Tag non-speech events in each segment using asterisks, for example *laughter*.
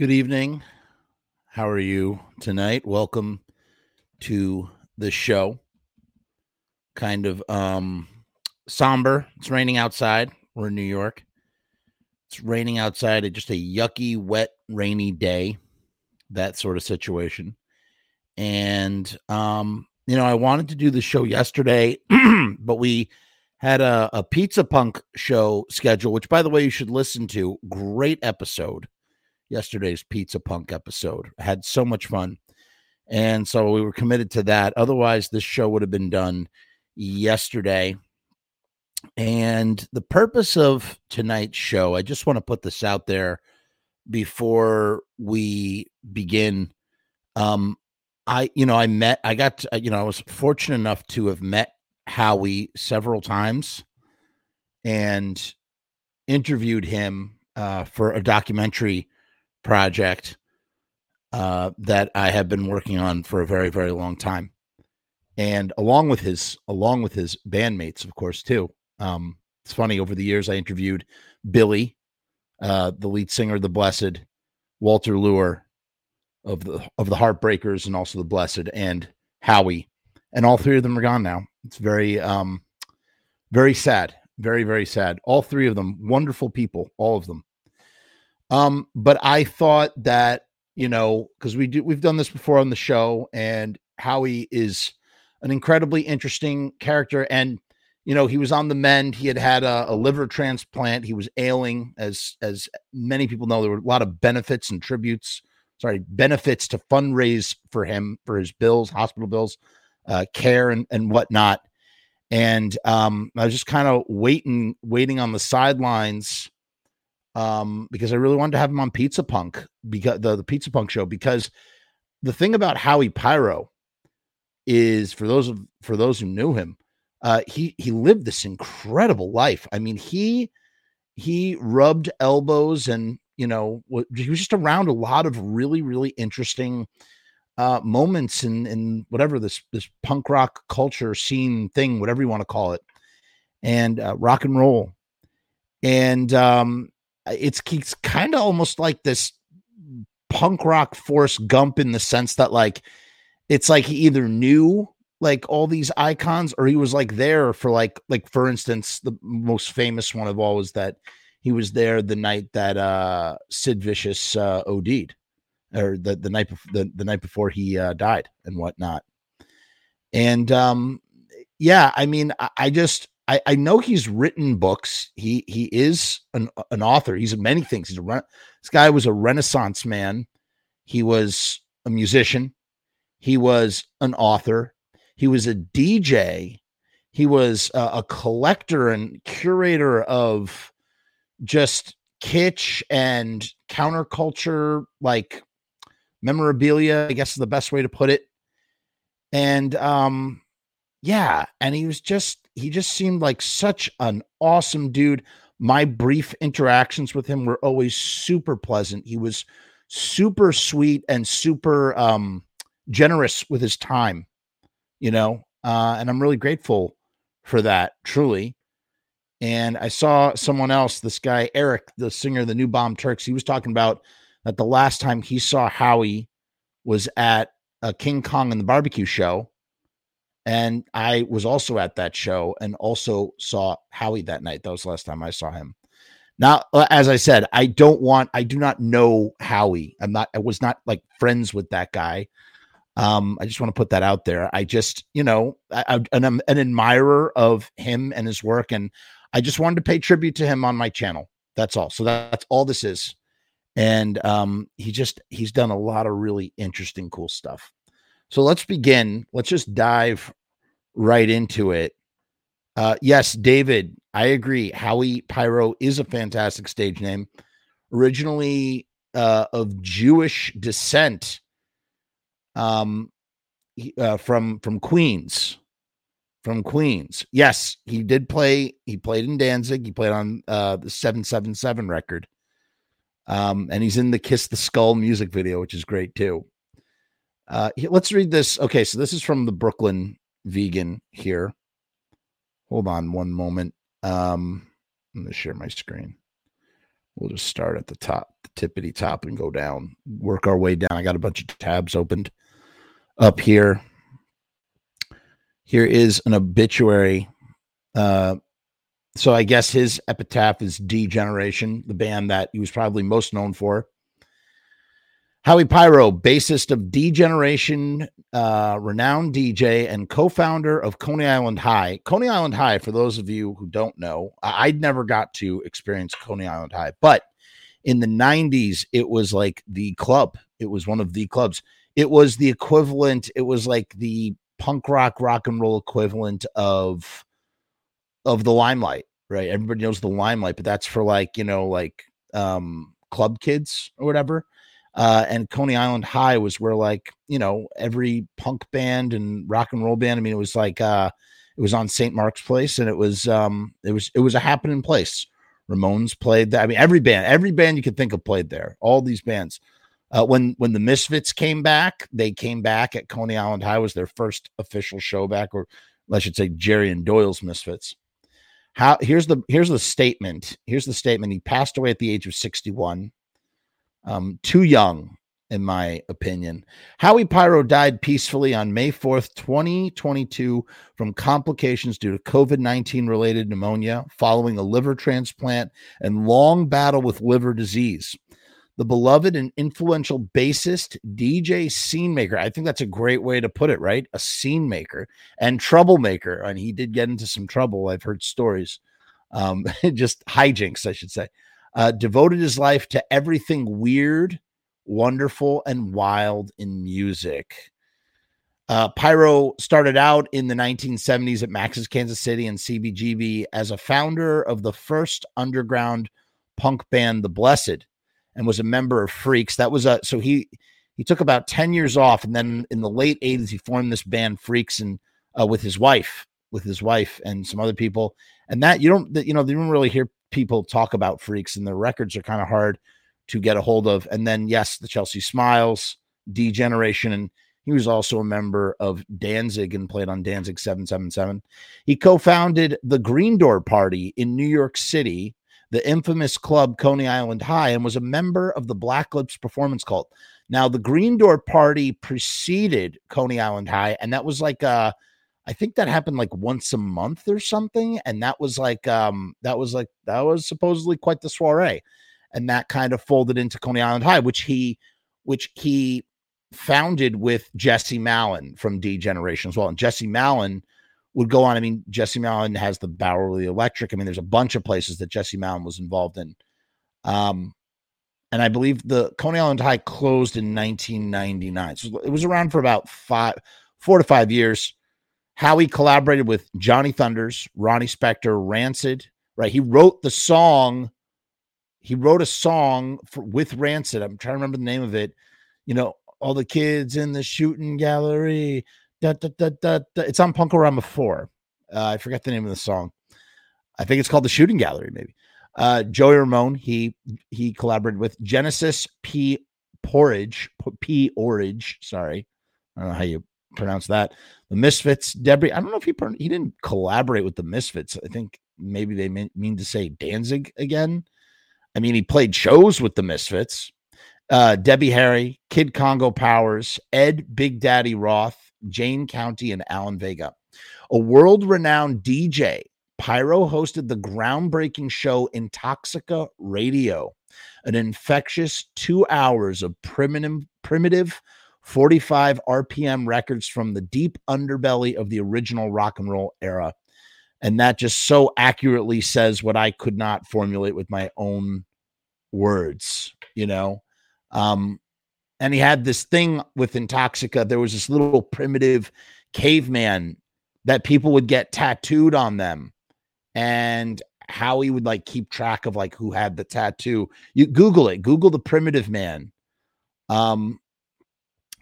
Good evening. How are you tonight? Welcome to the show. Kind of um somber. It's raining outside. We're in New York. It's raining outside. It's just a yucky, wet, rainy day. That sort of situation. And um, you know, I wanted to do the show yesterday, *clears throat* but we had a, a pizza punk show schedule, which by the way, you should listen to. Great episode yesterday's Pizza Punk episode. I had so much fun. And so we were committed to that. Otherwise, this show would have been done yesterday. And the purpose of tonight's show, I just want to put this out there before we begin. Um, I, you know, I met, I got, you know, I was fortunate enough to have met Howie several times and interviewed him uh, for a documentary project uh, that I have been working on for a very, very long time, and along with his along with his bandmates, of course, too. Um, it's funny over the years I interviewed Billy, uh, the lead singer of the Blessed, Walter Lure of the of the Heartbreakers, and also the Blessed, and Howie, and all three of them are gone now. It's very um, very sad, very very sad. All three of them, wonderful people, all of them. Um, but I thought that, you know, because we do we've done this before on the show, and Howie is an incredibly interesting character. And, you know, he was on the mend. He had had a, a liver transplant. He was ailing, as as many people know. There were a lot of benefits and tributes, sorry, benefits to fundraise for him for his bills, hospital bills, uh, care and, and whatnot. And um, I was just kind of waiting, waiting on the sidelines um, because I really wanted to have him on Pizza Punk because the, the Pizza Punk show because the thing about Howie Pyro is for those of for those who knew him, uh, he he lived this incredible life. I mean, he he rubbed elbows and you know he was just around a lot of really really interesting uh, moments in in whatever this this punk rock culture scene thing, whatever you want to call it, and uh, rock and roll. And um, it's, it's kind of almost like this punk rock Forrest Gump in the sense that like it's like he either knew like all these icons or he was like there for like like for instance the most famous one of all is that he was there the night that uh Sid Vicious uh OD'd or the the night before the, the night before he uh died and whatnot. And um yeah I mean I, I just I, I know he's written books. He he is an an author. He's many things. He's a this guy was a Renaissance man. He was a musician. He was an author. He was a DJ. He was a, a collector and curator of just kitsch and counterculture, like memorabilia. I guess is the best way to put it. And um, yeah, and he was just he just seemed like such an awesome dude. My brief interactions with him were always super pleasant. He was super sweet and super um generous with his time, you know. Uh and I'm really grateful for that, truly. And I saw someone else, this guy Eric, the singer of the New Bomb Turks, he was talking about that the last time he saw Howie was at a King Khan and the barbecue show and I was also at that show and also saw Howie that night. That was the last time I saw him. Now, uh, as I said, I don't want, I do not know Howie. I'm not, I was not like friends with that guy. Um, I just want to put that out there. I just, you know, I, I, I'm an admirer of him and his work, and I just wanted to pay tribute to him on my channel. That's all. So that's all this is. And um, he just, he's done a lot of really interesting, cool stuff. So let's begin. Let's just dive right into it. Uh, yes, David, I agree. Howie Pyro is a fantastic stage name. Originally uh, of Jewish descent, um, uh, from from Queens, from Queens. Yes, he did play. He played in Danzig. He played on uh, the Seven Seven Seven record, um, and he's in the Kiss the Skull music video, which is great too. Uh, let's read this. Okay, so this is from the Brooklyn Vegan here. Hold on one moment. Um, I'm going to share my screen. We'll just start at the top, the tippity top, and go down, work our way down. I got a bunch of tabs opened up here. Here is an obituary. Uh, so I guess his epitaph is D Generation, the band that he was probably most known for. Howie Pyro, bassist of D Generation, uh, renowned DJ, and co founder of Coney Island High. Coney Island High, for those of you who don't know, I- I'd never got to experience Coney Island High, but in the 90s, it was like the club. It was one of the clubs. It was the equivalent, it was like the punk rock, rock and roll equivalent of of the limelight, right? Everybody knows the limelight, but that's for like, you know, like um club kids or whatever uh, and Coney Island High was where like you know every punk band and rock and roll band. I mean, it was like uh, it was on St. Mark's Place, and it was um, it was it was a happening place. Ramones played that. I mean, every band, every band you could think of played there. All these bands. Uh, when when the Misfits came back, they came back at Coney Island High was their first official show back, or I should say Jerry and Doyle's Misfits. How here's the here's the statement. Here's the statement. He passed away at the age of 61 um, too young, in my opinion. Howie Pyro died peacefully on May 4th, 2022, from complications due to COVID 19 related pneumonia following a liver transplant and long battle with liver disease. The beloved and influential bassist, DJ scene maker. I think that's a great way to put it, right? A scene maker and troublemaker. And he did get into some trouble. I've heard stories, um, *laughs* just hijinks, I should say uh, devoted his life to everything weird, wonderful, and wild in music. Uh, Pyro started out in the 1970s at Max's Kansas City and CBGB as a founder of the first underground punk band, The Blessed, and was a member of Freaks. That was a so he he took about 10 years off, and then in the late 80s he formed this band Freaks and uh, with his wife, with his wife and some other people. And that you don't you know you don't really hear people talk about freaks and the records are kind of hard to get a hold of. And then, yes, the Chelsea Smiles, D-Generation, and he was also a member of Danzig and played on Danzig 777. He co founded the Green Door Party in New York City, the infamous club Coney Island High, and was a member of the Black Lips Performance Cult. Now, the Green Door Party preceded Coney Island High, and that was like a I think that happened like once a month or something. And that was like, um, that was like, that was supposedly quite the soiree. And that kind of folded into Coney Island High, which he, which he founded with Jesse Malin from D Generation as well. And Jesse Malin would go on. I mean, Jesse Malin has the Bowery Electric. I mean, there's a bunch of places that Jesse Malin was involved in. Um, and I believe the Coney Island High closed in 1999. So it was around for about five, four to five years. Howie collaborated with Johnny Thunders, Ronnie Spector, Rancid, right? He wrote the song. He wrote a song for, with Rancid. I'm trying to remember the name of it. You know, all the kids in the shooting gallery. Da, da, da, da, da. It's on Punk-O-Rama 4. Uh, I forget the name of the song. I think it's called the Shooting Gallery, maybe. Uh, Joey Ramone, he he collaborated with Genesis P Porridge, P Orridge. Sorry, I don't know how you pronounce that. The Misfits, Debris. I don't know if he he didn't collaborate with the Misfits. I think maybe they mean, to say Danzig again. I mean, he played shows with the Misfits. Uh, Debbie Harry, Kid Congo Powers, Ed Big Daddy Roth, Jane County, and Alan Vega. A world renowned DJ, Pyro hosted the groundbreaking show Intoxica Radio, an infectious two hours of primitive, primitive 45 RPM records from the deep underbelly of the original rock and roll era. And that just so accurately says what I could not formulate with my own words, you know. Um, and he had this thing with Intoxica. There was this little primitive caveman that people would get tattooed on them. And how he would like keep track of like who had the tattoo. You Google it, Google the primitive man. Um,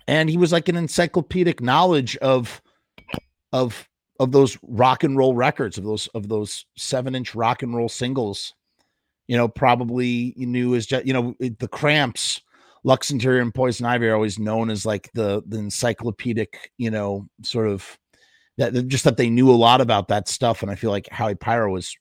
and he was like an encyclopedic knowledge of of of those rock and roll records of those of those seven inch rock and roll singles you know probably you knew as just you know the cramps lux interior and poison ivy are always known as like the the encyclopedic you know sort of that just that they knew a lot about that stuff and i feel like howie pyro was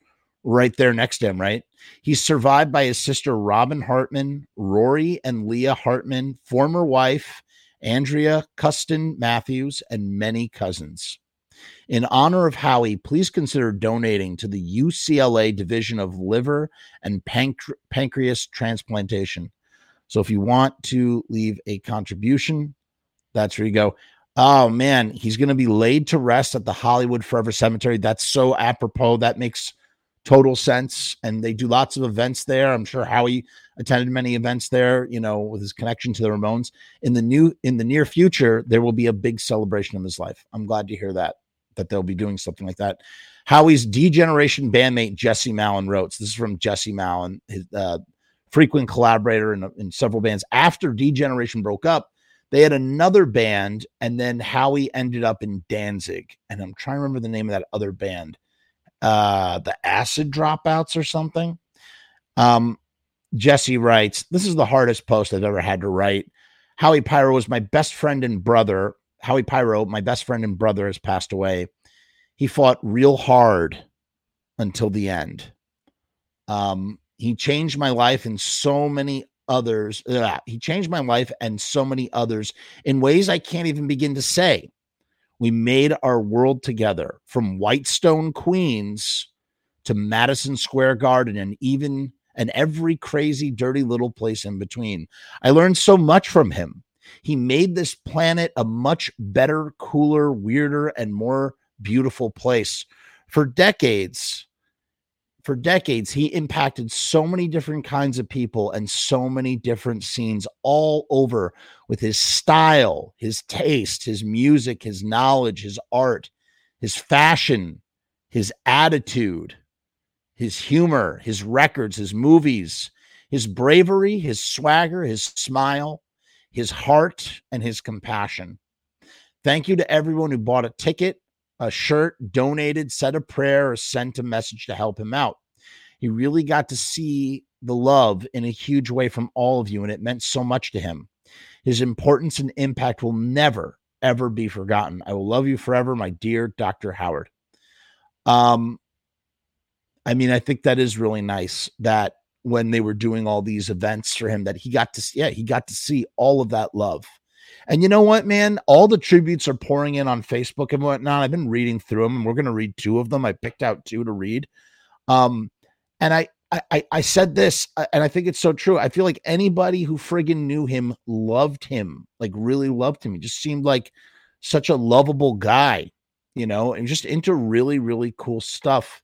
right there next to him, right? He's survived by his sister Robin Hartman, Rory and Leah Hartman, former wife Andrea Custon Matthews, and many cousins. In honor of Howie, please consider donating to the UCLA Division of Liver and Pancre- Pancreas Transplantation. So if you want to leave a contribution, that's where you go. Oh man, he's going to be laid to rest at the Hollywood Forever Cemetery. That's so apropos. That makes total sense. And they do lots of events there. I'm sure Howie attended many events there, you know, with his connection to the Ramones. In the new in the near future, there will be a big celebration of his life. I'm glad to hear that that they'll be doing something like that. Howie's D-Generation bandmate Jesse Malin wrote. This is from Jesse Malin, his uh, frequent collaborator in, in several bands. After D-Generation broke up, they had another band, and then Howie ended up in Danzig. And I'm trying to remember the name of that other band, uh, the Acid Dropouts or something. Um, Jesse writes, This is the hardest post I've ever had to write. Howie Pyro was my best friend and brother. Howie Pyro, my best friend and brother, has passed away. He fought real hard until the end. Um, he changed my life and so many others. He changed my life and so many others in ways I can't even begin to say. We made our world together from Whitestone, Queens to Madison Square Garden and even and every crazy, dirty little place in between. I learned so much from him. He made this planet a much better, cooler, weirder, and more beautiful place. For decades, for decades, he impacted so many different kinds of people and so many different scenes all over with his style, his taste, his music, his knowledge, his art, his fashion, his attitude, his humor, his records, his movies, his bravery, his swagger, his smile, his heart, and his compassion. Thank you to everyone who bought a ticket a shirt, donated, said a prayer, or sent a message to help him out. He really got to see the love in a huge way from all of you, and it meant so much to him. His importance and impact will never, ever be forgotten. I will love you forever, my dear Dr. Howard. Um, I mean, I think that is really nice that when they were doing all these events for him, that he got to, yeah, he got to see all of that love and you know what, man? All the tributes are pouring in on Facebook and whatnot. I've been reading through them, and we're going to read two of them. I picked out two to read. Um, and I, I, I said this, uh, and I think it's so true. I feel like anybody who friggin' knew him loved him, like really loved him. He just seemed like such a lovable guy, you know, and just into really, really cool stuff.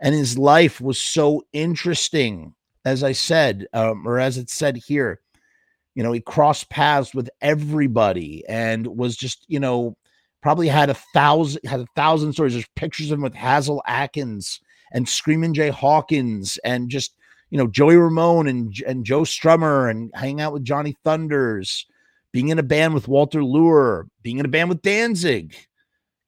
And his life was so interesting, as I said, um, or as it said here you know, he crossed paths with everybody and was just, you know, probably had a thousand had a thousand stories. There's pictures of him with Hasil Adkins and Screaming Jay Hawkins and just you know Joey Ramone and and Joe Strummer and hanging out with Johnny Thunders, being in a band with Walter Lure, being in a band with Danzig.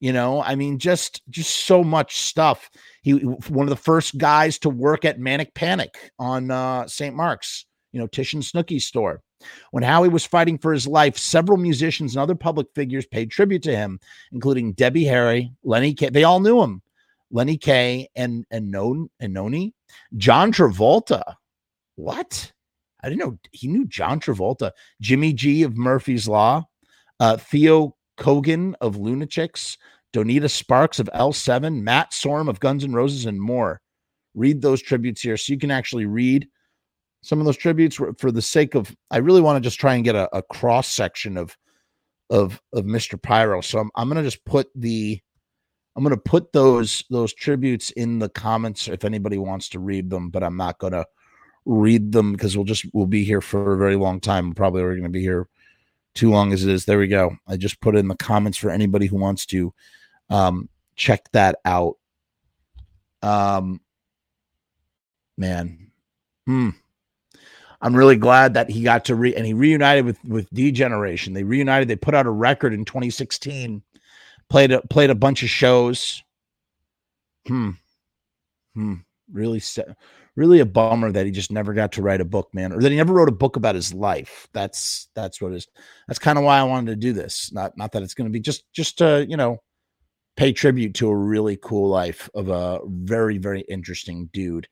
You know, I mean, just just so much stuff. He one of the first guys to work at Manic Panic on uh, St. Mark's. You know, Tish and Snooky's store. When Howie was fighting for his life, several musicians and other public figures paid tribute to him, including Debbie Harry, Lenny Kaye. They all knew him. Lenny Kaye and and Non and Noni, John Travolta. What? I didn't know he knew John Travolta. Jimmy G of Murphy's Law, uh, Theo Kogan of Lunachicks, Donita Sparks of L7, Matt Sorum of Guns N' Roses, and more. Read those tributes here so you can actually read some of those tributes were for the sake of I really want to just try and get a, a cross section of of of Mr. Pyro. So I'm I'm gonna just put the I'm gonna put those those tributes in the comments if anybody wants to read them, but I'm not gonna read them because we'll just we'll be here for a very long time. Probably we're gonna be here too long as it is. There we go. I just put it in the comments for anybody who wants to um check that out. Um man. Hmm. I'm really glad that he got to re and he reunited with with D Generation. They reunited. They put out a record in 2016. Played a, played a bunch of shows. Hmm. Hmm. Really. Really a bummer that he just never got to write a book, man, or that he never wrote a book about his life. That's that's what is. That's kind of why I wanted to do this. Not not that it's going to be just just to you know pay tribute to a really cool life of a very, very interesting dude.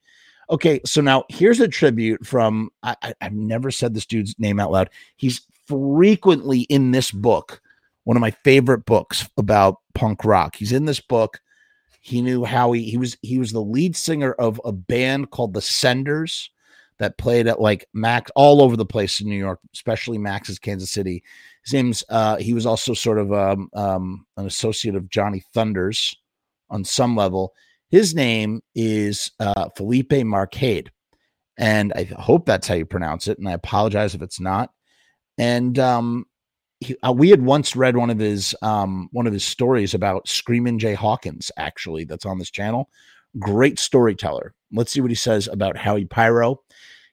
Okay, so now here's a tribute from I, I, I've never said this dude's name out loud. He's frequently in this book, one of my favorite books about punk rock. He's in this book. He knew how he he was he was the lead singer of a band called the Senders that played at like Max all over the place in New York, especially Max's Kansas City. His name's uh he was also sort of um, um an associate of Johnny Thunders on some level. His name is uh Felipe Marcade. And I hope that's how you pronounce it. And I apologize if it's not. And um he, uh, we had once read one of his um one of his stories about Screaming Jay Hawkins, actually, that's on this channel. Great storyteller. Let's see what he says about Howie Pyro.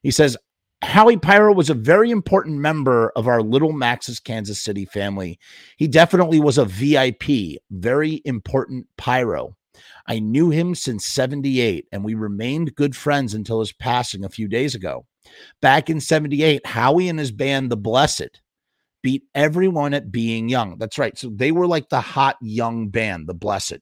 He says, Howie Pyro was a very important member of our Little Max's Kansas City family. He definitely was a VIP, very important pyro. I knew him since 78, and we remained good friends until his passing a few days ago. Back in 78, Howie and his band, The Blessed, beat everyone at being young. That's right. So they were like the hot young band, The Blessed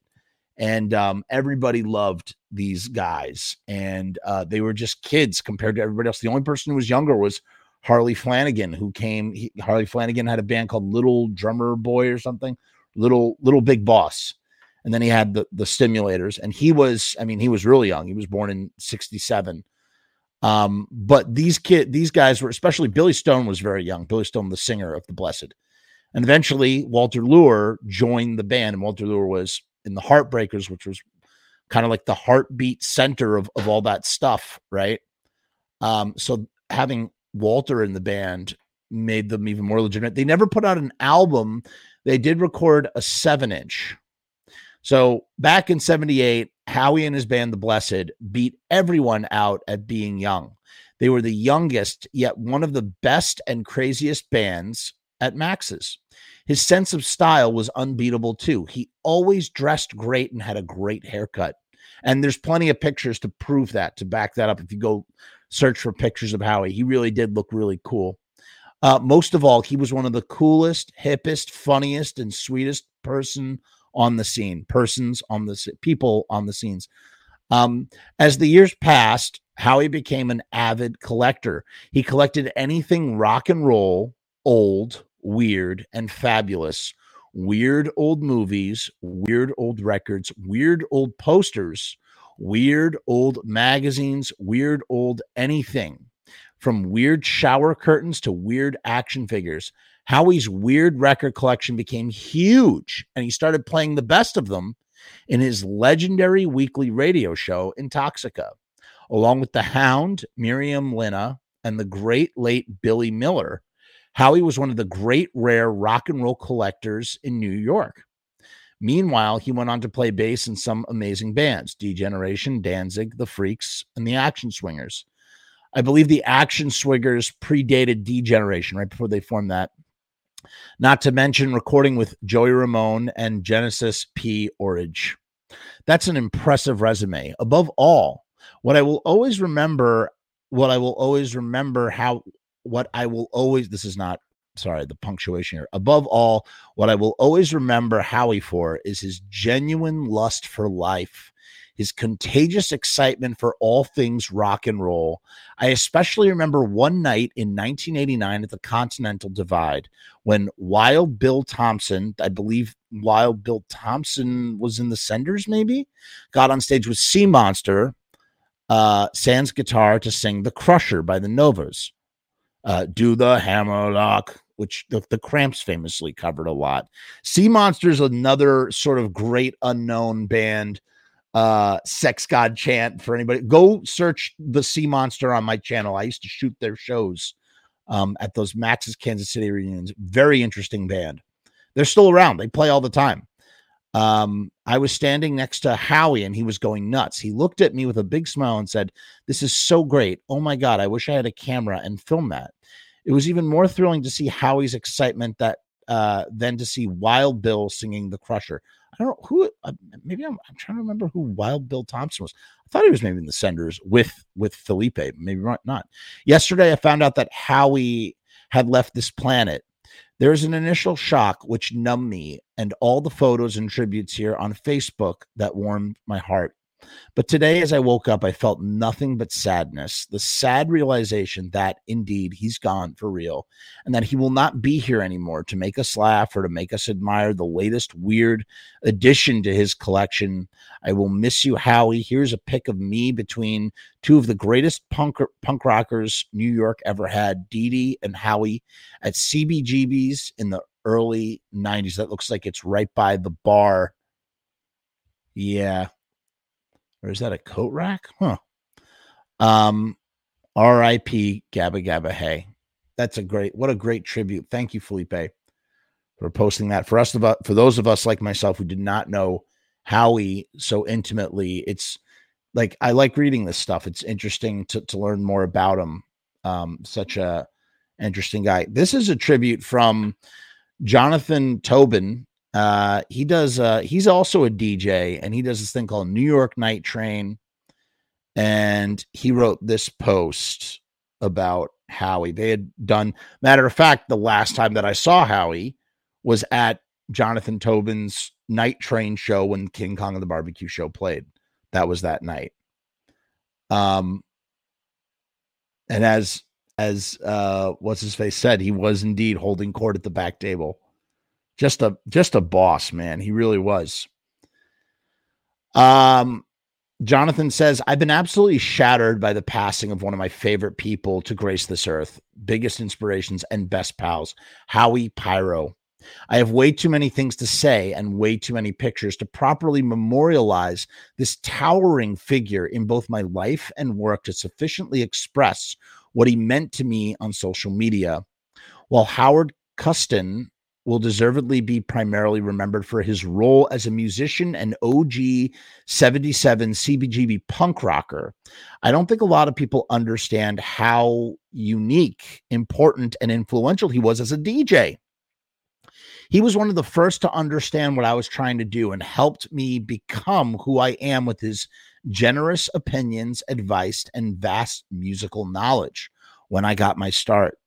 and um, everybody loved these guys and uh, they were just kids compared to everybody else the only person who was younger was harley flanagan who came he, harley flanagan had a band called little drummer boy or something little little big boss and then he had the the stimulators and he was i mean he was really young he was born in 67 um, but these kid these guys were especially billy stone was very young billy stone the singer of the blessed and eventually walter lure joined the band and walter lure was in the Heartbreakers, which was kind of like the heartbeat center of, of all that stuff, right? Um, so having Walter in the band made them even more legitimate. They never put out an album. They did record a seven inch. So back in 78, Howie and his band, The Blessed, beat everyone out at being young. They were the youngest, yet one of the best and craziest bands at Max's. His sense of style was unbeatable too. He always dressed great and had a great haircut. And there's plenty of pictures to prove that, to back that up. If you go search for pictures of Howie, he really did look really cool. Uh, most of all, he was one of the coolest, hippest, funniest, and sweetest person on the scene. Persons on the people on the scenes. Um, as the years passed, Howie became an avid collector. He collected anything rock and roll, old, weird, and fabulous. Weird old movies, weird old records, weird old posters, weird old magazines, weird old anything. From weird shower curtains to weird action figures. Howie's weird record collection became huge, and he started playing the best of them in his legendary weekly radio show, Intoxica, along with the Hound, Miriam Linna, and the great late Billy Miller. Howie was one of the great rare rock and roll collectors in New York. Meanwhile, he went on to play bass in some amazing bands D-Generation, Danzig, The Freaks, and the Action Swingers. I believe the Action Swingers predated D-Generation right before they formed that. Not to mention recording with Joey Ramone and Genesis P. Orridge. That's an impressive resume. Above all, what I will always remember, what I will always remember how what I will always, this is not, sorry, the punctuation here. Above all, what I will always remember Howie for is his genuine lust for life, his contagious excitement for all things rock and roll. I especially remember one night in 1989 at the Continental Divide when Wild Bill Thompson, I believe Wild Bill Thompson was in the Senders, maybe, got on stage with Sea Monster, uh, sans guitar to sing The Crusher by the Novas uh, do the hammerlock, which the, the Cramps famously covered a lot. Sea Monsters, another sort of great unknown band. Uh, Sex God chant for anybody. Go search the Sea Monster on my channel. I used to shoot their shows um, at those Max's Kansas City reunions. Very interesting band. They're still around. They play all the time. Um, I was standing next to Howie and he was going nuts. He looked at me with a big smile and said, This is so great. Oh my God, I wish I had a camera and film that. It was even more thrilling to see Howie's excitement that uh, than to see Wild Bill singing The Crusher. I don't know who, uh, maybe I'm, I'm, trying to remember who Wild Bill Thompson was. I thought he was maybe in the Senders with with Felipe, maybe not. Yesterday, I found out that Howie had left this planet There's an initial shock which numbed me, and all the photos and tributes here on Facebook that warmed my heart. But today, as I woke up, I felt nothing but sadness the sad realization that indeed he's gone for real and that he will not be here anymore to make us laugh or to make us admire the latest weird addition to his collection. I will miss you, Howie. Here's a pic of me between two of the greatest punk, punk rockers New York ever had, Dee Dee and Howie, at CBGB's in the early 90s. That looks like it's right by the bar. Yeah, or is that a coat rack? Huh. Um, R.I.P. Gabba Gabba Hey. That's a great, what a great tribute. Thank you, Felipe, for posting that. For us, for those of us like myself who did not know Howie so intimately, it's like I like reading this stuff. It's interesting to to learn more about him. Um, such a interesting guy. This is a tribute from Jonathan Toubin, uh, he does. Uh, he's also a DJ, and he does this thing called New York Night Train. And he wrote this post about Howie. They had done. Matter of fact, the last time that I saw Howie was at Jonathan Toubin's Night Train show when King Khan and the Barbecue Show played. That was that night. Um, and as as uh, what's his face said, he was indeed holding court at the back table just a just a boss, man. He really was. Um Jonathan says, I've been absolutely shattered by the passing of one of my favorite people to grace this earth, biggest inspirations and best pals, Howie Pyro. I have way too many things to say and way too many pictures to properly memorialize this towering figure in both my life and work to sufficiently express what he meant to me on social media. While Howard Custon will deservedly be primarily remembered for his role as a musician and OG 77 CBGB punk rocker. I don't think a lot of people understand how unique, important, and influential he was as a DJ. He was one of the first to understand what I was trying to do and helped me become who I am with his generous opinions, advice, and vast musical knowledge when I got my start.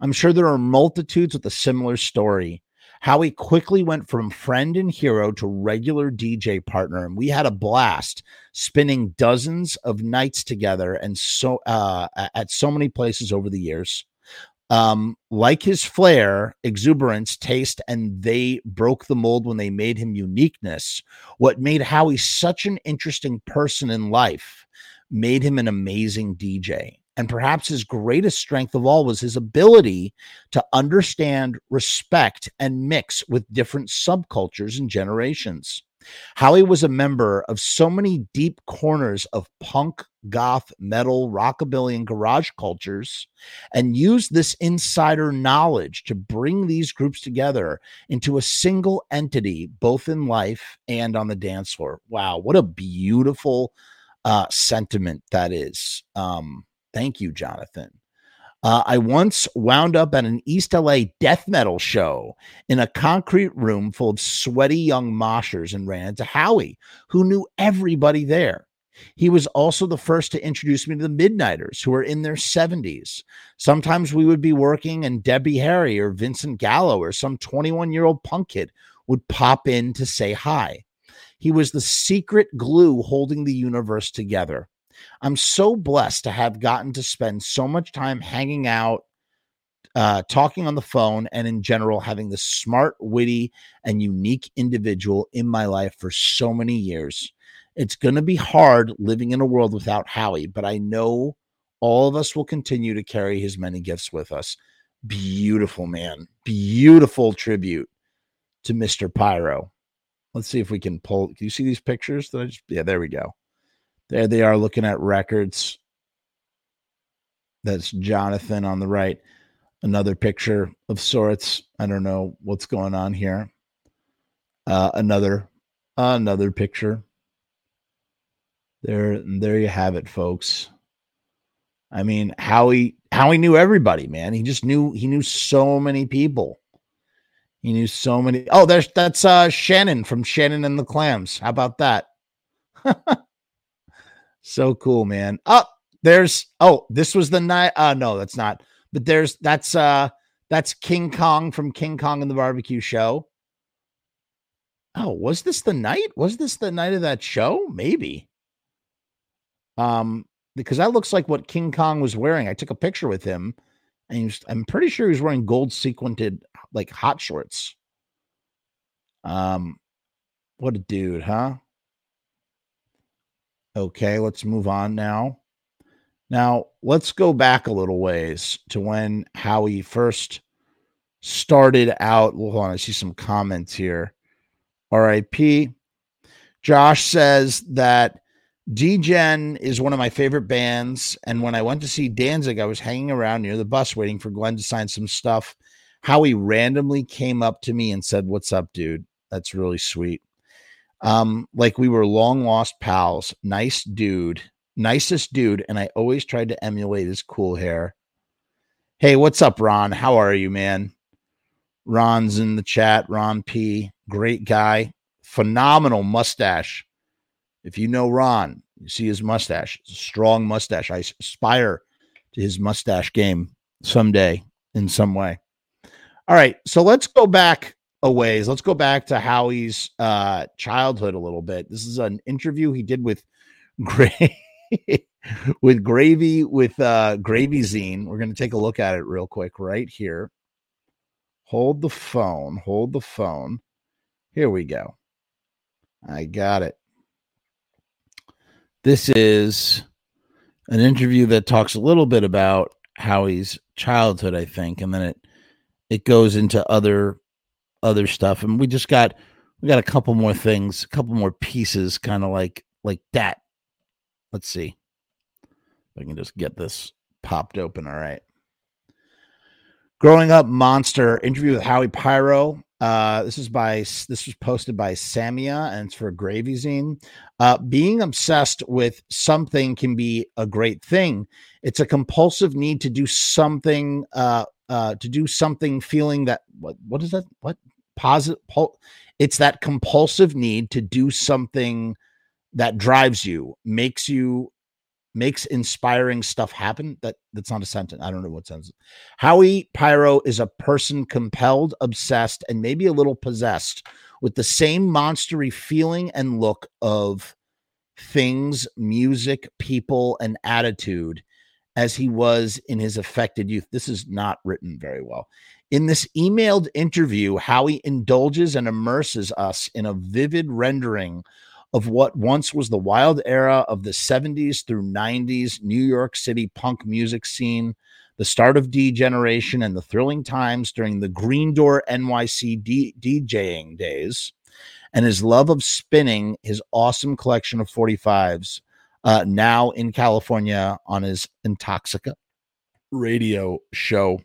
I'm sure there are multitudes with a similar story. How he quickly went from friend and hero to regular DJ partner, and we had a blast spinning dozens of nights together and so uh, at so many places over the years. Um, like his flair, exuberance, taste, and they broke the mold when they made him uniqueness. What made Howie such an interesting person in life made him an amazing DJ. And perhaps his greatest strength of all was his ability to understand, respect, and mix with different subcultures and generations. Howie was a member of so many deep corners of punk, goth, metal, rockabilly, and garage cultures, and used this insider knowledge to bring these groups together into a single entity, both in life and on the dance floor. Wow, what a beautiful uh, sentiment that is. Um, Thank you, Jonathan. Uh, I once wound up at an East LA death metal show in a concrete room full of sweaty young moshers and ran into Howie, who knew everybody there. He was also the first to introduce me to the Midnighters, who were in their 70s. Sometimes we would be working, and Debbie Harry or Vincent Gallo or some 21 year old punk kid would pop in to say hi. He was the secret glue holding the universe together. I'm so blessed to have gotten to spend so much time hanging out, uh, talking on the phone, and in general, having this smart, witty, and unique individual in my life for so many years. It's going to be hard living in a world without Howie, but I know all of us will continue to carry his many gifts with us. Beautiful man, beautiful tribute to Mr. Pyro. Let's see if we can pull. Do you see these pictures that I just? Yeah, there we go. There they are looking at records. That's Jonathan on the right. Another picture of sorts. I don't know what's going on here. Uh, another another picture. There, there you have it, folks. I mean, Howie Howie knew everybody, man. He just knew he knew so many people. He knew so many. Oh, there's that's uh Shannon from Shannon and the Clams. How about that? *laughs* So cool, man. Oh, there's oh, this was the night. Uh no, that's not. But there's that's uh That's King Khan from King Khan and the Barbecue Show. Oh, was this the night? Was this the night of that show? Maybe. Um, because that looks like what King Khan was wearing. I took a picture with him, and was, I'm pretty sure he was wearing gold sequined like hot shorts. Um, what a dude, huh? Okay, let's move on now. Now, let's go back a little ways to when Howie first started out. Hold on, I see some comments here. RIP. Josh says that Degen is one of my favorite bands. And when I went to see Danzig, I was hanging around near the bus waiting for Glenn to sign some stuff. Howie randomly came up to me and said, What's up, dude? That's really sweet. Um, like we were long lost pals. Nice dude, nicest dude, and I always tried to emulate his cool hair. Hey, what's up, Ron? How are you, man? Ron's in the chat. Ron P, great guy, phenomenal mustache. If you know Ron, you see his mustache. Strong mustache. I aspire to his mustache game someday in some way. All right, so let's go back a ways. Let's go back to Howie's uh, childhood a little bit. This is an interview he did with *laughs* Gray with Gravy with uh, Gravy Zine. We're going to take a look at it real quick right here. Hold the phone. Hold the phone. Here we go. I got it. This is an interview that talks a little bit about Howie's childhood, I think, and then it it goes into other other stuff, and we just got we got a couple more things, a couple more pieces, kind of like like that. Let's see if I can just get this popped open. All right. Growing up monster interview with Howie Pyro. Uh, this is by this was posted by Samia and it's for Gravy Zine. Uh, being obsessed with something can be a great thing. It's a compulsive need to do something. Uh, uh, to do something, feeling that what what is that? What positive it's that compulsive need to do something that drives you makes you makes inspiring stuff happen that that's not a sentence i don't know what sentence. Howie pyro is a person compelled obsessed and maybe a little possessed with the same monstery feeling and look of things music people and attitude as he was in his affected youth. This is not written very well in this emailed interview, Howie indulges and immerses us in a vivid rendering of what once was the wild era of the 70s through 90s New York City punk music scene, the start of D-Generation, and the thrilling times during the Green Door NYC D- DJing days, and his love of spinning his awesome collection of 45s, uh, now in California on his Intoxica radio show.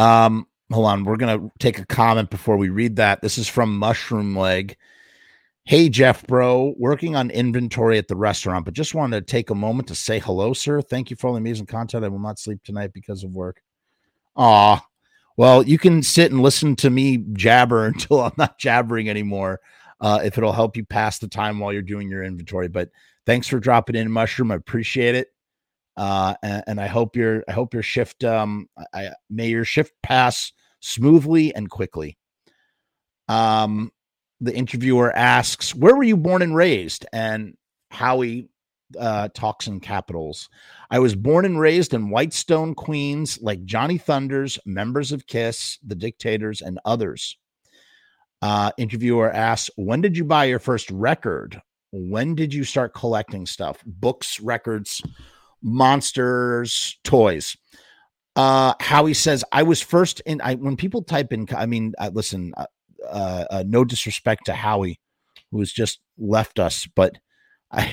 Um, hold on. We're to take a comment before we read that. This is from Mushroom Leg. Hey, Jeff, bro, working on inventory at the restaurant, but just wanted to take a moment to say hello, sir. Thank you for all the amazing content. I will not sleep tonight because of work. Ah, well, you can sit and listen to me jabber *laughs* until I'm not jabbering anymore. Uh, if it'll help you pass the time while you're doing your inventory. But thanks for dropping in, Mushroom. I appreciate it. Uh, and, and, I hope your I hope your shift um I may your shift pass smoothly and quickly. Um, the interviewer asks, "Where were you born and raised?" And Howie uh, talks in capitals. I was born and raised in Whitestone, Queens, like Johnny Thunders, members of Kiss, the Dictators, and others. Uh, interviewer asks, "When did you buy your first record? When did you start collecting stuff? Books, records." Monsters toys. Uh howie says i was first in i when people type in i mean uh, listen uh, uh, uh, no disrespect to howie who has just left us but i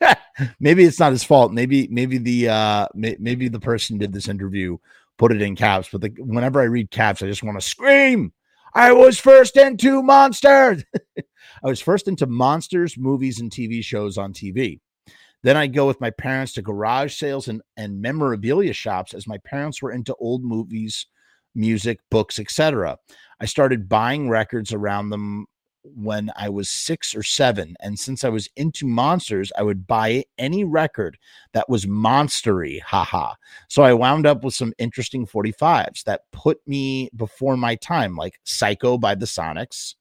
*laughs* maybe it's not his fault. Maybe maybe the uh may, maybe the person did this interview put it in caps but the, whenever i read caps i just want to scream i was first into monsters! *laughs* I was first into monsters movies and tv shows on tv then I'd go with my parents to garage sales and, and memorabilia shops as my parents were into old movies, music, books, etc. I started buying records around them when I was six or seven. And since I was into monsters, I would buy any record that was monstery. Haha. So I wound up with some interesting 45s that put me before my time, like Psycho by the Sonics,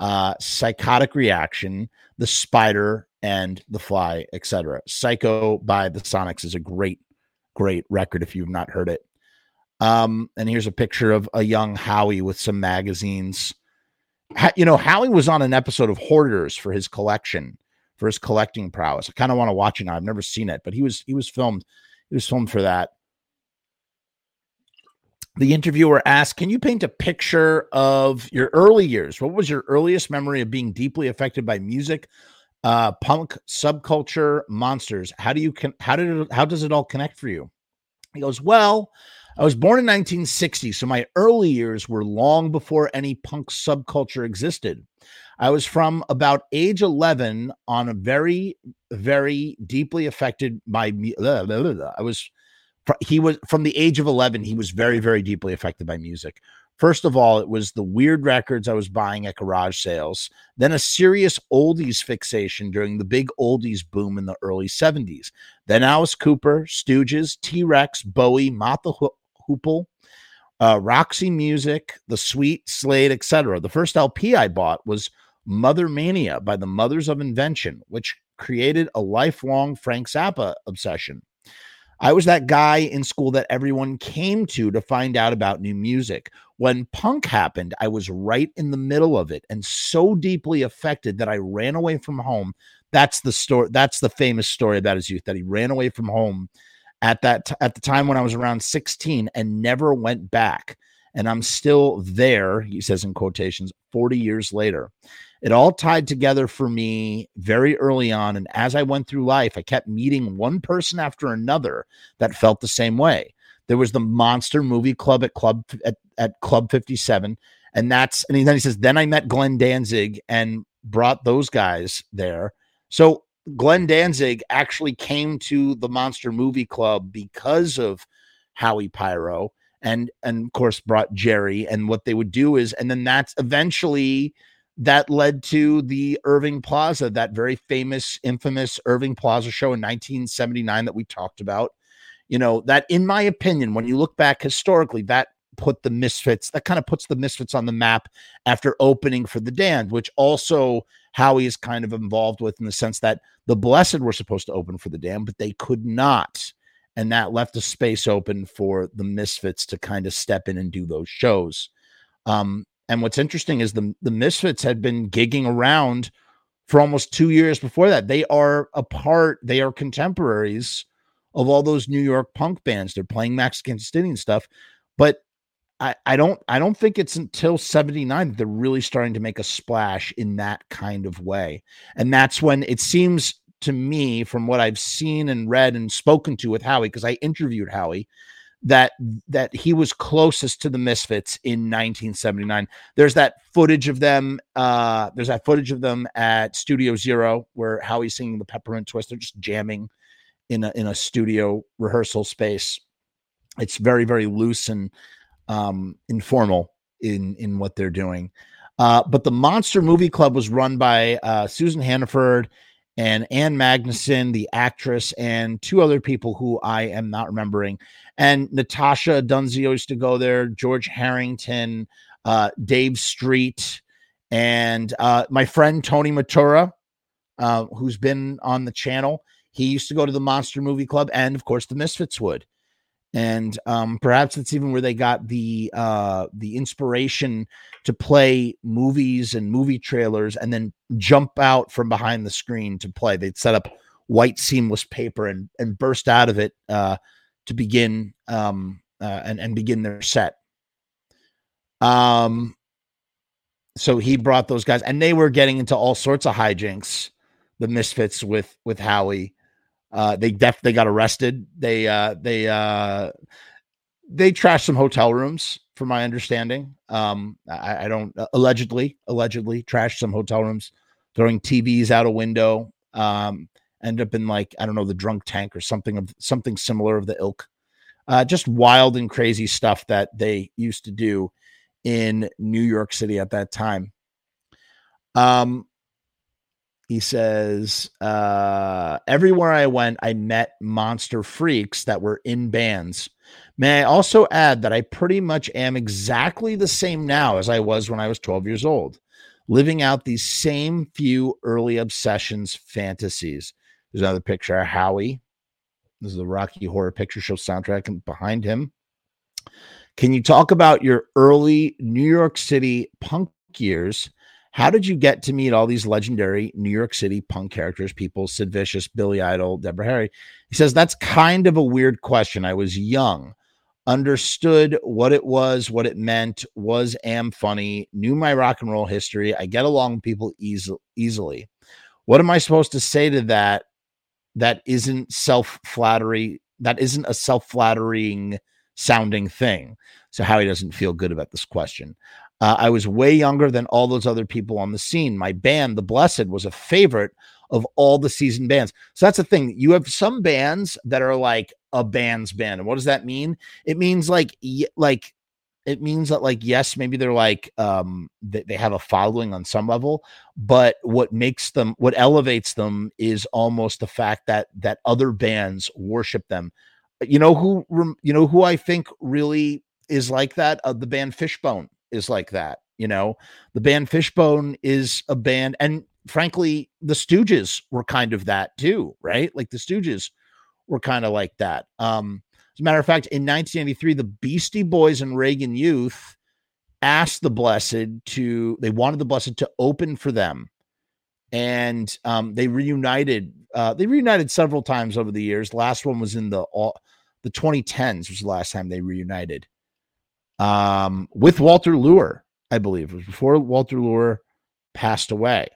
uh, Psychotic Reaction, The Spider, and The Fly, etc. Psycho by the Sonics is a great, great record if you've not heard it. Um, and here's a picture of a young Howie with some magazines you know, Howie was on an episode of Hoarders for his collection, for his collecting prowess. I kind of want to watch it now. I've never seen it, but he was he was filmed. He was filmed for that. The interviewer asked, "Can you paint a picture of your early years? What was your earliest memory of being deeply affected by music, uh, punk subculture, monsters? How do you con- how did it, how does it all connect for you?" He goes, "Well." I was born in 1960, so my early years were long before any punk subculture existed. I was from about age 11 on a very, very deeply affected by me. I was, he was from the age of 11, he was very, very deeply affected by music. First of all, it was the weird records I was buying at garage sales, then a serious oldies fixation during the big oldies boom in the early 70s. Then Alice Cooper, Stooges, T Rex, Bowie, the Hoople, uh, Roxy Music, The Sweet, Slade, etc. The first LP I bought was Mothermania by the Mothers of Invention, which created a lifelong Frank Zappa obsession. I was that guy in school that everyone came to to find out about new music. When punk happened, I was right in the middle of it and so deeply affected that I ran away from home. That's the story. That's the famous story about his youth that he ran away from home at that t- at the time when I was around 16 and never went back. And I'm still there, he says in quotations, 40 years later. It all tied together for me very early on. And as I went through life, I kept meeting one person after another that felt the same way. There was the Monster Movie Club at Club at, at Club 57. And that's and then he says, then I met Glenn Danzig and brought those guys there. So Glenn Danzig actually came to the Monster Movie Club because of Howie Pyro and and of course brought Jerry and what they would do is and then that's eventually that led to the Irving Plaza that very famous infamous Irving Plaza show in 1979 that we talked about you know that in my opinion when you look back historically that put the misfits that kind of puts the misfits on the map after opening for the Damned which also Howie is kind of involved with in the sense that the Blessed were supposed to open for the Damned, but they could not. And that left a space open for the Misfits to kind of step in and do those shows. Um, and what's interesting is the, the Misfits had been gigging around for almost two years before that. They are a part, they are contemporaries of all those New York punk bands. They're playing City and stuff. But I don't I don't think it's until 79 that they're really starting to make a splash in that kind of way. And that's when it seems to me, from what I've seen and read and spoken to with Howie, because I interviewed Howie, that that he was closest to the Misfits in 1979. There's that footage of them. Uh, there's that footage of them at Studio Zero where Howie's singing the Peppermint Twist. They're just jamming in a in a studio rehearsal space. It's very very loose and um, informal in in what they're doing. Uh, but the Monster Movie Club was run by uh, Susan Hannaford and Ann Magnuson, the actress, and two other people who I am not remembering. And Natasha Dunzio used to go there, George Harrington, uh, Dave Street, and uh, my friend Tony Matura, uh, who's been on the channel. He used to go to the Monster Movie Club, and of course, the Misfits would and um, perhaps it's even where they got the uh, the inspiration to play movies and movie trailers and then jump out from behind the screen to play. They'd set up white seamless paper and and burst out of it uh, to begin um, uh, and and begin their set. Um, so he brought those guys, and they were getting into all sorts of hijinks. The Misfits with with Howie uh, they got arrested. They uh, they uh, they trashed some hotel rooms, from my understanding. Um, I, I don't uh, allegedly allegedly trashed some hotel rooms, throwing TVs out a window. Um, end up in like I don't know the drunk tank or something of something similar of the ilk. Uh, just wild and crazy stuff that they used to do in New York City at that time. Um, he says, uh, everywhere I went, I met monster freaks that were in bands. May I also add that I pretty much am exactly the same now as I was when I was 12 years old, living out these same few early obsessions, fantasies. There's another picture of Howie. This is the Rocky Horror Picture Show soundtrack, behind him. Can you talk about your early New York City punk years? How did you get to meet all these legendary New York City punk characters, people, Sid Vicious, Billy Idol, Deborah Harry? He says, That's kind of a weird question. I was young understood what it was, what it meant, was am funny, knew my rock and roll history. I get along with people easy, easily. What am I supposed to say to that? That isn't self flattery. That isn't a self flattering sounding thing. So Howie doesn't feel good about this question. Uh, I was way younger than all those other people on the scene. My band, The Blessed, was a favorite of all the season bands. So that's the thing. You have some bands that are like a band's band. And what does that mean? It means like like it means that like yes maybe they're like um they, they have a following on some level but what makes them what elevates them is almost the fact that that other bands worship them you know who you know who i think really is like that uh, the band fishbone is like that you know the band fishbone is a band and frankly the stooges were kind of that too right like the stooges were kind of like that. Um, as a matter of fact, in 1983, the Beastie Boys and Reagan Youth asked the Blessed to, they wanted the Blessed to open for them. And um, they reunited. Uh, they reunited several times over the years. Last one was in the all, the 2010s was the last time they reunited um, with Walter Lure, I believe. It was before Walter Lure passed away.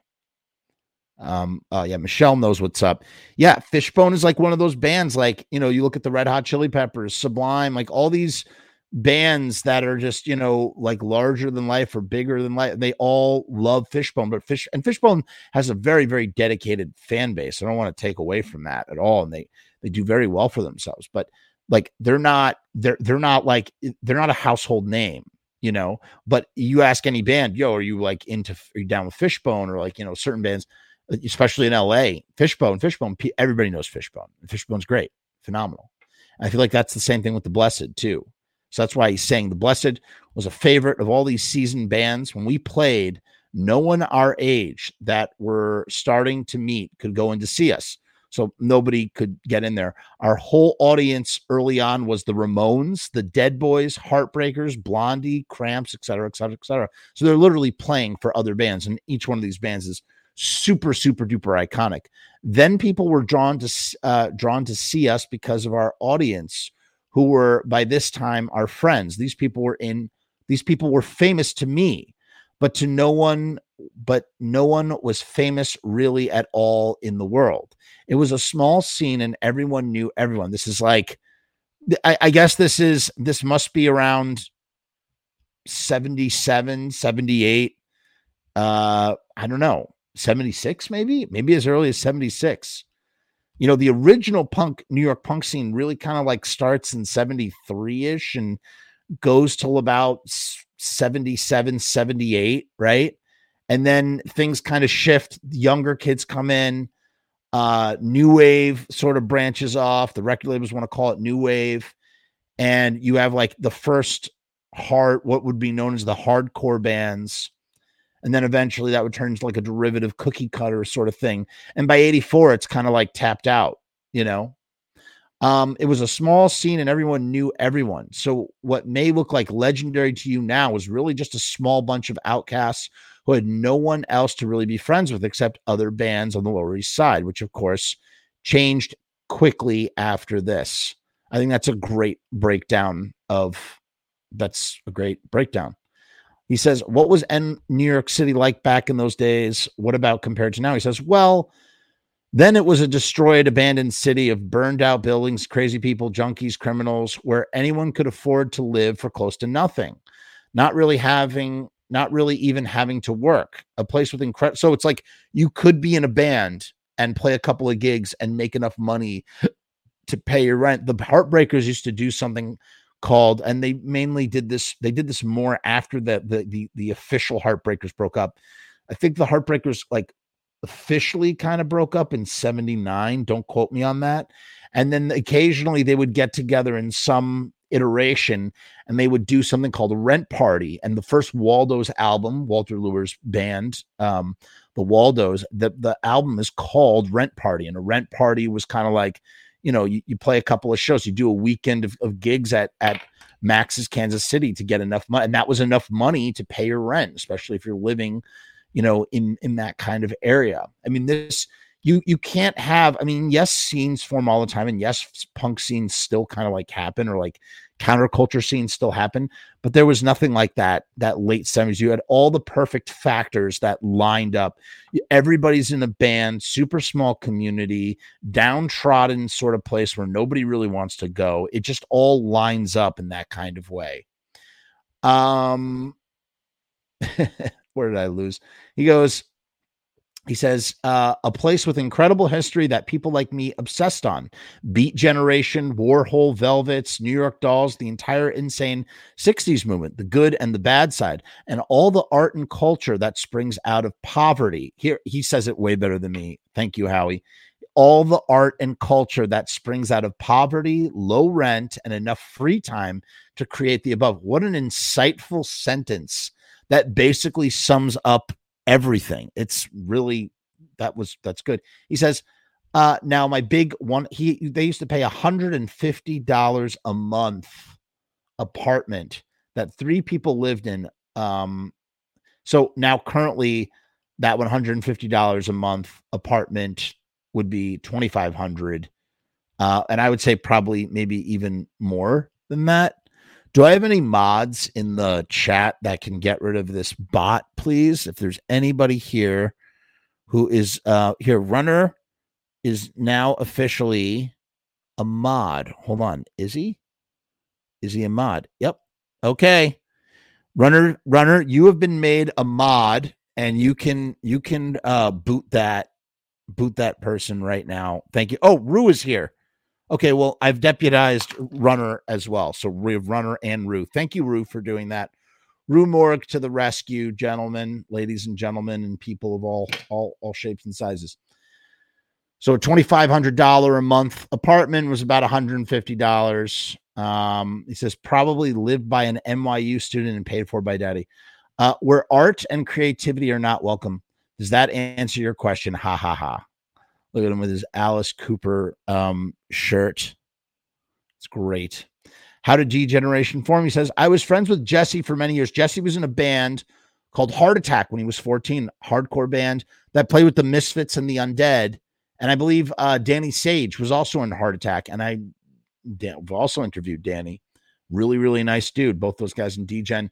Um, uh, yeah, Michelle knows what's up. Yeah, Fishbone is like one of those bands, like you know, you look at the Red Hot Chili Peppers, Sublime, like all these bands that are just you know like larger than life or bigger than life. They all love Fishbone, but Fish and Fishbone has a very very dedicated fan base. I don't want to take away from that at all, and they they do very well for themselves. But like they're not they're they're not like they're not a household name you know but you ask any band yo are you like into are you down with fishbone or like you know certain bands uh, especially in LA. Fishbone, Fishbone, everybody knows Fishbone. Fishbone's great, phenomenal. I feel like that's the same thing with the Blessed too. So that's why he's saying the Blessed was a favorite of all these seasoned bands. When we played, no one our age that were starting to meet could go in to see us. So nobody could get in there. Our whole audience early on was the Ramones, the Dead Boys, Heartbreakers, Blondie, Cramps, etc., etc., etc. So they're literally playing for other bands, and each one of these bands is super super duper iconic then people were drawn to uh, drawn to see us because of our audience who were by this time our friends these people were in these people were famous to me but to no one but no one was famous really at all in the world. It was a small scene and everyone knew everyone. This is like I, I guess this is this must be around 77 78 uh i don't know 76 maybe? Maybe as early as 76 you know the original punk new york punk scene really kind of like starts in 73ish and goes till about 77 78 right and then things kind of shift. Younger kids come in uh new wave sort of branches off. The record labels want to call it new wave. And you have like the first hard what would be known as the hardcore bands. And then eventually that would turn into like a derivative cookie cutter sort of thing. And by 84 it's kind of like tapped out you know um it was a small scene and everyone knew everyone so what may look like legendary to you now was really just a small bunch of outcasts who had no one else to really be friends with except other bands on the lower east side which of course changed quickly after this i think that's a great breakdown of that's a great breakdown he says, What was New York City like back in those days? What about compared to now? He says, Well, then it was a destroyed, abandoned city of burned out buildings, crazy people, junkies, criminals, where anyone could afford to live for close to nothing, not really having, not really even having to work. A place with incredible. So it's like you could be in a band and play a couple of gigs and make enough money to pay your rent. The Heartbreakers used to do something called and they mainly did this they did this more after the the the, the official heartbreakers broke up I think the Heartbreakers like officially kind of broke up in 79. Don't quote me on that. And then occasionally they would get together in some iteration and they would do something called a rent party. And the first Waldo's album, Walter Lure's band, um, the Waldos, the, the album is called Rent Party. And a rent party was kind of like, you know, you, you play a couple of shows, you do a weekend of, of gigs at at Max's Kansas City to get enough money. And that was enough money to pay your rent, especially if you're living, you know, in in that kind of area. I mean, this you you can't have i mean yes scenes form all the time and yes punk scenes still kind of like happen or like counterculture scenes still happen but there was nothing like that that late 70s you had all the perfect factors that lined up. Everybody's in a band super small community downtrodden sort of place where nobody really wants to go. It just all lines up in that kind of way. Um *laughs* where did i lose he goes he says, uh, a place with incredible history that people like me obsessed on. Beat Generation, Warhol, Velvets, New York Dolls, the entire insane 60s movement, the good and the bad side, and all the art and culture that springs out of poverty. Here, he says it way better than me. Thank you, Howie. All the art and culture that springs out of poverty, low rent, and enough free time to create the above. What an insightful sentence that basically sums up everything. It's really that was that's good. He says, uh, now my big one, he they used to pay $150 a month apartment that three people lived in. Um, so now currently that $150 a month apartment would be 2500 uh, and I would say probably maybe even more than that. Do I have any mods in the chat that can get rid of this bot, please? If there's anybody here who is uh here, runner is now officially a mod. Hold on, is he? Is he a mod? Yep. Okay. Runner, runner, you have been made a mod and you can you can uh boot that boot that person right now. Thank you. Oh, Rue is here. Okay, well, I've deputized Runner as well. So we have Runner and Rue. Thank you, Rue, for doing that. Rue Morg to the rescue, gentlemen, ladies and gentlemen, and people of all all all shapes and sizes. So a twenty five hundred dollar a month apartment was about one hundred and fifty dollars. Um, he says probably lived by an NYU student and paid for by daddy. Uh, where art and creativity are not welcome. Does that answer your question? Ha ha ha. Look at him with his Alice Cooper um, shirt. It's great. How did D Generation form? He says, I was friends with Jesse for many years. Jesse was in a band called Heart Attack when he was 14, hardcore band that played with the Misfits and the Undead. And I believe uh, Danny Sage was also in Heart Attack. And I also interviewed Danny. Really, really nice dude. Both those guys in D-Gen.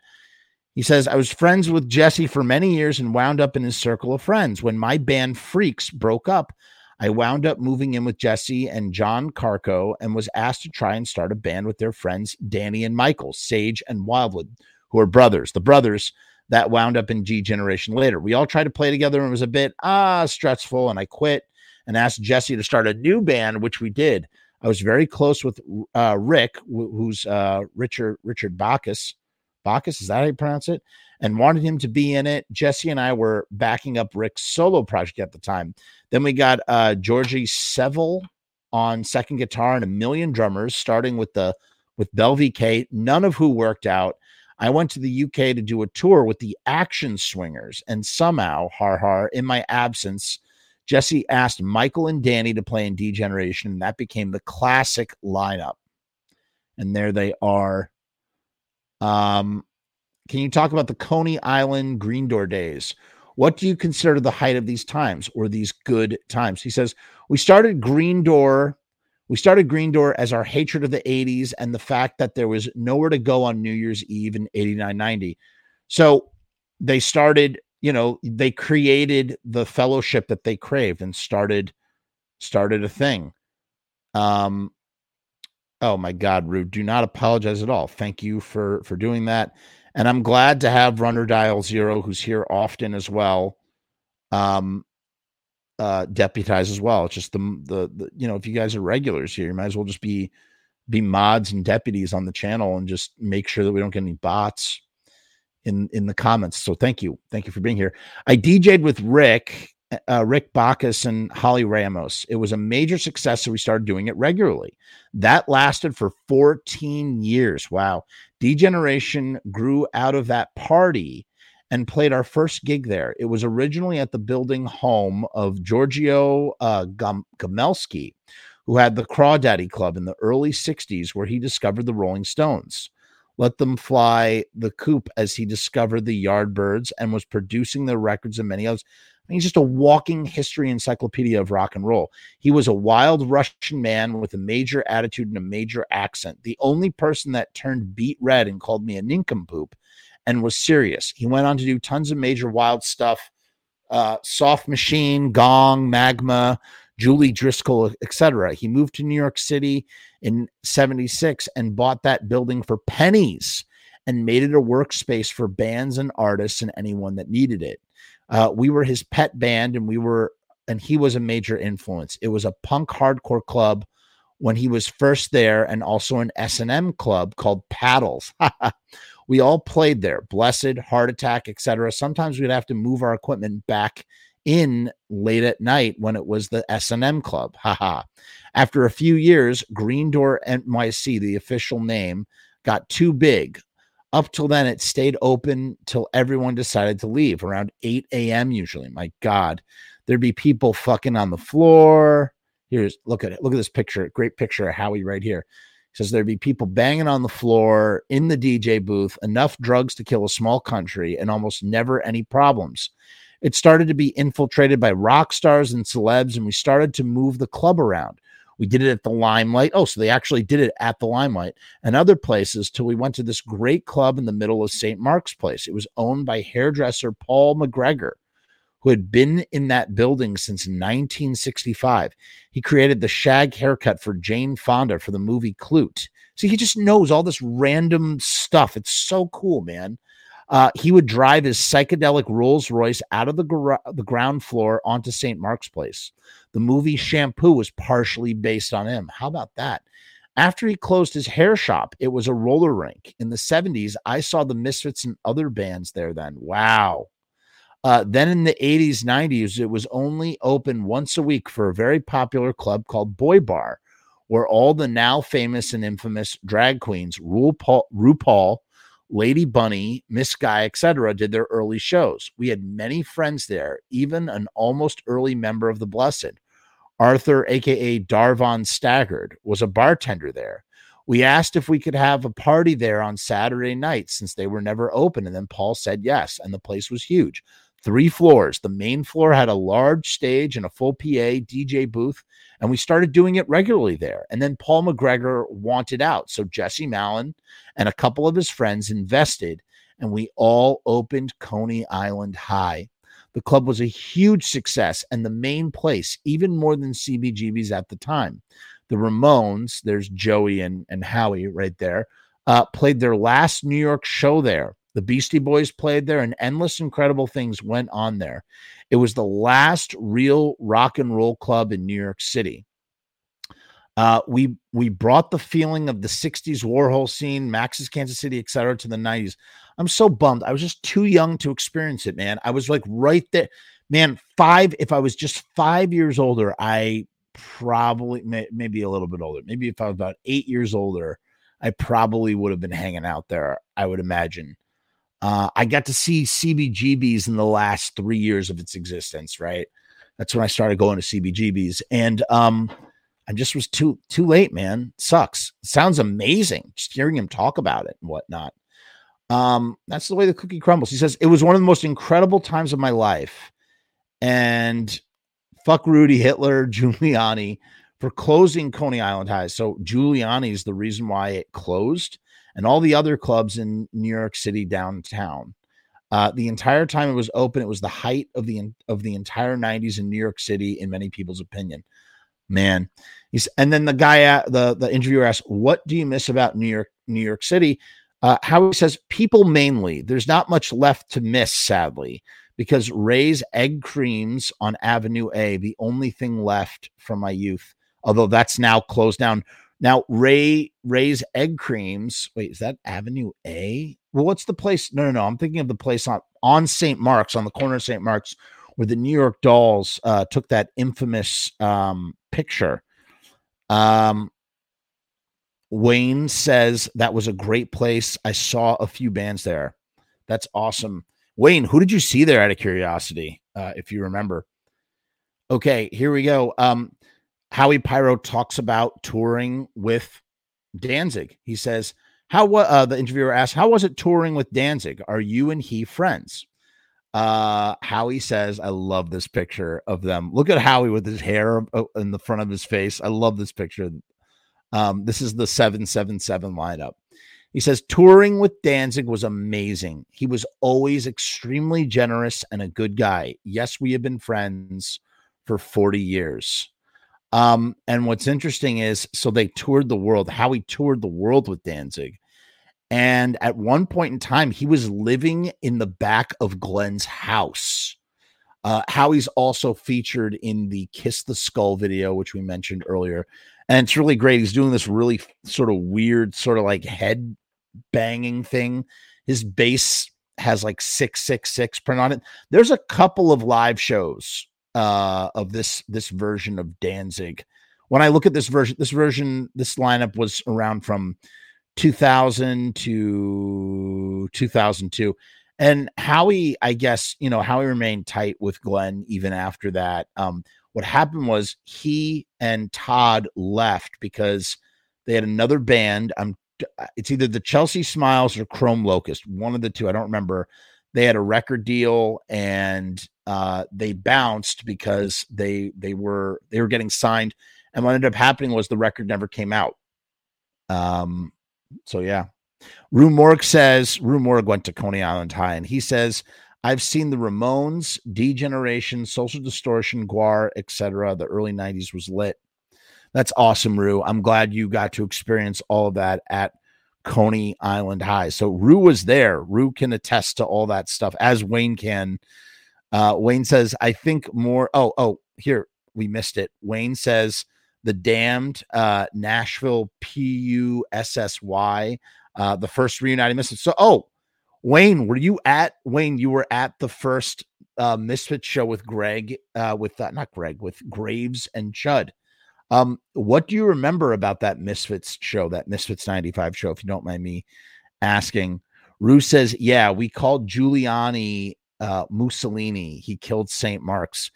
He says, I was friends with Jesse for many years and wound up in his circle of friends. When my band Freaks broke up, I wound up moving in with Jesse and John Carco and was asked to try and start a band with their friends Danny and Michael, Sage and Wildwood, who are brothers. The brothers that wound up in D Generation later. We all tried to play together and it was a bit ah stressful, and I quit and asked Jesse to start a new band, which we did. I was very close with uh, Rick, who's uh, Richard Richard Bacchus. Bacchus, is that how you pronounce it? And wanted him to be in it. Jesse and I were backing up Rick's solo project at the time. Then we got uh, Georgie Seville on second guitar and a million drummers, starting with the with Bell VK, none of who worked out. I went to the UK to do a tour with the Action Swingers, and somehow, har har, in my absence, Jesse asked Michael and Danny to play in D Generation, and that became the classic lineup. And there they are. Um, can you talk about the Coney Island Green Door days? What do you consider the height of these times or these good times? He says, We started Green Door. We started Green Door as our hatred of the 80s and the fact that there was nowhere to go on New Year's Eve in 89 90. So they started, you know, they created the fellowship that they craved and started started a thing. Um oh my god, Rude, do not apologize at all. Thank you for for doing that. And I'm glad to have Runner Dial Zero, who's here often as well, um, uh, deputize as well. It's just the, the, the you know if you guys are regulars here, you might as well just be be mods and deputies on the channel and just make sure that we don't get any bots in in the comments. So thank you, thank you for being here. I DJ'd with Rick, uh, Rick Bacchus and Holly Ramos. It was a major success, so we started doing it regularly. That lasted for 14 years. Wow, D-Generation grew out of that party and played our first gig there. It was originally at the building home of Giorgio uh, who had the Crawdaddy Club in the early 60s, where he discovered the Rolling Stones let them fly the coop as he discovered the Yardbirds and was producing their records and many others. He's just a walking history encyclopedia of rock and roll. He was a wild Russian man with a major attitude and a major accent. The only person that turned beet red and called me a nincompoop and was serious. He went on to do tons of major wild stuff uh, Soft Machine, Gong, Magma, Julie Driscoll, etc. He moved to New York City in 76 and bought that building for pennies and made it a workspace for bands and artists and anyone that needed it. Uh, we were his pet band and we were and he was a major influence. It was a punk hardcore club when he was first there and also an S&M club called Paddles. *laughs* we all played there, Blessed, Heart Attack, etc. Sometimes we'd have to move our equipment back in late at night when it was the S&M club. *laughs* Haha. After a few years, Green Door NYC, the official name, got too big. Up till then, it stayed open till everyone decided to leave around 8 a.m. usually. My God, there'd be people fucking on the floor. Here's look at it. Look at this picture. Great picture of Howie right here. He says there'd be people banging on the floor in the DJ booth, enough drugs to kill a small country, and almost never any problems it started to be infiltrated by rock stars and celebs, and we started to move the club around. We did it at the Limelight. Oh, so they actually did it at the Limelight and other places till we went to this great club in the middle of St. Mark's Place. It was owned by hairdresser Paul McGregor, who had been in that building since 1965. He created the shag haircut for Jane Fonda for the movie Klute. See, he just knows all this random stuff. It's so cool, man. Uh, he would drive his psychedelic Rolls Royce out of the, the ground floor onto St. Mark's Place. The movie Shampoo was partially based on him. How about that? After he closed his hair shop, it was a roller rink. In the 70s, I saw the Misfits and other bands there then. Wow. Uh, then in the 80s, 90s, it was only open once a week for a very popular club called Boy Bar, where all the now famous and infamous drag queens, RuPaul, Lady Bunny, Miss Guy, etc., did their early shows. We had many friends there, even an almost early member of the Blessed. Arthur, aka Darvon Staggered, was a bartender there. We asked if we could have a party there on Saturday night since they were never open, and then Paul said yes, and the place was huge. Three floors. The main floor had a large stage and a full PA DJ booth, and we started doing it regularly there. And then Paul McGregor wanted out. So Jesse Malin and a couple of his friends invested, and we all opened Coney Island High. The club was a huge success and the main place, even more than CBGB's at the time. The Ramones, there's Joey and, and Howie right there, uh, played their last New York show there. The Beastie Boys played there, and endless incredible things went on there. It was the last real rock and roll club in New York City. Uh, we we brought the feeling of the 60s Warhol scene, Max's Kansas City, etc., to the 90s. I'm so bummed. I was just too young to experience it, man. I was like right there. Man, five, if I was just five years older, I probably may, maybe a little bit older. Maybe if I was about eight years older, I probably would have been hanging out there, I would imagine. Uh, I got to see CBGBs in the last three years of its existence, right? That's when I started going to CBGBs. And um, I just was too too late, man. Sucks. sounds amazing. Just hearing him talk about it and whatnot. Um, that's the way the cookie crumbles. He says it was one of the most incredible times of my life. And fuck Rudy Hitler, *laughs* Giuliani for closing Coney Island High. So Giuliani is the reason why it closed and all the other clubs in New York City downtown. Uh, the entire time it was open, it was the height of the of the entire 90s in New York City, in many people's opinion. Man, he's and then the guy the the interviewer asked, "What do you miss about New York New York City?" Uh, Howie says, "People mainly. There's not much left to miss, sadly." Because Ray's egg creams on Avenue A, the only thing left from my youth, although that's now closed down. Now, Ray Ray's egg creams. Wait, is that Avenue A? well, what's the place? No, no, no. I'm thinking of the place on on St. Mark's, on the corner of St. Mark's, where the New York Dolls uh, took that infamous um, picture. Um, Wayne says that was a great place. I saw a few bands there. That's awesome. Wayne, who did you see there out of curiosity, uh, if you remember? Okay, here we go. Um, Howie Pyro talks about touring with Danzig. He says, "How what?" Uh, the interviewer asks, "How was it touring with Danzig? Are you and he friends?" Uh, Howie says, "I love this picture of them. Look at Howie with his hair uh, in the front of his face. I love this picture. Um, this is the seven seven seven lineup." He says, touring with Danzig was amazing. He was always extremely generous and a good guy. Yes, we have been friends for 40 years. Um, and what's interesting is so they toured the world, how he toured the world with Danzig. And at one point in time, he was living in the back of Glenn's house. Uh, Howie's also featured in the Kiss the Skull video, which we mentioned earlier. And it's really great. He's doing this really sort of weird, sort of like head banging thing. His bass has like 666 print on it. There's a couple of live shows uh, of this this version of Danzig. When I look at this version, this version, this lineup was around from 2000 to 2002. And Howie, I guess, you know, Howie remained tight with Glenn even after that. Um, what happened was he and Todd left because they had another band. I'm it's either the Chelsea Smiles or Chrome Locust, one of the two. I don't remember. They had a record deal and uh, they bounced because they they were they were getting signed, and what ended up happening was the record never came out. Um, so yeah, Rue Morg says Rue Morg went to Coney Island High, and he says I've seen the Ramones, D-Generation, Social Distortion, Gwar, etc. The early '90s was lit. That's awesome, Rue. I'm glad you got to experience all of that at Coney Island High. So Rue was there. Rue can attest to all that stuff, as Wayne can uh, Wayne says, I think more. Oh, oh, here we missed it. Wayne says the damned uh, Nashville P U S S Y, uh, the first reunited Misfits. So, oh, Wayne, were you at Wayne? You were at the first uh, Misfits show with Greg, uh, with uh, not Greg, with Graves and Chud. Um, what do you remember about that Misfits show, that Misfits 95 show, if you don't mind me asking? Rue says, Yeah, we called Giuliani uh, Mussolini. He killed St. Mark's.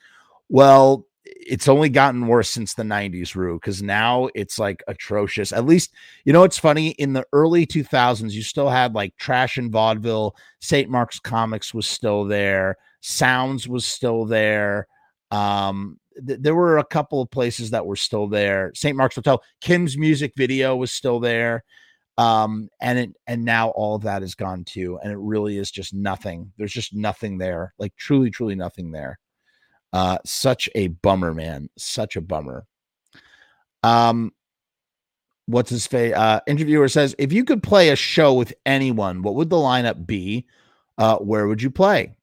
Well, it's only gotten worse since the 90s, Rue, because now it's like atrocious. At least, you know, it's funny in the early 2000s, you still had like Trash and Vaudeville, St. Mark's Comics was still there, Sounds was still there. Um, th- there were a couple of places that were still there. St. Mark's Hotel, Kim's music video was still there um and it and now all of that is gone too and it really is just nothing there's just nothing there like truly truly nothing there uh such a bummer man such a bummer um what's his face uh interviewer says if you could play a show with anyone what would the lineup be uh where would you play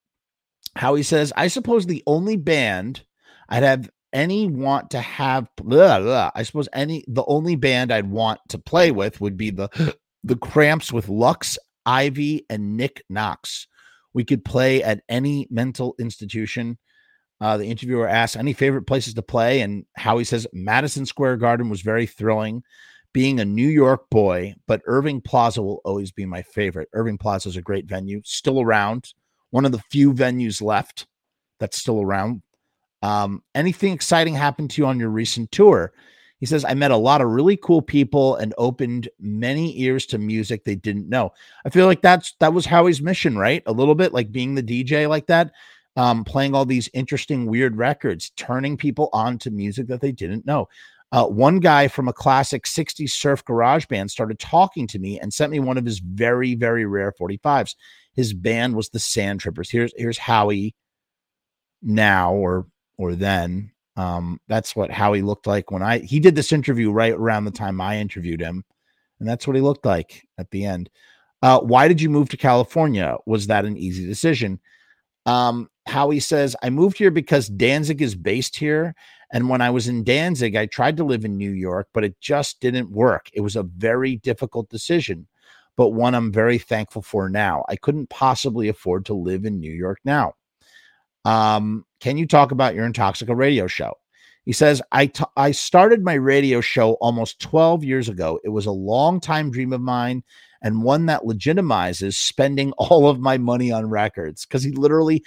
howie says i suppose the only band i'd have any want to have blah, blah, I suppose any the only band I'd want to play with would be the *gasps* the Cramps with Lux, Ivy, and Nick Knox. We could play at any mental institution. Uh, the interviewer asks any favorite places to play, and Howie says Madison Square Garden was very thrilling. Being a New York boy, but Irving Plaza will always be my favorite. Irving Plaza is a great venue, still around. One of the few venues left that's still around. Um, anything exciting happened to you on your recent tour? He says, I met a lot of really cool people and opened many ears to music they didn't know. I feel like that's that was Howie's mission, right? A little bit like being the DJ like that, um, playing all these interesting, weird records, turning people on to music that they didn't know. Uh, one guy from a classic 60s surf garage band started talking to me and sent me one of his very, very rare 45s. His band was the Sand Trippers. Here's here's Howie now, or or then. Um, that's what how he looked like when I he did this interview right around the time I interviewed him, and that's what he looked like at the end. Uh, why did you move to California? Was that an easy decision? Um, Howie says, I moved here because Danzig is based here. And when I was in Danzig, I tried to live in New York, but it just didn't work. It was a very difficult decision. but one I'm very thankful for now. I couldn't possibly afford to live in New York now. Um, can you talk about your Intoxica radio show? He says, I, t- I started my radio show almost 12 years ago. It was a long time dream of mine and one that legitimizes spending *laughs* all of my money on records because he literally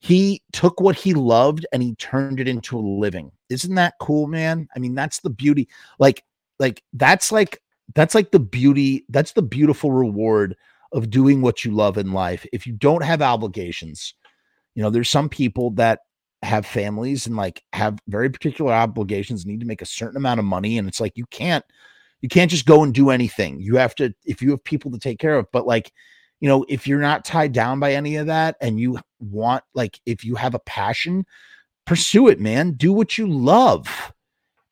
he took what he loved and he turned it into a living. Isn't that cool, man? I mean, that's the beauty. Like, like that's like that's like the beauty, that's the beautiful reward of doing what you love in life. If you don't have obligations, you know, there's some people that have families and like have very particular obligations, need to make a certain amount of money. And it's like you can't you can't just go and do anything. You have to, if you have people to take care of, but like, you know, if you're not tied down by any of that and you want, like, if you have a passion, pursue it, man. Do what you love.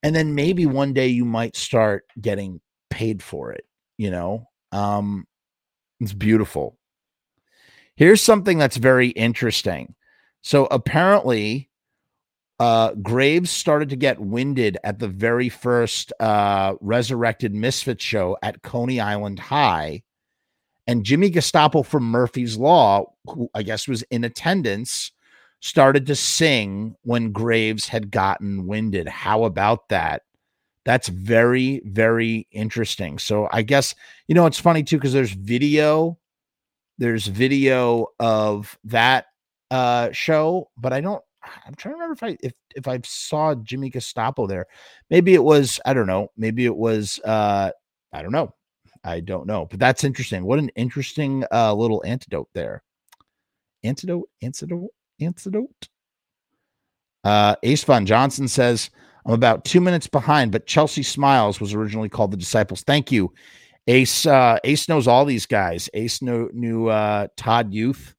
And then maybe one day you might start getting paid for it, you know? Um, it's beautiful. Here's something that's very interesting. So apparently, uh, Graves started to get winded at the very first uh, Resurrected Misfit show at Coney Island High. And Jimmy Gestapo from Murphy's Law, who I guess was in attendance, started to sing when Graves had gotten winded. How about that? That's very, very interesting. So I guess, you know, it's funny too, because there's video, there's video of that uh show, but I don't I'm trying to remember if I if if I saw Jimmy Gestapo there. Maybe it was I don't know. Maybe it was uh I don't know. I don't know. But that's interesting. What an interesting uh little antidote there. Antidote, antidote, antidote. Uh Ace Von Johnson says, I'm about two minutes behind, but Chelsea Smiles was originally called the Disciples. Thank you. Ace uh Ace knows all these guys. Ace knew, knew uh Todd Youth.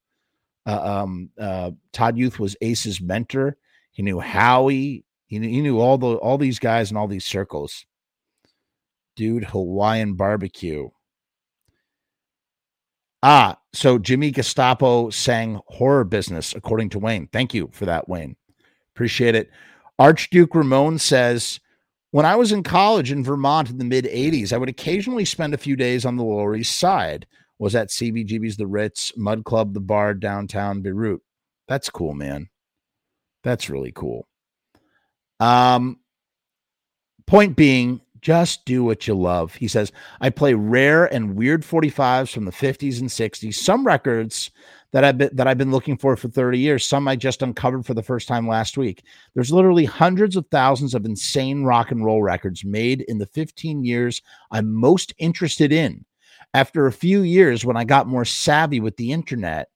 Uh, um, uh, Todd Youth was Ace's mentor. He knew Howie. He knew, he knew all the all these guys in all these circles. Dude, Hawaiian barbecue. Ah, so Jimmy Gestapo sang horror business, according to Wayne. Thank you for that, Wayne. Appreciate it. Archduke Ramon says, when I was in college in Vermont in the mid 80s, I would occasionally spend a few days on the Lower East Side was at CBGB's The Ritz, Mud Club, The Bar, downtown Beirut. That's cool, man. That's really cool. Um, point being, just do what you love. He says, I play rare and weird 45s from the 50s and 60s, some records that I've been that I've been looking for for 30 years. Some I just uncovered for the first time last week. There's literally hundreds of thousands of insane rock and roll records made in the 15 years I'm most interested in after a few years when I got more savvy with the internet,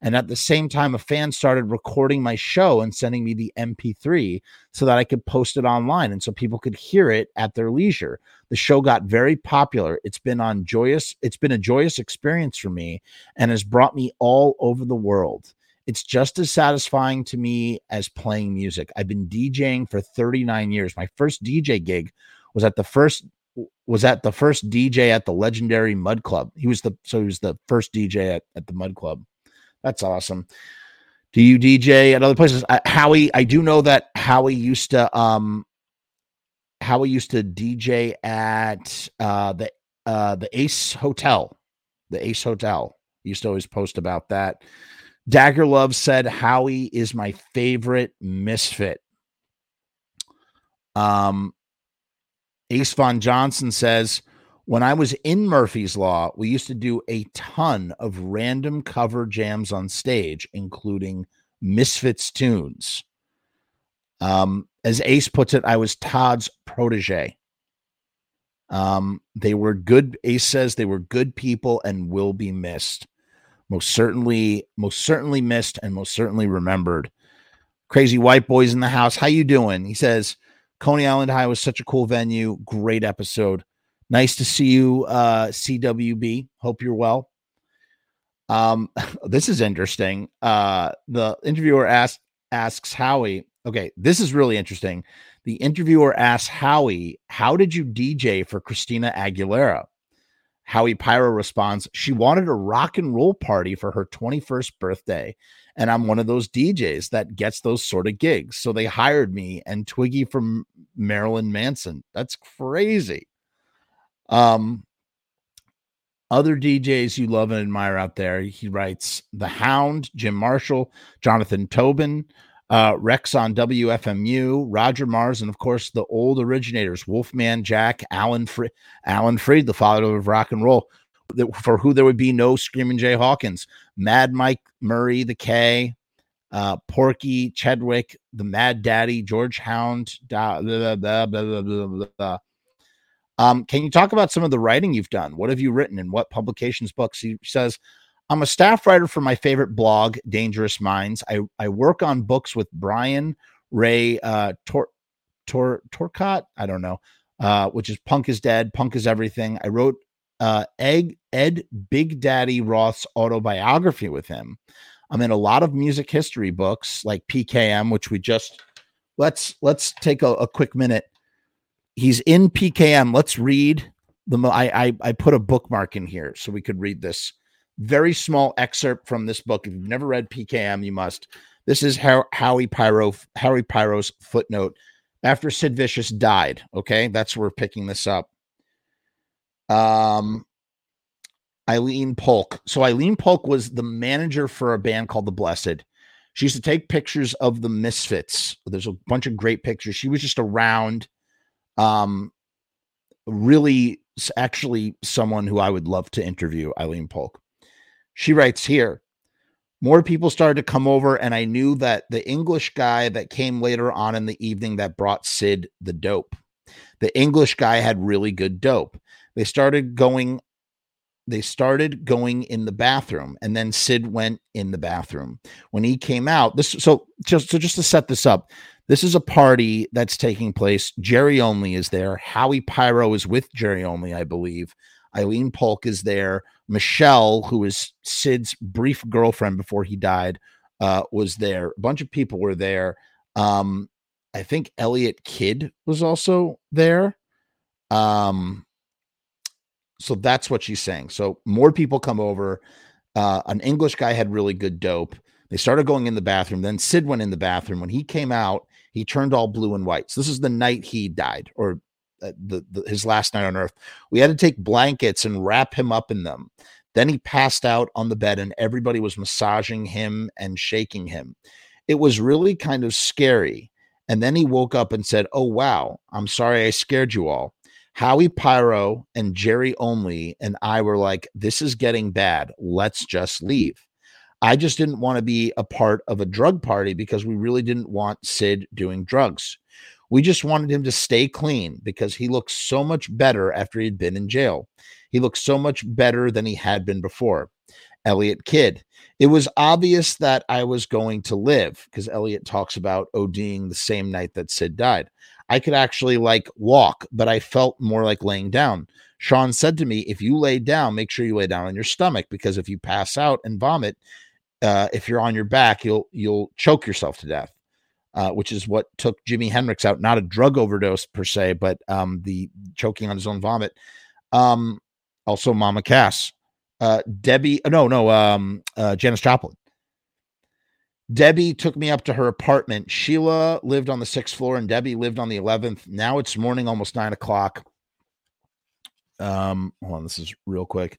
and at the same time, a fan started recording my show and sending me the MP3 so that I could post it online and so people could hear it at their leisure. The show got very popular. It's been on joyous, it's been a joyous experience for me and has brought me all over the world. It's just as satisfying to me as playing music. I've been DJing for 39 years. My first DJ gig was at the first was at the first DJ at the legendary Mud Club. He was the so he was the first DJ at, at the Mud Club. That's awesome. Do you DJ at other places? I, Howie, I do know that Howie used to um Howie used to DJ at uh the uh the Ace Hotel. The Ace Hotel. He used to always post about that. Dagger Love said Howie is my favorite misfit. Um Ace Von Johnson says, when I was in Murphy's Law, we used to do a ton of random cover jams on stage, including Misfits tunes. Um, as Ace puts it, I was Todd's protege. Um, they were good. Ace says they were good people and will be missed. Most certainly, most certainly missed and most certainly remembered. Crazy white boys in the house. How you doing? He says, Coney Island High was such a cool venue. Great episode. Nice to see you, uh, CWB. Hope you're well. Um, *laughs* this is interesting. Uh, the interviewer asks asks Howie. Okay, this is really interesting. The interviewer asks Howie, "How did you DJ for Christina Aguilera?" Howie Pyro responds, "She wanted a rock and roll party for her 21st birthday, and I'm one of those DJs that gets those sort of gigs. So they hired me and Twiggy from Marilyn Manson. That's crazy. Um, other DJs you love and admire out there. He writes The Hound, Jim Marshall, Jonathan Toubin, uh, Rex on WFMU, Roger Mars, and of course the old originators, Wolfman Jack, Alan, Fre- Alan Freed, the father of rock and roll, for who there would be no Screaming Jay Hawkins, Mad Mike Murray, the K, uh, Porky, Chedwick, the Mad Daddy, George Hound, blah, blah, blah, um, can you talk about some of the writing you've done? What have you written and what publications, books? He says, I'm a staff writer for my favorite blog, Dangerous Minds. I, I work on books with Bryan Ray uh, Tor, Tor, Turcotte. I don't know, uh, which is Punk is Dead, Punk is Everything. I wrote uh, Ed, Ed Big Daddy Roth's autobiography with him. I'm in a lot of music history books like PKM, which we just let's let's take a, a quick minute. He's in PKM. Let's read the. I, I I put a bookmark in here so we could read this very small excerpt from this book. If you've never read PKM, you must. This is how Howie Pyro Howie Pyro's footnote after Sid Vicious died. Okay, that's where we're picking this up. Um, Eileen Polk. So Eileen Polk was the manager for a band called The Blessed. She used to take pictures of the Misfits. There's a bunch of great pictures. She was just around. Um, really, actually, someone who I would love to interview, Eileen Polk. She writes here more people started to come over, and I knew that the English guy that came later on in the evening that brought Sid the dope, the English guy had really good dope. They started going. They started going in the bathroom, and then Sid went in the bathroom. When he came out, this so just so just to set this up, this is a party that's taking place. Jerry Only is there. Howie Pyro is with Jerry Only, I believe. Eileen Polk is there. Michelle, who is Sid's brief girlfriend before he died, uh, was there. A bunch of people were there. Um, I think Elliot Kidd was also there. Um, so that's what she's saying. So more people come over. Uh, an English guy had really good dope. They started going in the bathroom. Then Sid went in the bathroom. When he came out, he turned all blue and white. So this is the night he died, or uh, the, the, his last night on earth. We had to take blankets and wrap him up in them. Then he passed out on the bed, and everybody was massaging him and shaking him. It was really kind of scary. And then he woke up and said, Oh, wow, I'm sorry I scared you all. Howie Pyro and Jerry Only and I were like, This is getting bad. Let's just leave. I just didn't want to be a part of a drug party because we really didn't want Sid doing drugs. We just wanted him to stay clean because he looked so much better after he'd been in jail. He looked so much better than he had been before. Elliot Kidd. It was obvious that I was going to live because Elliot talks about ODing the same night that Sid died. I could actually like walk, but I felt more like laying down. Sean said to me, if you lay down, make sure you lay down on your stomach because if you pass out and vomit, uh, if you're on your back, you'll you'll choke yourself to death uh, which is what took Jimi Hendrix out. Not a drug overdose per se, but um, the choking on his own vomit. Um, also, Mama Cass, uh, Debbie. No, no, um, uh, Janis Joplin. Debbie took me up to her apartment. Sheila lived on the sixth floor, and Debbie lived on the eleventh. Now it's morning, almost nine o'clock. Um, hold on, this is real quick.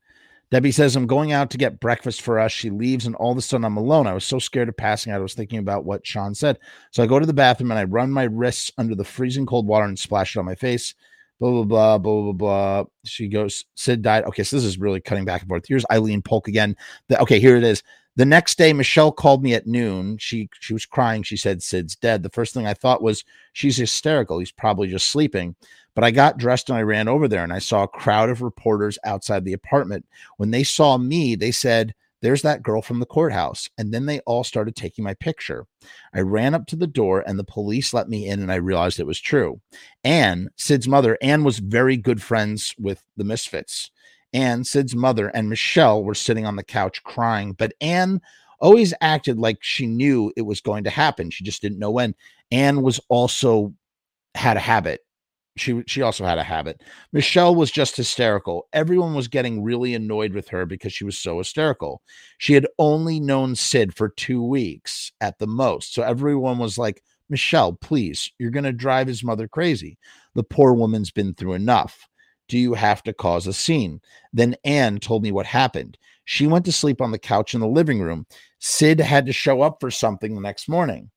Debbie says, I'm going out to get breakfast for us. She leaves, and all of a sudden I'm alone. I was so scared of passing out. I was thinking about what Sean said. So I go to the bathroom and I run my wrists under the freezing cold water and splash it on my face. Blah, blah, blah, blah, blah, blah. She goes, Sid died. Okay, so this is really cutting back and forth. Here's Eileen Polk again. The, okay, here it is. The next day, Michelle called me at noon. She she was crying. She said Sid's dead. The first thing I thought was she's hysterical. He's probably just sleeping. But I got dressed and I ran over there and I saw a crowd of reporters outside the apartment. When they saw me, they said, There's that girl from the courthouse. And then they all started taking my picture. I ran up to the door and the police let me in and I realized it was true. Anne, Sid's mother, Anne was very good friends with the Misfits. Anne, Sid's mother, and Michelle were sitting on the couch crying, but Anne always acted like she knew it was going to happen. She just didn't know when. Anne was also had a habit she she also had a habit. Michelle was just hysterical. Everyone was getting really annoyed with her because she was so hysterical. She had only known Sid for 2 weeks at the most. So everyone was like, "Michelle, please, you're going to drive his mother crazy. The poor woman's been through enough." Do you have to cause a scene? Then Anne told me what happened. She went to sleep on the couch in the living room. Sid had to show up for something the next morning.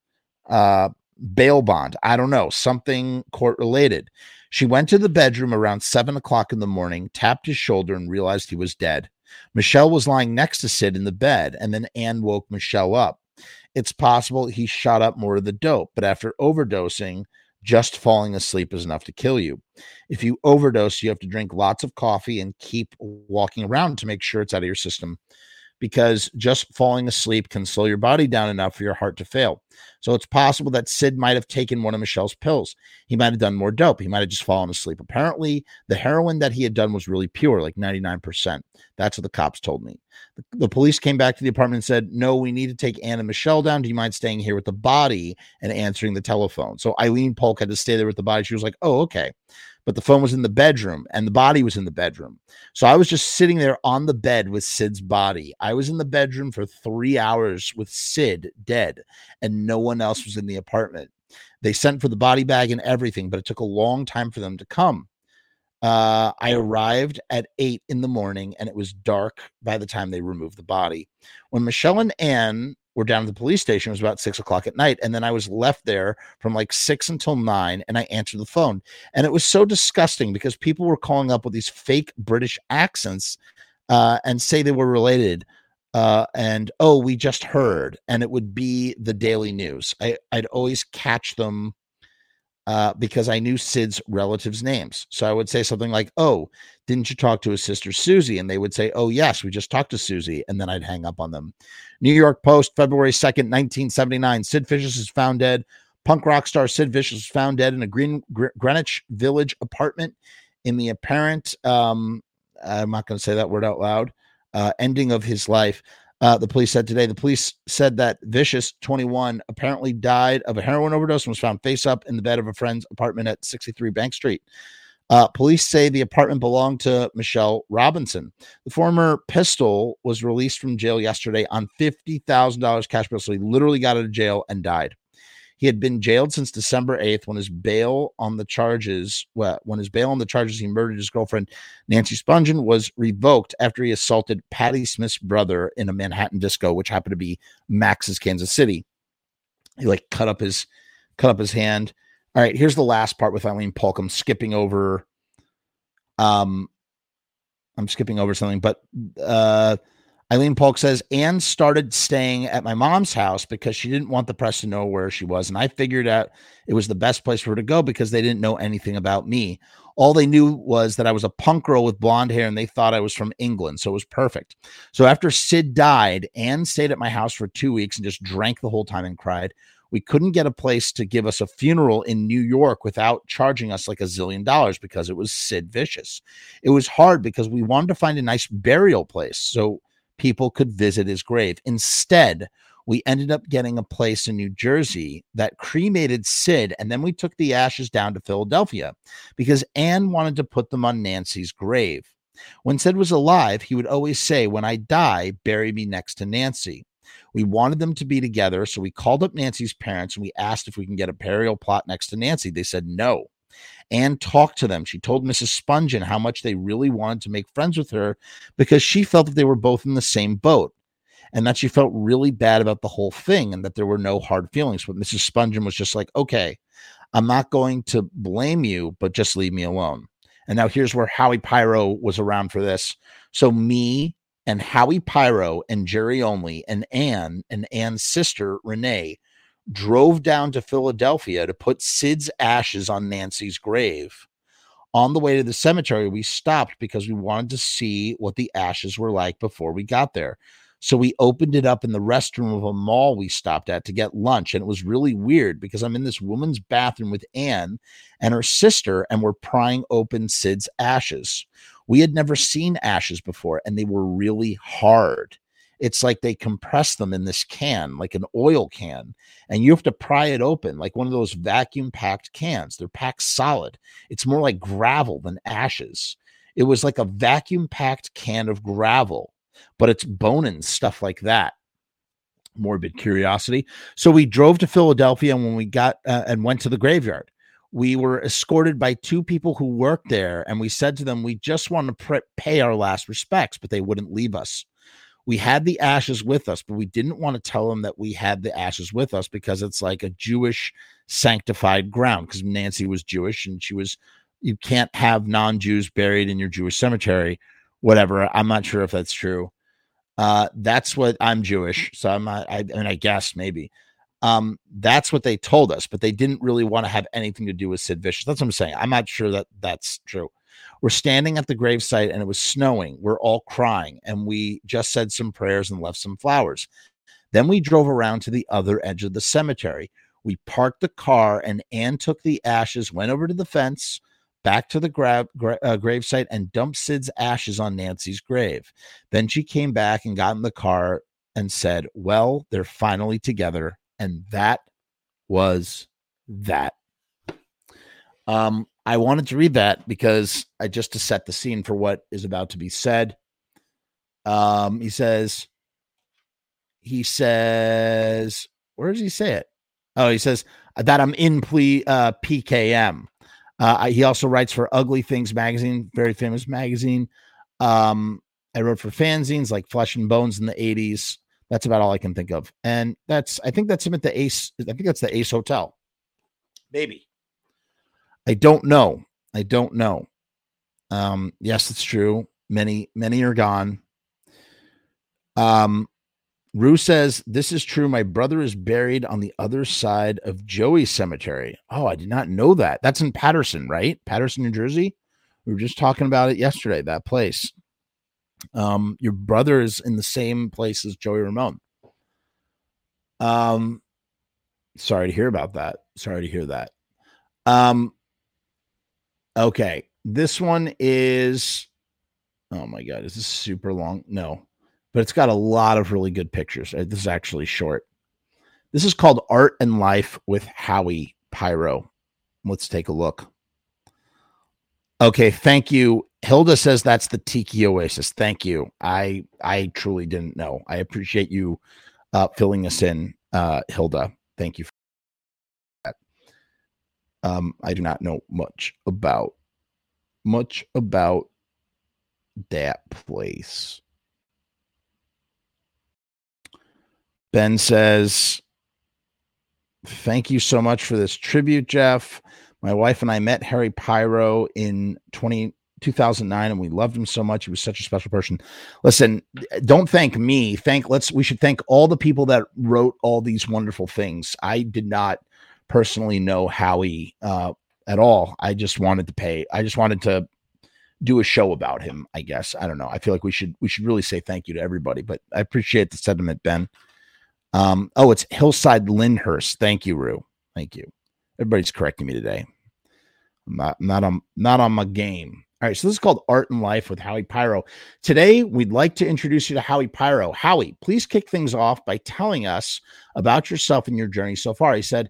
Uh, bail bond. I don't know, something court related. She went to the bedroom around seven o'clock in the morning, tapped his shoulder, and realized he was dead. Michelle was lying next to Sid in the bed, and then Anne woke Michelle up. It's possible he shot up more of the dope, but after overdosing, just falling asleep is enough to kill you. If you overdose, you have to drink lots of coffee and keep walking around to make sure it's out of your system because just falling asleep can slow your body down enough for your heart to fail. So it's possible that Sid might have taken one of Michelle's pills. He might have done more dope. He might have just fallen asleep. Apparently, the heroin that he had done was really pure, like 99%. That's what the cops told me. The, the police came back to the apartment and said, No, we need to take Anne and Michelle down. Do you mind staying here with the body and answering the telephone? So Eileen Polk had to stay there with the body. She was like, Oh, okay but the phone was in the bedroom and the body was in the bedroom. So I was just sitting there on the bed with Sid's body. I was in the bedroom for three hours with Sid dead, and no one else was in the apartment. They sent for the body bag and everything, but it took a long time for them to come. Uh, I arrived at eight in the morning and it was dark by the time they removed the body. When Michelle and Anne were down at the police station. It was about six o'clock at night. And then I was left there from like six until nine and I answered the phone. And it was so disgusting because people were calling up with these fake British accents uh, and say they were related. Uh, and oh, we just heard, and it would be the daily news. I, I'd always catch them uh, because I knew Sid's relatives' names. So I would say something like, Oh, didn't you talk to his sister Susie? And they would say, Oh, yes, we just talked to Susie. And then I'd hang up on them. New York Post, February 2nd, 1979. Sid Vicious is found dead. Punk rock star Sid Vicious was found dead in a Green, Greenwich Village apartment in the apparent, um, I'm not going to say that word out loud, uh, ending of his life. Uh, the police said today. The police said that Vicious, 21, apparently died of a heroin overdose and was found face up in the bed of a friend's apartment at 63 Bank Street. Uh, police say the apartment belonged to Michelle Robinson. The former pistol was released from jail yesterday on $50,000 cash bail. So he literally got out of jail and died. He had been jailed since December 8th when his bail on the charges, well, when his bail on the charges he murdered his girlfriend, Nancy Spungen, was revoked after he assaulted Patti Smith's brother in a Manhattan disco, which happened to be Max's Kansas City. He like cut up his cut up his hand. All right, here's the last part with Eileen Polk. I'm skipping over um I'm skipping over something, but uh Eileen Polk says Anne started staying at my mom's house because she didn't want the press to know where she was. And I figured out it was the best place for her to go because they didn't know anything about me. All they knew was that I was a punk girl with blonde hair and they thought I was from England. So it was perfect. So after Sid died, Anne stayed at my house for two weeks and just drank the whole time and cried. We couldn't get a place to give us a funeral in New York without charging us like a zillion dollars because it was Sid Vicious. It was hard because we wanted to find a nice burial place. So people could visit his grave. Instead, we ended up getting a place in New Jersey that cremated Sid, and then we took the ashes down to Philadelphia because Anne wanted to put them on Nancy's grave. When Sid was alive, he would always say, When I die, bury me next to Nancy. We wanted them to be together, so we called up Nancy's parents and we asked if we can get a burial plot next to Nancy. They said no. Anne talked to them. She told Mrs. Spungen how much they really wanted to make friends with her because she felt that they were both in the same boat and that she felt really bad about the whole thing and that there were no hard feelings. But Mrs. Spungen was just like, okay, I'm not going to blame you, but just leave me alone. And now here's where Howie Pyro was around for this. So me and Howie Pyro and Jerry Only and Anne and Anne's sister Renee drove down to Philadelphia to put Sid's ashes on Nancy's grave. On the way to the cemetery, we stopped because we wanted to see what the ashes were like before we got there. So we opened it up in the restroom of a mall we stopped at to get lunch. And it was really weird because I'm in this woman's bathroom with Anne and her sister, and we're prying open Sid's ashes. We had never seen ashes before, and they were really hard it's like they compress them in this can, like an oil can, and you have to pry it open like one of those vacuum packed cans. They're packed solid. It's more like gravel than ashes. It was like a vacuum packed can of gravel, but it's bone and stuff like that. Morbid curiosity. So we drove to Philadelphia, and when we got uh, and went to the graveyard, we were escorted by two people who worked there, and we said to them, We just want to pay our last respects, but they wouldn't leave us. We had the ashes with us, but we didn't want to tell them that we had the ashes with us because it's like a Jewish sanctified ground. Because Nancy was Jewish and she was, you can't have non Jews buried in your Jewish cemetery, whatever. I'm not sure if that's true. Uh, that's what I'm Jewish. So I'm not, I, I mean, I guess maybe. Um, that's what they told us, but they didn't really want to have anything to do with Sid Vicious. That's what I'm saying. I'm not sure that that's true. We're standing at the gravesite and it was snowing. We're all crying and we just said some prayers and left some flowers. Then we drove around to the other edge of the cemetery. We parked the car and Anne took the ashes, went over to the fence, back to the gra- gra- uh, gravesite, and dumped Sid's ashes on Nancy's grave. Then she came back and got in the car and said, Well, they're finally together and that was that. Um, I wanted to read that because I just to set the scene for what is about to be said. Um, he says, he says, where does he say it? Oh, he says that I'm in plea uh, PKM. Uh, he also writes for Ugly Things magazine, very famous magazine. Um, I wrote for fanzines like Flesh and Bones in the 80s, that's about all I can think of. And that's I think that's him at the Ace. I think that's the Ace Hotel. Maybe. I don't know. I don't know. Um, yes, it's true. Many, many are gone. Um, Rue says, This is true. My brother is buried on the other side of Joey's cemetery. Oh, I did not know that. That's in Paterson, right? Paterson, New Jersey. We were just talking about it yesterday, that place. Um, your brother is in the same place as Joey Ramone. Um, sorry to hear about that. Sorry to hear that. Um, okay, this one is. Oh my god, is this super long? No, but it's got a lot of really good pictures. Uh, this is actually short. This is called Art and Life with Howie Pyro. Let's take a look. Okay, thank you, Hilda says that's the Tiki Oasis. Thank you. I I truly didn't know. I appreciate you uh, filling us in, uh, Hilda. Thank you for. Um, I do not know much about much about that place. Ben says, Thank you so much for this tribute, Jeff. My wife and I met Harry Pyro in 20, 2009 and we loved him so much he was such a special person listen don't thank me thank let's we should thank all the people that wrote all these wonderful things i did not personally know howie uh, at all. I just wanted to pay i just wanted to do a show about him i guess. I don't know. I feel like we should we should really say thank you to everybody but i appreciate the sentiment ben. Um oh it's hillside lyndhurst. Thank you rue. Thank you. Everybody's correcting me today. I'm not not on not on my game. All right, so this is called Art and Life with Howie Pyro. Today, we'd like to introduce you to Howie Pyro. Howie, please kick things off by telling us about yourself and your journey so far. He said,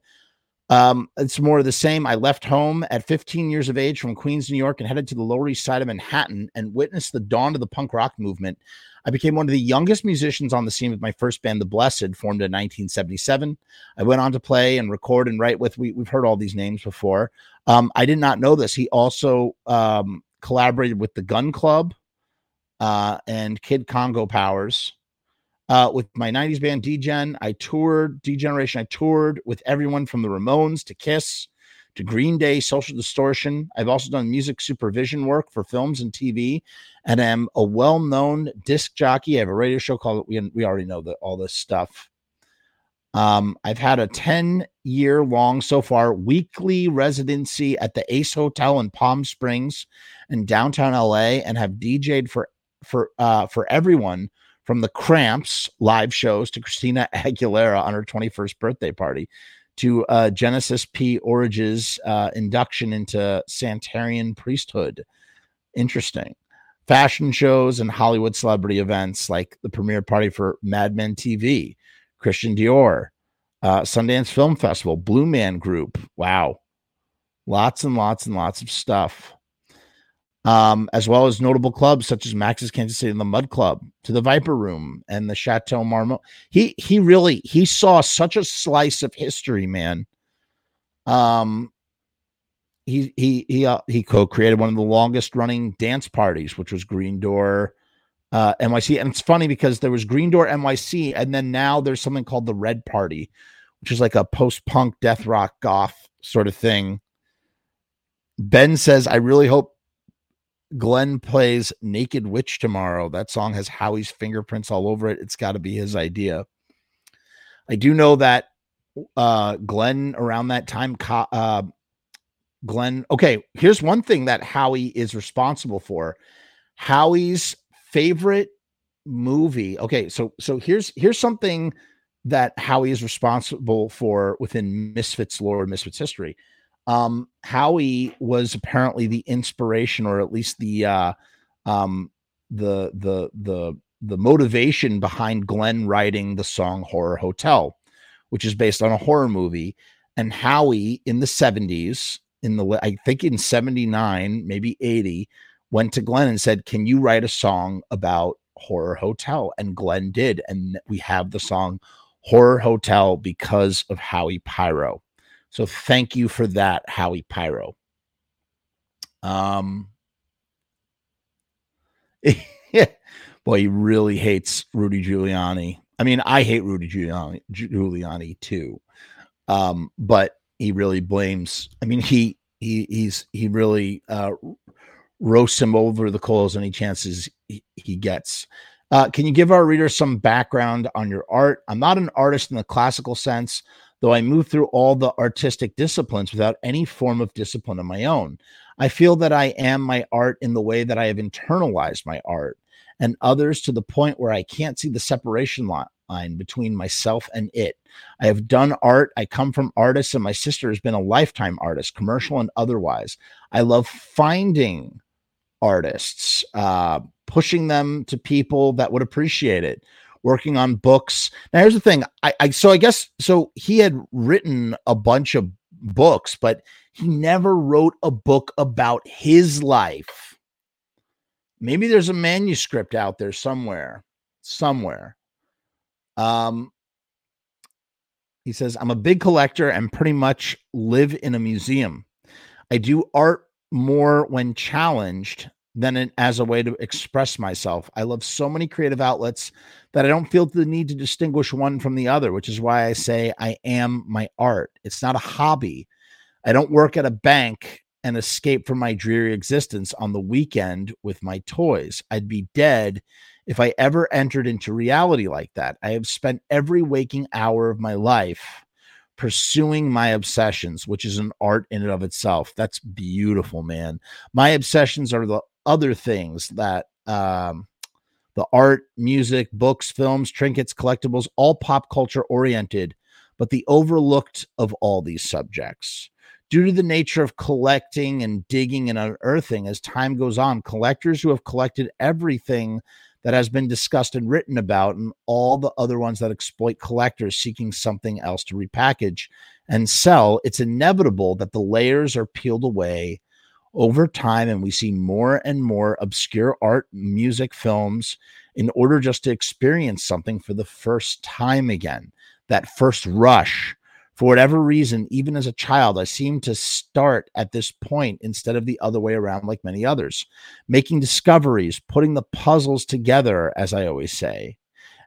um, it's more of the same. I left home at 15 years of age from Queens, New York, and headed to the Lower East Side of Manhattan and witnessed the dawn of the punk rock movement. I became one of the youngest musicians on the scene with my first band, The Blessed, formed in 1977. I went on to play and record and write with, we, have heard all these names before. Um, I did not know this. He also um, collaborated with the Gun Club uh, and Kid Congo Powers. Uh, with my 90s band Degen, I toured D-Generation. I toured with everyone from the Ramones to Kiss to Green Day, Social Distortion. I've also done music supervision work for films and TV, and I'm a well-known disc jockey. I have a radio show called we we already know that all this stuff. Um, I've had a 10 year long so far weekly residency at the Ace Hotel in Palm Springs in downtown LA and have DJed for for uh for everyone from the Cramps live shows to Christina *laughs* Aguilera on her 21st birthday party to uh, Genesis P-Orridge's uh, induction into Santarian priesthood. Interesting. Fashion shows and Hollywood celebrity events like the premiere party for Mad Men TV, Christian Dior, uh, Sundance Film Festival, Blue Man Group. Wow. Lots and lots and lots of stuff um, as well as notable clubs such as Max's Kansas City and the Mud Club, to the Viper Room and the Chateau Marmont. He he really he saw such a slice of history, man. Um, he he he uh, he co-created one of the longest running dance parties, which was Green Door uh, NYC. And it's funny because there was Green Door NYC, and then now there's something called the Red Party, which is like a post-punk death rock goth sort of thing. Ben says, "I really hope Glenn plays Naked Witch tomorrow. That song has Howie's fingerprints all over it. It's got to be his idea." I do know that uh Glenn around that time uh Glenn okay here's one thing that Howie is responsible for Howie's favorite movie okay so so here's here's something that Howie is responsible for within Misfits lore Misfits history um Howie was apparently the inspiration or at least the uh um the the the the motivation behind Glenn writing the song Horror Hotel which is based on a horror movie. And Howie in the 70s, in the I think in 79, maybe 80, went to Glenn and said, Can you write a song about Horror Hotel? And Glenn did. And we have the song Horror Hotel because of Howie Pyro. So thank you for that, Howie Pyro. Um *laughs* boy, he really hates Rudy Giuliani. I mean, I hate Rudy Giuliani, Giuliani too, um, but he really blames. I mean, he he he's he really uh, roasts him over the coals any chances he, he gets. Uh, can you give our readers some background on your art? I'm not an artist in the classical sense, though I move through all the artistic disciplines without any form of discipline of my own. I feel that I am my art in the way that I have internalized my art and others to the point where I can't see the separation line between myself and it. I have done art. I come from artists, and my sister has been a lifetime artist, commercial and otherwise. I love finding artists, uh, pushing them to people that would appreciate it, working on books. Now, here's the thing. I, I so I guess so he had written a bunch of books, but he never wrote a book about his life maybe there's a manuscript out there somewhere somewhere um he says i'm a big collector and pretty much live in a museum i do art more when challenged than as a way to express myself i love so many creative outlets that i don't feel the need to distinguish one from the other which is why i say i am my art it's not a hobby i don't work at a bank and escape from my dreary existence on the weekend with my toys. I'd be dead if I ever entered into reality like that. I have spent every waking hour of my life pursuing my obsessions, which is an art in and of itself. That's beautiful, man. My obsessions are the other things that um the art, music, books, films, trinkets, collectibles, all pop culture oriented, but the overlooked of all these subjects. Due to the nature of collecting and digging and unearthing as time goes on collectors who have collected everything that has been discussed and written about and all the other ones that exploit collectors seeking something else to repackage and sell it's inevitable that the layers are peeled away over time and we see more and more obscure art music films in order just to experience something for the first time again that first rush for whatever reason, even as a child, I seemed to start at this point instead of the other way around, like many others, making discoveries, putting the puzzles together, as I always say.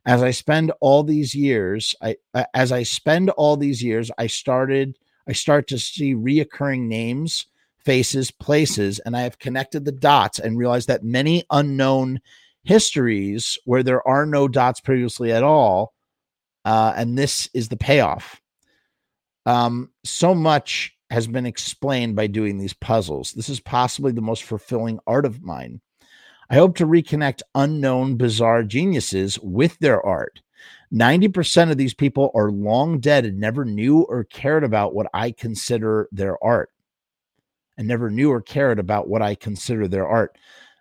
As I spend all these years, I as I spend all these years, I started, I start to see reoccurring names, faces, places, and I have connected the dots and realized that many unknown histories where there are no dots previously at all, uh, and this is the payoff um, so much has been explained by doing these puzzles. This is possibly the most fulfilling art of mine. I hope to reconnect unknown, bizarre geniuses with their art. 90% of these people are long dead and never knew or cared about what I consider their art. And never knew or cared about what I consider their art.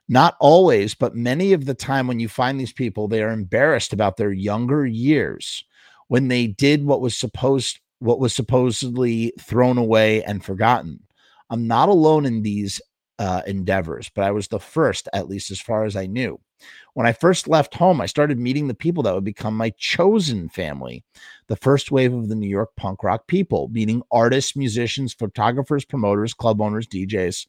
Not always, but many of the time when you find these people, they are embarrassed about their younger years when they did what was supposed what was supposedly thrown away and forgotten. I'm not alone in these uh, endeavors, but I was the first, at least as far as I knew. When I first left home, I started meeting the people that would become my chosen family. The first wave of the New York punk rock people, meeting artists, musicians, photographers, promoters, club owners, DJs,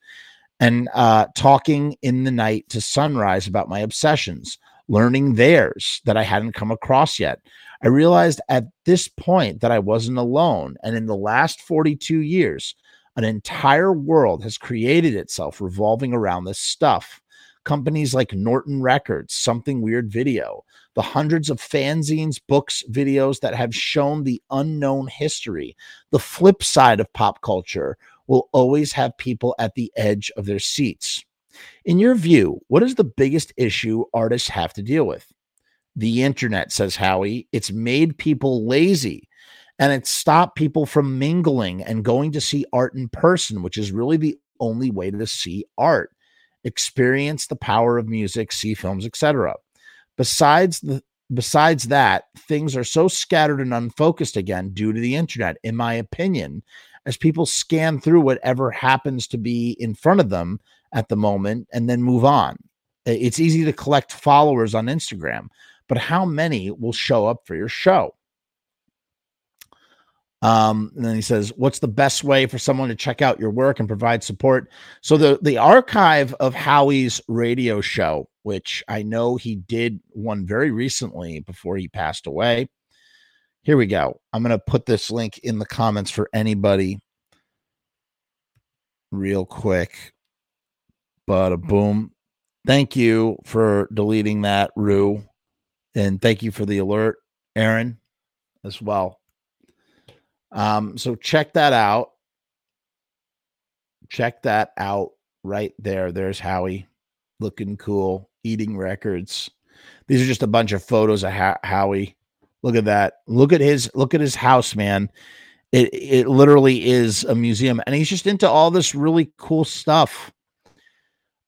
and uh, talking in the night to sunrise about my obsessions, learning theirs that I hadn't come across yet. I realized at this point that I wasn't alone. And in the last 42 years, an entire world has created itself revolving around this stuff companies like Norton Records, Something Weird Video, the hundreds of fanzines, books, videos that have shown the unknown history, the flip side of pop culture will always have people at the edge of their seats. In your view, what is the biggest issue artists have to deal with? The internet, says Howie. It's made people lazy and it's stopped people from mingling and going to see art in person, which is really the only way to see art experience the power of music, see films, etc. Besides the besides that, things are so scattered and unfocused again due to the internet, in my opinion, as people scan through whatever happens to be in front of them at the moment and then move on. It's easy to collect followers on Instagram, but how many will show up for your show? Um, and then he says, "What's the best way for someone to check out your work and provide support?" So the the archive of Howie's radio show, which I know he did one very recently before he passed away. Here we go. I'm going to put this link in the comments for anybody real quick. But a boom. Thank you for deleting that, Rue. And thank you for the alert, Aaron, as well. Um, so check that out. Check that out right there. There's Howie looking cool, eating records. These are just a bunch of photos of Howie. Look at that. Look at his look at his house, man. It it literally is a museum and he's just into all this really cool stuff.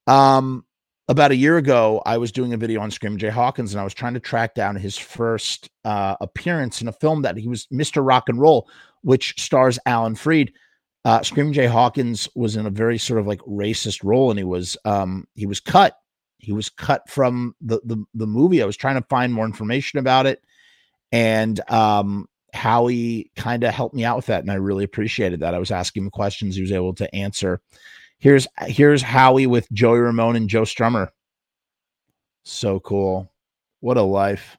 Um about a year ago, I was doing a video on Screamin' Jay Hawkins, and I was trying to track down his first uh, appearance in a film that he was Mr. Rock and Roll, which stars Alan Freed. Uh, Screamin' Jay Hawkins was in a very sort of like racist role, and he was um, he was cut. He was cut from the, the the movie. I was trying to find more information about it, and um, Howie kind of helped me out with that, and I really appreciated that. I was asking him questions; he was able to answer. Here's here's Howie with Joey Ramone and Joe Strummer. So cool! What a life!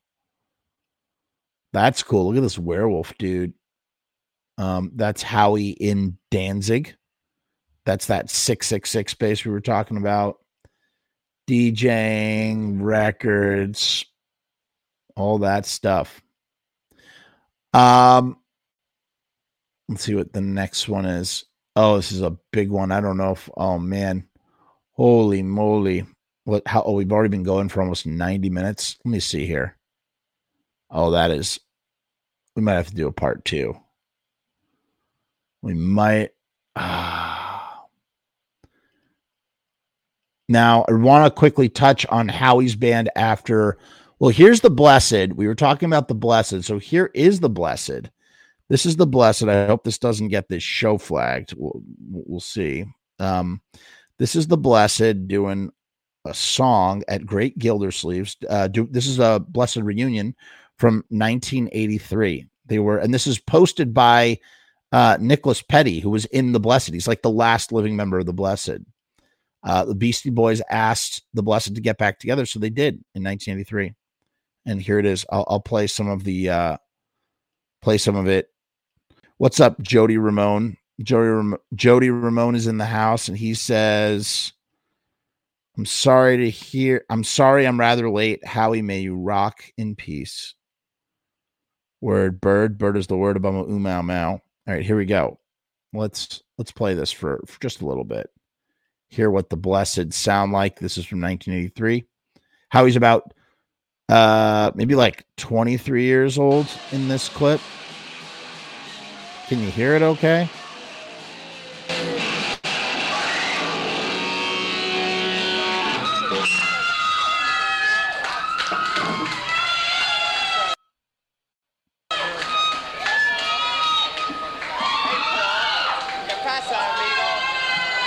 That's cool. Look at this werewolf, dude. Um, that's Howie in Danzig. That's that 666 space we were talking about. DJing, records, all that stuff. Um, let's see what the next one is. Oh, this is a big one. I don't know if, oh man, holy moly. What, how, oh, we've already been going for almost 90 minutes. Let me see here. Oh, that is, we might have to do a part two. We might. Uh, now, I want to quickly touch on Howie's band after. Well, here's the Blessed. We were talking about the Blessed. So here is the Blessed. This is the Blessed. I hope this doesn't get this show flagged. We'll, we'll see. Um, this is the Blessed doing a song at Great Gildersleeves. Uh, do, this is a Blessed reunion from 1983. They were, and this is posted by uh, Nicholas Petty, who was in the Blessed. He's like the last living member of the Blessed. Uh, the Beastie Boys asked the Blessed to get back together, so they did in 1983. And here it is. I'll, I'll play some of the uh, play some of it. What's up, Jody Ramone? Jody Ram- Jody Ramone is in the house, and he says, "I'm sorry to hear. I'm sorry. I'm rather late. Howie, may you rock in peace." Word bird. Bird is the word about umau mau. All right, here we go. Let's let's play this for, for just a little bit. Hear what the blessed sound like. This is from 1983. Howie's about uh maybe like 23 years old in this clip. Can you hear it okay?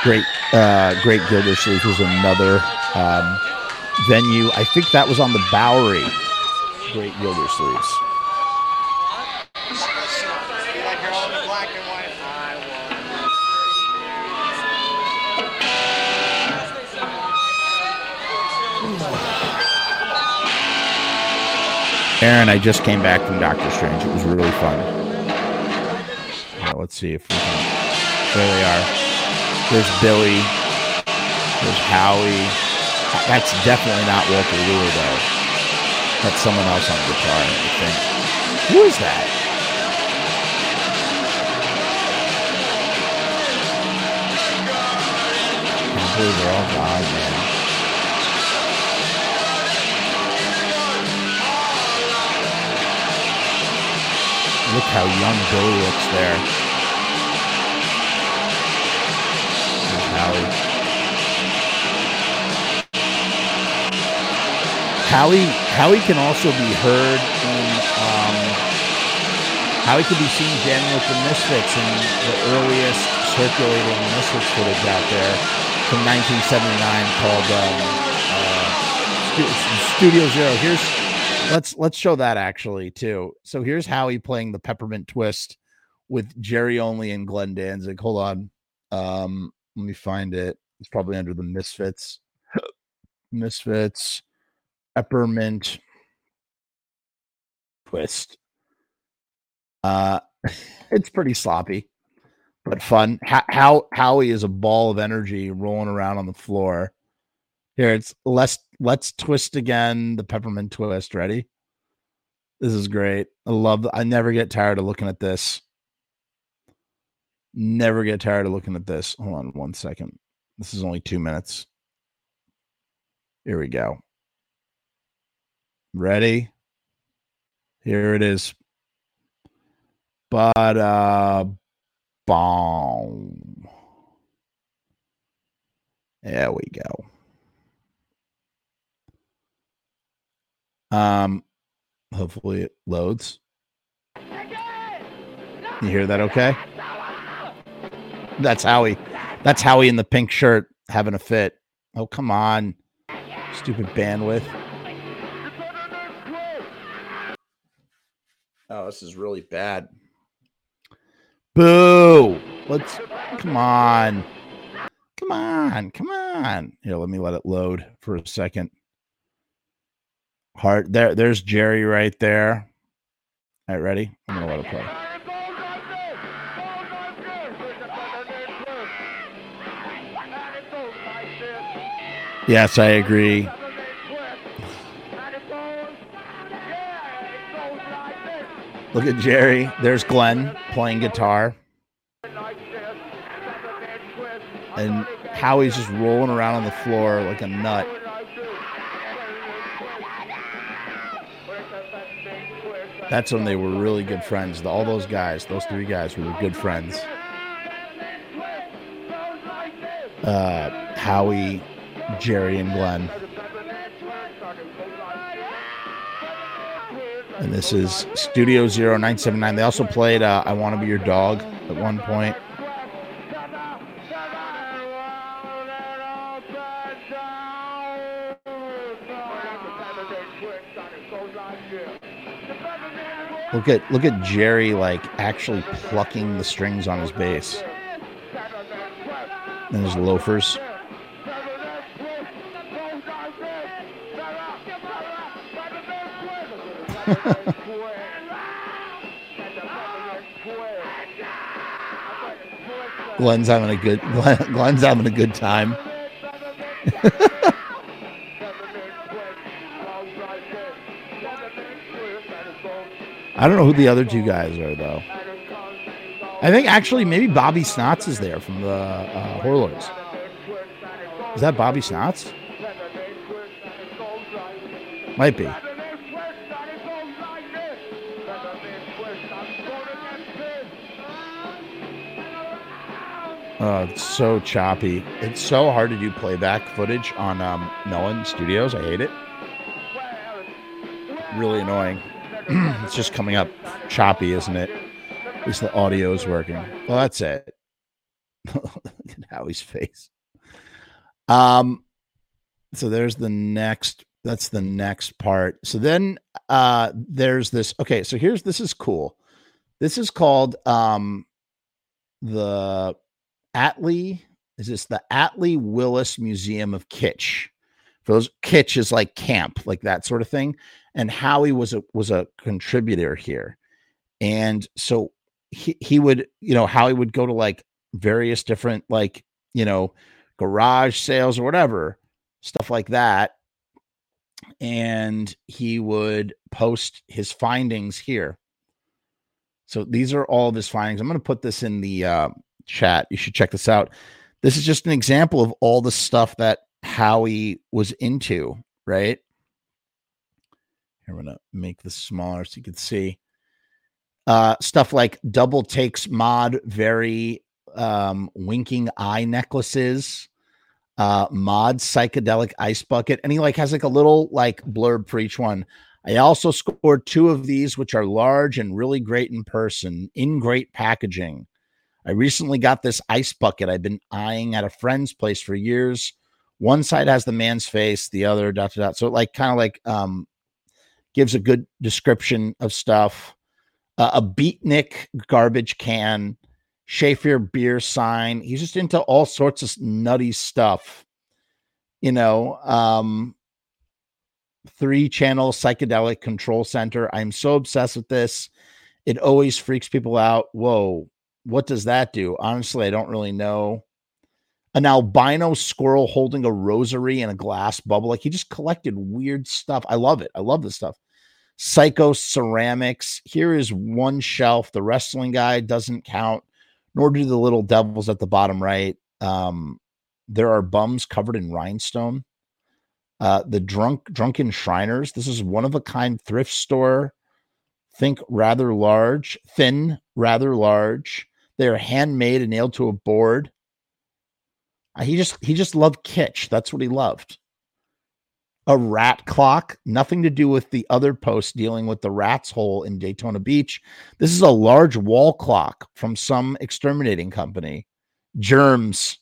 Great, uh, great Gildersleeve was another um, venue. I think that was on the Bowery. Great Gildersleeves. Aaron, I just came back from Doctor Strange. It was really fun. let's see if we can. There they are. There's Billy. There's Howie. That's definitely not Walter Lure, though. That's someone else on guitar, I think. Who is that? I believe they're all gone, man. Look how young Billy looks there. Howie, Howie can also be heard in, um, Howie can be seen jamming with the Misfits in the earliest circulating Misfits footage out there from 1979 called um, uh, Studio Zero. Here's let's let's show that actually too. So here's Howie playing the peppermint twist with Jerry Only and Glenn Danzig. Hold on. Um, let me find it. It's probably under the Misfits. Misfits peppermint twist. Uh *laughs* it's pretty sloppy, but fun. How Howie is a ball of energy rolling around on the floor. Here it's let's let's twist again the peppermint twist. Ready? This is great. I love I never get tired of looking at this. Never get tired of looking at this. Hold on one second. This is only two minutes. Here we go. Ready? Here it is. But uh bomb. There we go. Um, hopefully it loads. You hear that okay? That's Howie. That's Howie in the pink shirt having a fit. Oh, come on. Stupid bandwidth. Oh, this is really bad. Boo. Let's come on. Come on. Come on. Here, let me let it load for a second. Heart there. There's Jerry right there. All right, ready? I'm gonna let it play. Yes, I agree. Look at Jerry. There's Glenn playing guitar. And Howie's just rolling around on the floor like a nut. That's when they were really good friends. All those guys, those three guys, were good friends. Uh, Howie, Jerry, and Glenn. And this is Studio 0979. They also played uh, I Want to Be Your Dog at one point. Look at look at Jerry like actually plucking the strings on his bass. And his loafers. *laughs* Glenn's having a good Glenn, Glenn's having a good time. *laughs* I don't know who the other two guys are though. I think actually maybe Bobby Snots is there from the uh, Horlords. Is that Bobby Snots? Might be. Oh, it's so choppy. It's so hard to do playback footage on um, Melon Studios. I hate it. Really annoying. *clears throat* it's just coming up choppy, isn't it? At least the audio is working. Well, that's it. *laughs* Look at Howie's face. Um, so there's the next that's the next part. So then uh there's this okay, so here's this is cool. This is called um the Atlee is this the Atlee Willis Museum of Kitsch. For those kitsch is like camp, like that sort of thing. And Howie was a was a contributor here. And so he, he would, you know, Howie would go to like various different like, you know, garage sales or whatever, stuff like that. And he would post his findings here. So these are all of his findings. I'm going to put this in the uh, chat. You should check this out. This is just an example of all the stuff that Howie was into, right? I'm going to make this smaller so you can see. Uh, stuff like double takes mod, very um, winking eye necklaces, uh, mod psychedelic ice bucket, and he like has like a little like blurb for each one. I also scored two of these, which are large and really great in person, in great packaging. I recently got this ice bucket I've been eyeing at a friend's place for years. One side has the man's face, the other dot dot. dot. So it like kind of like um gives a good description of stuff. Uh, a beatnik garbage can, Schaefer beer sign. He's just into all sorts of nutty stuff. You know, um, three channel psychedelic control center. I'm so obsessed with this. It always freaks people out. Whoa, what does that do? Honestly, I don't really know. An albino squirrel holding a rosary in a glass bubble. Like he just collected weird stuff. I love it. I love this stuff. Psycho ceramics. Here is one shelf. The wrestling guy doesn't count, nor do the little devils at the bottom right. Um, there are bums covered in rhinestone. Uh, the drunk drunken Shriners. This is one of a kind thrift store. Think rather large, thin, rather large. They are handmade and nailed to a board. Uh, he just he just loved kitsch. That's what he loved. A rat clock, nothing to do with the other post dealing with the rat's hole in Daytona Beach. This is a large wall clock from some exterminating company. Germs.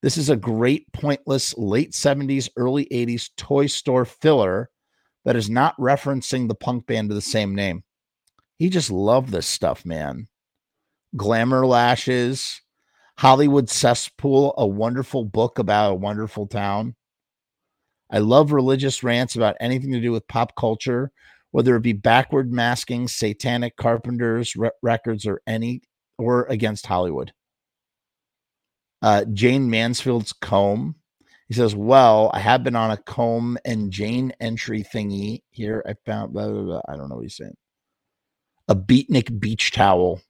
This is a great, pointless late 70s, early 80s toy store filler that is not referencing the punk band of the same name. He just loved this stuff, man. Glamour Lashes, Hollywood Cesspool, a wonderful book about a wonderful town. I love religious rants about anything to do with pop culture, whether it be backward masking, satanic carpenters re- records, or any or against Hollywood. Uh, Jayne Mansfield's comb. He says, "Well, I have been on a comb and Jane entry thingy here. I found blah, blah, blah. I don't know what he's saying. A beatnik beach towel.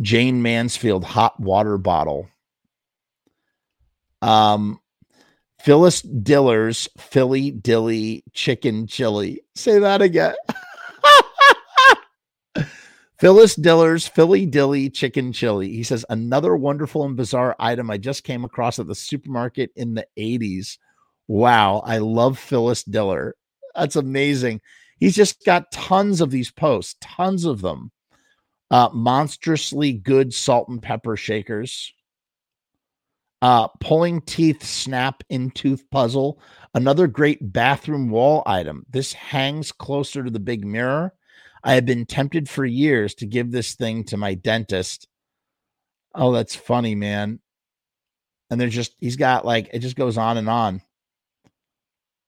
Jayne Mansfield hot water bottle. Um, Phyllis Diller's Philly Dilly chicken chili. Say that again. *laughs* Phyllis Diller's Philly Dilly chicken chili. He says, another wonderful and bizarre item I just came across at the supermarket in the 80s. Wow, I love Phyllis Diller. That's amazing. He's just got tons of these posts, tons of them uh, monstrously good salt and pepper shakers, uh, pulling teeth snap in tooth puzzle, another great bathroom wall item. This hangs closer to the big mirror. I have been tempted for years to give this thing to my dentist. Oh, that's funny, man. And there's just he's got like it just goes on and on.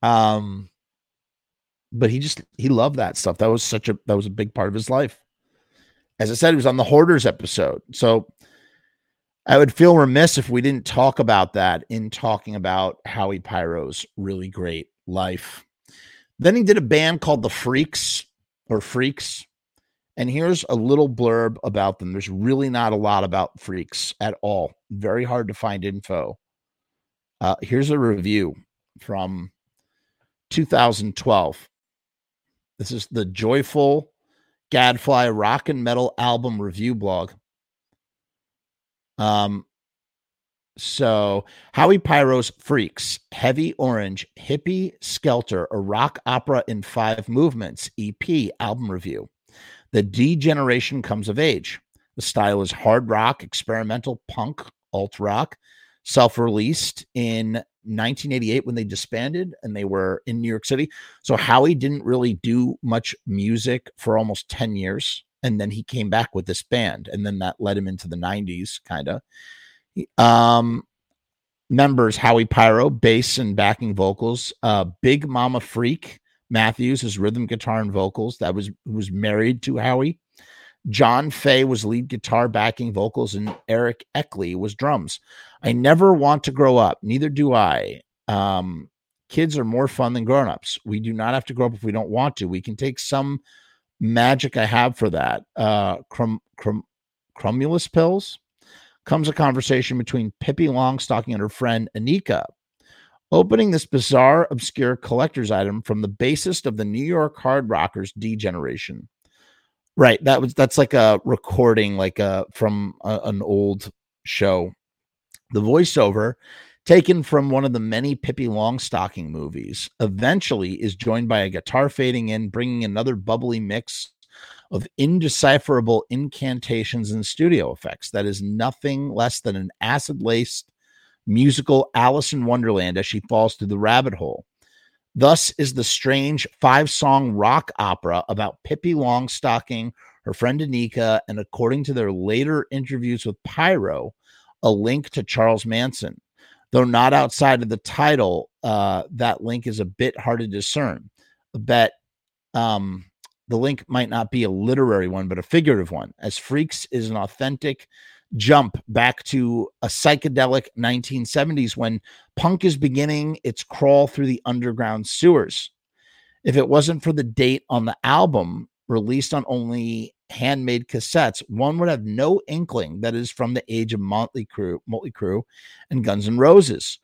Um, but he just he loved that stuff. That was such a that was a big part of his life. As I said, he was on the Hoarders episode. So I would feel remiss if we didn't talk about that in talking about Howie Pyro's really great life. Then he did a band called the Freaks or Freaks. And here's a little blurb about them. There's really not a lot about Freaks at all. Very hard to find info. Uh, here's a review from 2012. This is the Joyful Gadfly rock and metal album review blog. Um, so Howie Pyro's Freaks, Heavy Orange, Hippie Skelter, a rock opera in five movements, EP album review. The D generation comes of age. The style is hard rock, experimental punk, alt rock, self released in 1988 when they disbanded and they were in New York City. So Howie didn't really do much music for almost 10 years. And then he came back with this band. And then that led him into the 90s, kind of. Um, members Howie Pyro, bass and backing vocals. Uh, Big Mama Freak Matthews is rhythm guitar and vocals. That was was married to Howie. John Fay was lead guitar, backing vocals, and Eric Eckley was drums. I never want to grow up. Neither do I. Um, kids are more fun than grown-ups. We do not have to grow up if we don't want to. We can take some magic I have for that. Uh, crum, crum, crumulus pills comes a conversation between Pippi Longstocking and her friend Annika. Opening this bizarre, obscure collector's item from the bassist of the New York hard rockers D Generation. Right, that was that's like a recording, like a uh, from a, an old show. The voiceover, taken from one of the many Pippi Longstocking movies, eventually is joined by a guitar fading in, bringing another bubbly mix of indecipherable incantations and studio effects that is nothing less than an acid laced musical Alice in Wonderland as she falls through the rabbit hole. Thus is the strange five song rock opera about Pippi Longstocking, her friend Annika, and according to their later interviews with Pyro, a link to Charles Manson. Though not outside of the title, uh, that link is a bit hard to discern. But um, the link might not be a literary one, but a figurative one, as Freaks is an authentic jump back to a psychedelic 1970s when punk is beginning its crawl through the underground sewers. If it wasn't for the date on the album, released on only handmade cassettes, one would have no inkling that is from the age of Motley Crue, Motley Crue and Guns N' Roses.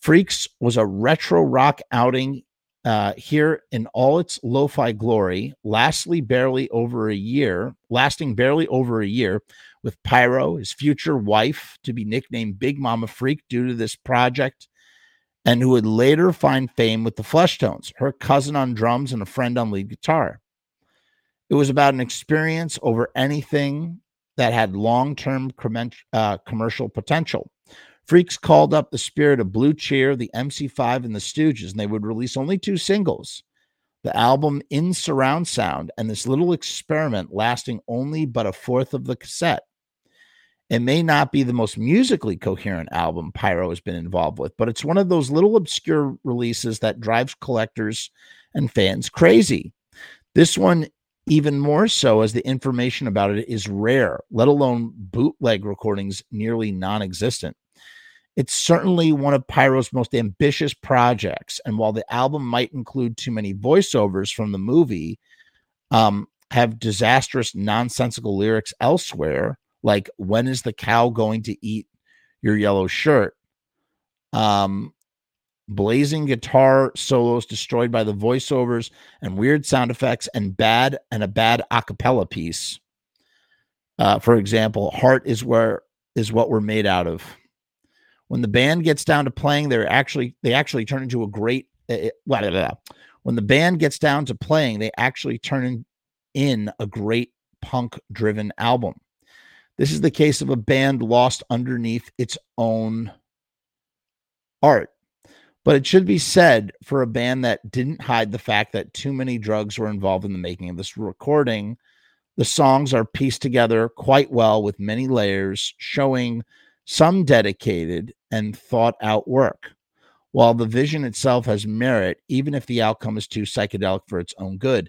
Freaks was a retro rock outing uh, here in all its lo-fi glory, lastly barely over a year, lasting barely over a year, with Pyro, his future wife, to be nicknamed Big Mama Freak due to this project, and who would later find fame with the Fleshtones, her cousin on drums and a friend on lead guitar. It was about an experience over anything that had long-term uh, commercial potential. Freaks called up the spirit of Blue Cheer, the MC5, and the Stooges, and they would release only two singles the album in surround sound and this little experiment lasting only but a fourth of the cassette. It may not be the most musically coherent album Pyro has been involved with, but it's one of those little obscure releases that drives collectors and fans crazy. This one, even more so, as the information about it is rare, let alone bootleg recordings nearly non existent. It's certainly one of Pyro's most ambitious projects. And while the album might include too many voiceovers from the movie, um, have disastrous, nonsensical lyrics elsewhere, like when is the cow going to eat your yellow shirt? Um, blazing guitar solos destroyed by the voiceovers and weird sound effects and bad and a bad acapella piece. Uh, for example, heart is where is what we're made out of when the band gets down to playing, they're actually they actually turn into a great. Uh, blah, blah, blah. When the band gets down to playing, they actually turn in, in a great punk driven album. This is the case of a band lost underneath its own art. But it should be said for a band that didn't hide the fact that too many drugs were involved in the making of this recording. The songs are pieced together quite well with many layers, showing some dedicated and thought out work. While the vision itself has merit, even if the outcome is too psychedelic for its own good.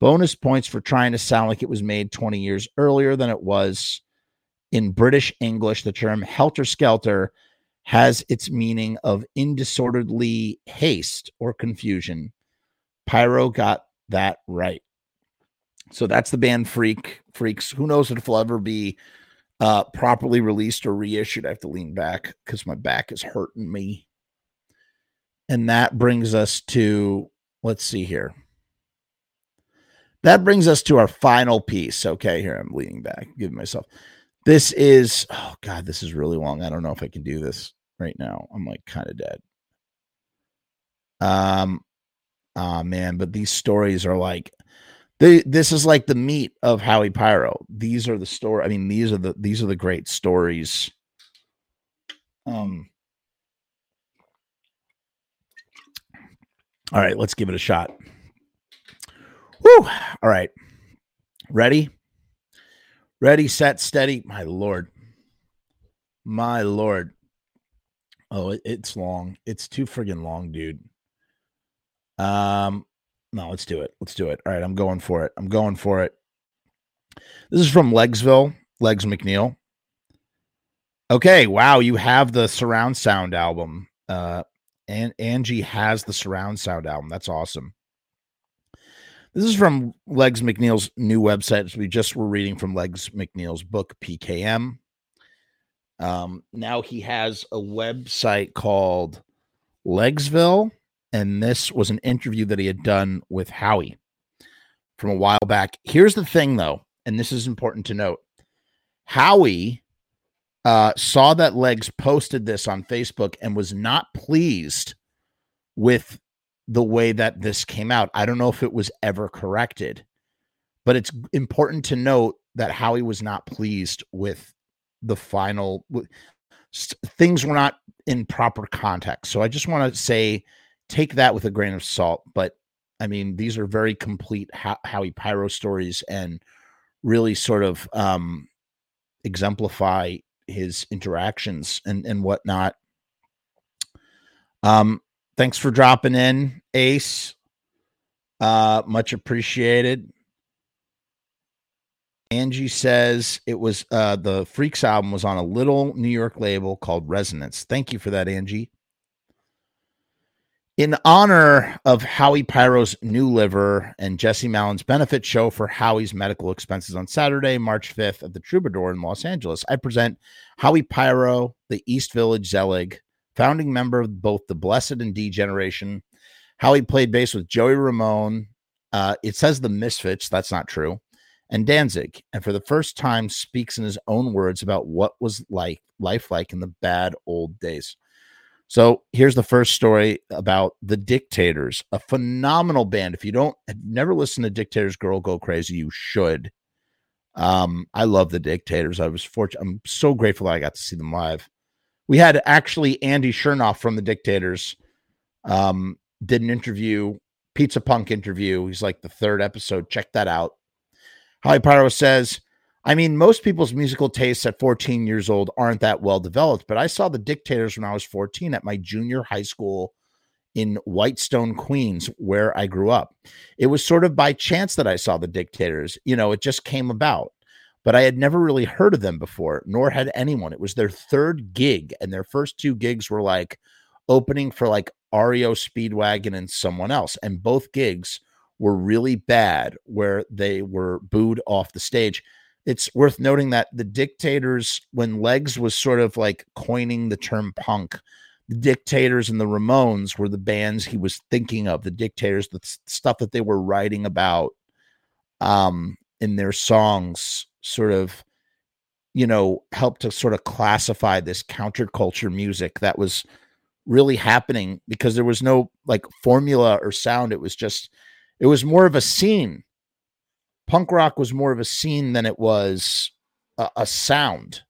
Bonus points for trying to sound like it was made 20 years earlier than it was. In British English, the term helter skelter has its meaning of indisorderly haste or confusion. Pyro got that right. So that's the band Freak Freaks. Who knows if it'll ever be uh, properly released or reissued. I have to lean back because my back is hurting me. And that brings us to, let's see here. That brings us to our final piece. Okay, here I'm leaning back, giving myself. This is, oh God, this is really long. I don't know if I can do this right now. I'm like kind of dead. Um, ah, oh, man, but these stories are like, they, this is like the meat of Howie Pyro. These are the story. I mean, these are the these are the great stories. Um, All right, let's give it a shot. Woo! All right. Ready? Ready, set, steady. My lord. My lord. Oh, it, it's long. It's too friggin' long, dude. Um, no, let's do it. Let's do it. All right, I'm going for it. I'm going for it. This is from Legsville, Legs McNeil. Okay, wow, you have the surround sound album. Uh and Angie has the surround sound album. That's awesome. This is from Legs McNeil's new website. We just were reading from Legs McNeil's book PKM. Um, now he has a website called Legsville, and this was an interview that he had done with Howie from a while back. Here's the thing, though, and this is important to note. Howie uh, saw that Legs posted this on Facebook and was not pleased with the way that this came out. I don't know if it was ever corrected, but it's important to note that Howie was not pleased with the final things were not in proper context. So I just want to say take that with a grain of salt, but I mean these are very complete Howie Pyro stories and really sort of um exemplify his interactions and and whatnot. Um, thanks for dropping in, Ace. Uh, much appreciated. Angie says it was uh the Freaks album was on a little New York label called Resonance. Thank you for that, Angie. In honor of Howie Pyro's new liver and Jesse Malin's benefit show for Howie's medical expenses on Saturday, March 5th at the Troubadour in Los Angeles, I present Howie Pyro, the East Village Zelig, founding member of both the Blessed and D generation. Howie played bass with Joey Ramone. Uh, it says the Misfits. That's not true. And Danzig, and for the first time speaks in his own words about what was like life like in the bad old days. So here's the first story about the Dictators, a phenomenal band. If you don't have never listened to Dictators Girl Go Crazy, you should. Um, I love the Dictators. I was fortunate. I'm so grateful I got to see them live. We had actually Andy Shernoff from the Dictators um, did an interview, Pizza Punk interview. He's like the third episode. Check that out. Howie Pyro says I mean, most people's musical tastes at 14 years old aren't that well developed, but I saw the Dictators when I was 14 at my junior high school in Whitestone, Queens, where I grew up. It was sort of by chance that I saw the Dictators. You know, it just came about, but I had never really heard of them before, nor had anyone. It was their third gig, and their first two gigs were like opening for like REO Speedwagon and someone else. And both gigs were really bad, where they were booed off the stage. It's worth noting that the dictators when legs was sort of like coining the term punk the dictators and the ramones were the bands he was thinking of the dictators the stuff that they were writing about um in their songs sort of you know helped to sort of classify this counterculture music that was really happening because there was no like formula or sound. It was just it was more of a scene punk rock was more of a scene than it was a, a sound,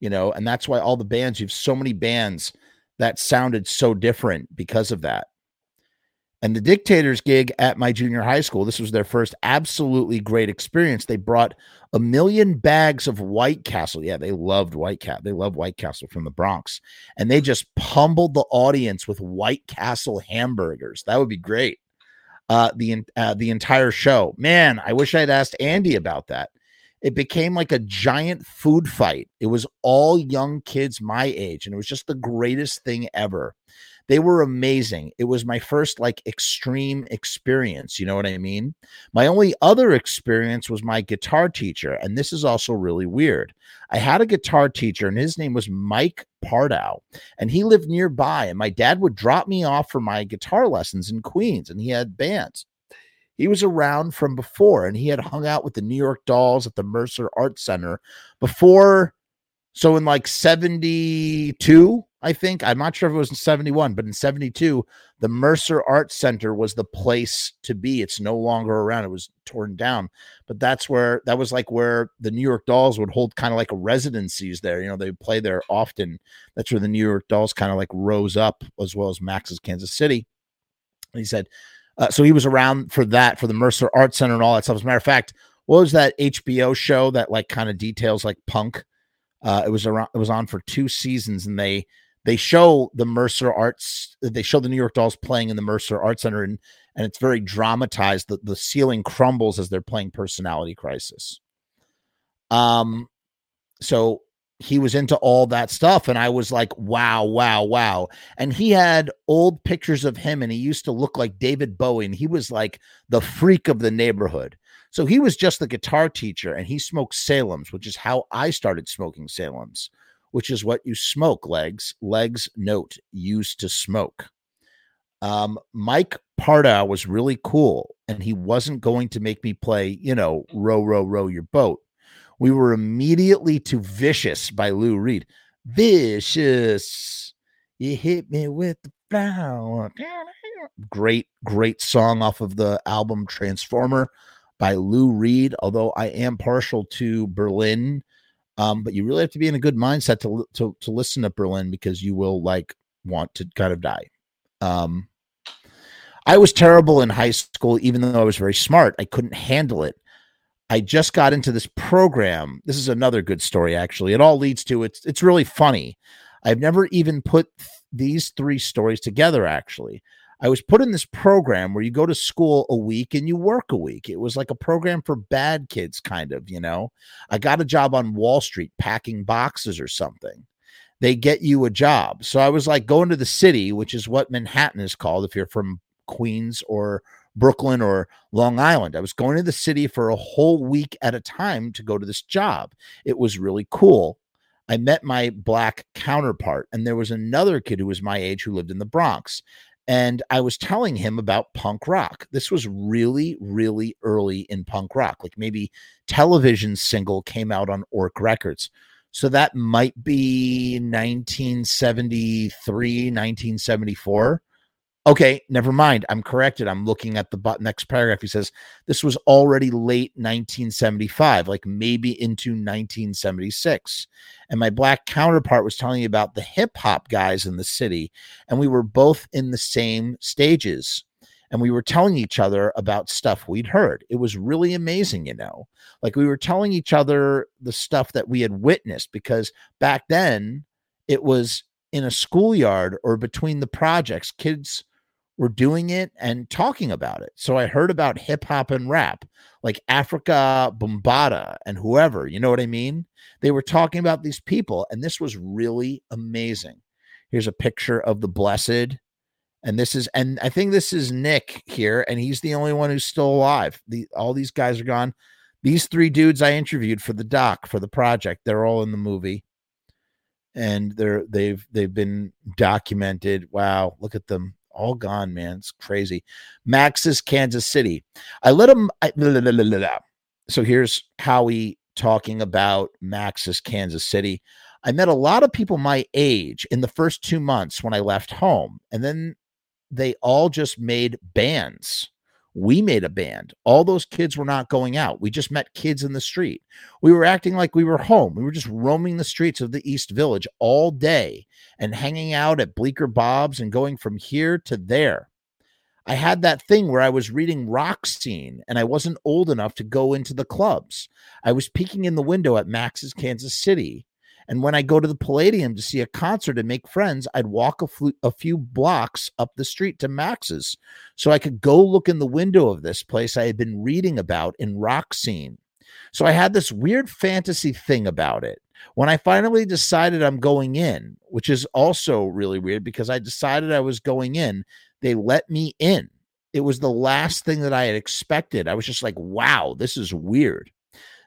you know, and that's why all the bands, you have so many bands that sounded so different because of that. And the Dictators gig at my junior high school, this was their first absolutely great experience. They brought a million bags of White Castle. Yeah, they loved White Castle. They love White Castle from the Bronx. And they just pummeled the audience with White Castle hamburgers. That would be great uh, the uh, the entire show. Man, I wish I'd asked Andy about that. It became like a giant food fight. It was all young kids my age, and it was just the greatest thing ever. They were amazing. It was my first like extreme experience. You know what I mean? My only other experience was my guitar teacher. And this is also really weird. I had a guitar teacher, and his name was Mike Pardow, and he lived nearby. And my dad would drop me off for my guitar lessons in Queens, and he had bands. He was around from before, and he had hung out with the New York Dolls at the Mercer Art Center before. So in like 72, I think. I'm not sure if it was in 71, but in 72, the Mercer Art Center was the place to be. It's no longer around. It was torn down. But that's where that was like where the New York Dolls would hold kind of like residencies there. You know, they play there often. That's where the New York Dolls kind of like rose up as well as Max's Kansas City. And he said, uh, so he was around for that, for the Mercer Art Center and all that stuff. As a matter of fact, what was that HBO show that like kind of details like punk? Uh, it was around, it was on for two seasons and they, they show the Mercer Arts, they show the New York Dolls playing in the Mercer Art Center and, and it's very dramatized. The, the ceiling crumbles as they're playing Personality Crisis. Um, so he was into all that stuff and i was like wow wow wow and he had old pictures of him and he used to look like david bowie and he was like the freak of the neighborhood so he was just the guitar teacher and he smoked salems which is how i started smoking salems which is what you smoke legs legs note used to smoke um, mike parda was really cool and he wasn't going to make me play you know row row row your boat we were immediately to Vicious by Lou Reed. Vicious, you hit me with the flower. Great, great song off of the album Transformer by Lou Reed. Although I am partial to Berlin, um, but you really have to be in a good mindset to, to to listen to Berlin because you will like want to kind of die. Um, I was terrible in high school, even though I was very smart. I couldn't handle it. I just got into this program. This is another good story, actually. It all leads to it's it's really funny. I've never even put th- these three stories together, actually. I was put in this program where you go to school a week and you work a week. It was like a program for bad kids, kind of, you know. I got a job on Wall Street packing boxes or something. They get you a job. So I was like going to the city, which is what Manhattan is called if you're from Queens or Brooklyn or Long Island. I was going to the city for a whole week at a time to go to this job. It was really cool. I met my black counterpart, and there was another kid who was my age who lived in the Bronx. And I was telling him about punk rock. This was really, really early in punk rock. Like maybe television single came out on Ork Records. So that might be 1973, 1974. Okay, never mind. I'm corrected. I'm looking at the next paragraph. He says this was already late 1975, like maybe into 1976. And my black counterpart was telling me about the hip hop guys in the city, and we were both in the same stages. And we were telling each other about stuff we'd heard. It was really amazing, you know. Like we were telling each other the stuff that we had witnessed because back then it was in a schoolyard or between the projects. Kids were doing it and talking about it. So I heard about hip hop and rap, like Afrika Bambaataa and whoever, you know what I mean? They were talking about these people, and this was really amazing. Here's a picture of the blessed. And this is, and I think this is Nick here, and he's the only one who's still alive. The all these guys are gone. These three dudes I interviewed for the doc for the project, they're all in the movie and they're they've they've been documented. Wow, look at them all gone, man. It's crazy. Max's Kansas City. I let him. I, blah, blah, blah, so here's Howie talking about Max's Kansas City. I met a lot of people my age in the first two months when I left home, and then they all just made bands. We made a band. All those kids were not going out. We just met kids in the street. We were acting like we were home. We were just roaming the streets of the East Village all day and hanging out at Bleecker Bob's and going from here to there. I had that thing where I was reading Rock Scene and I wasn't old enough to go into the clubs. I was peeking in the window at Max's Kansas City and when I go to the Palladium to see a concert and make friends, I'd walk a, fl- a few blocks up the street to Max's so I could go look in the window of this place I had been reading about in Rock Scene. So I had this weird fantasy thing about it. When I finally decided I'm going in, which is also really weird because I decided I was going in, they let me in. It was the last thing that I had expected. I was just like, wow, this is weird.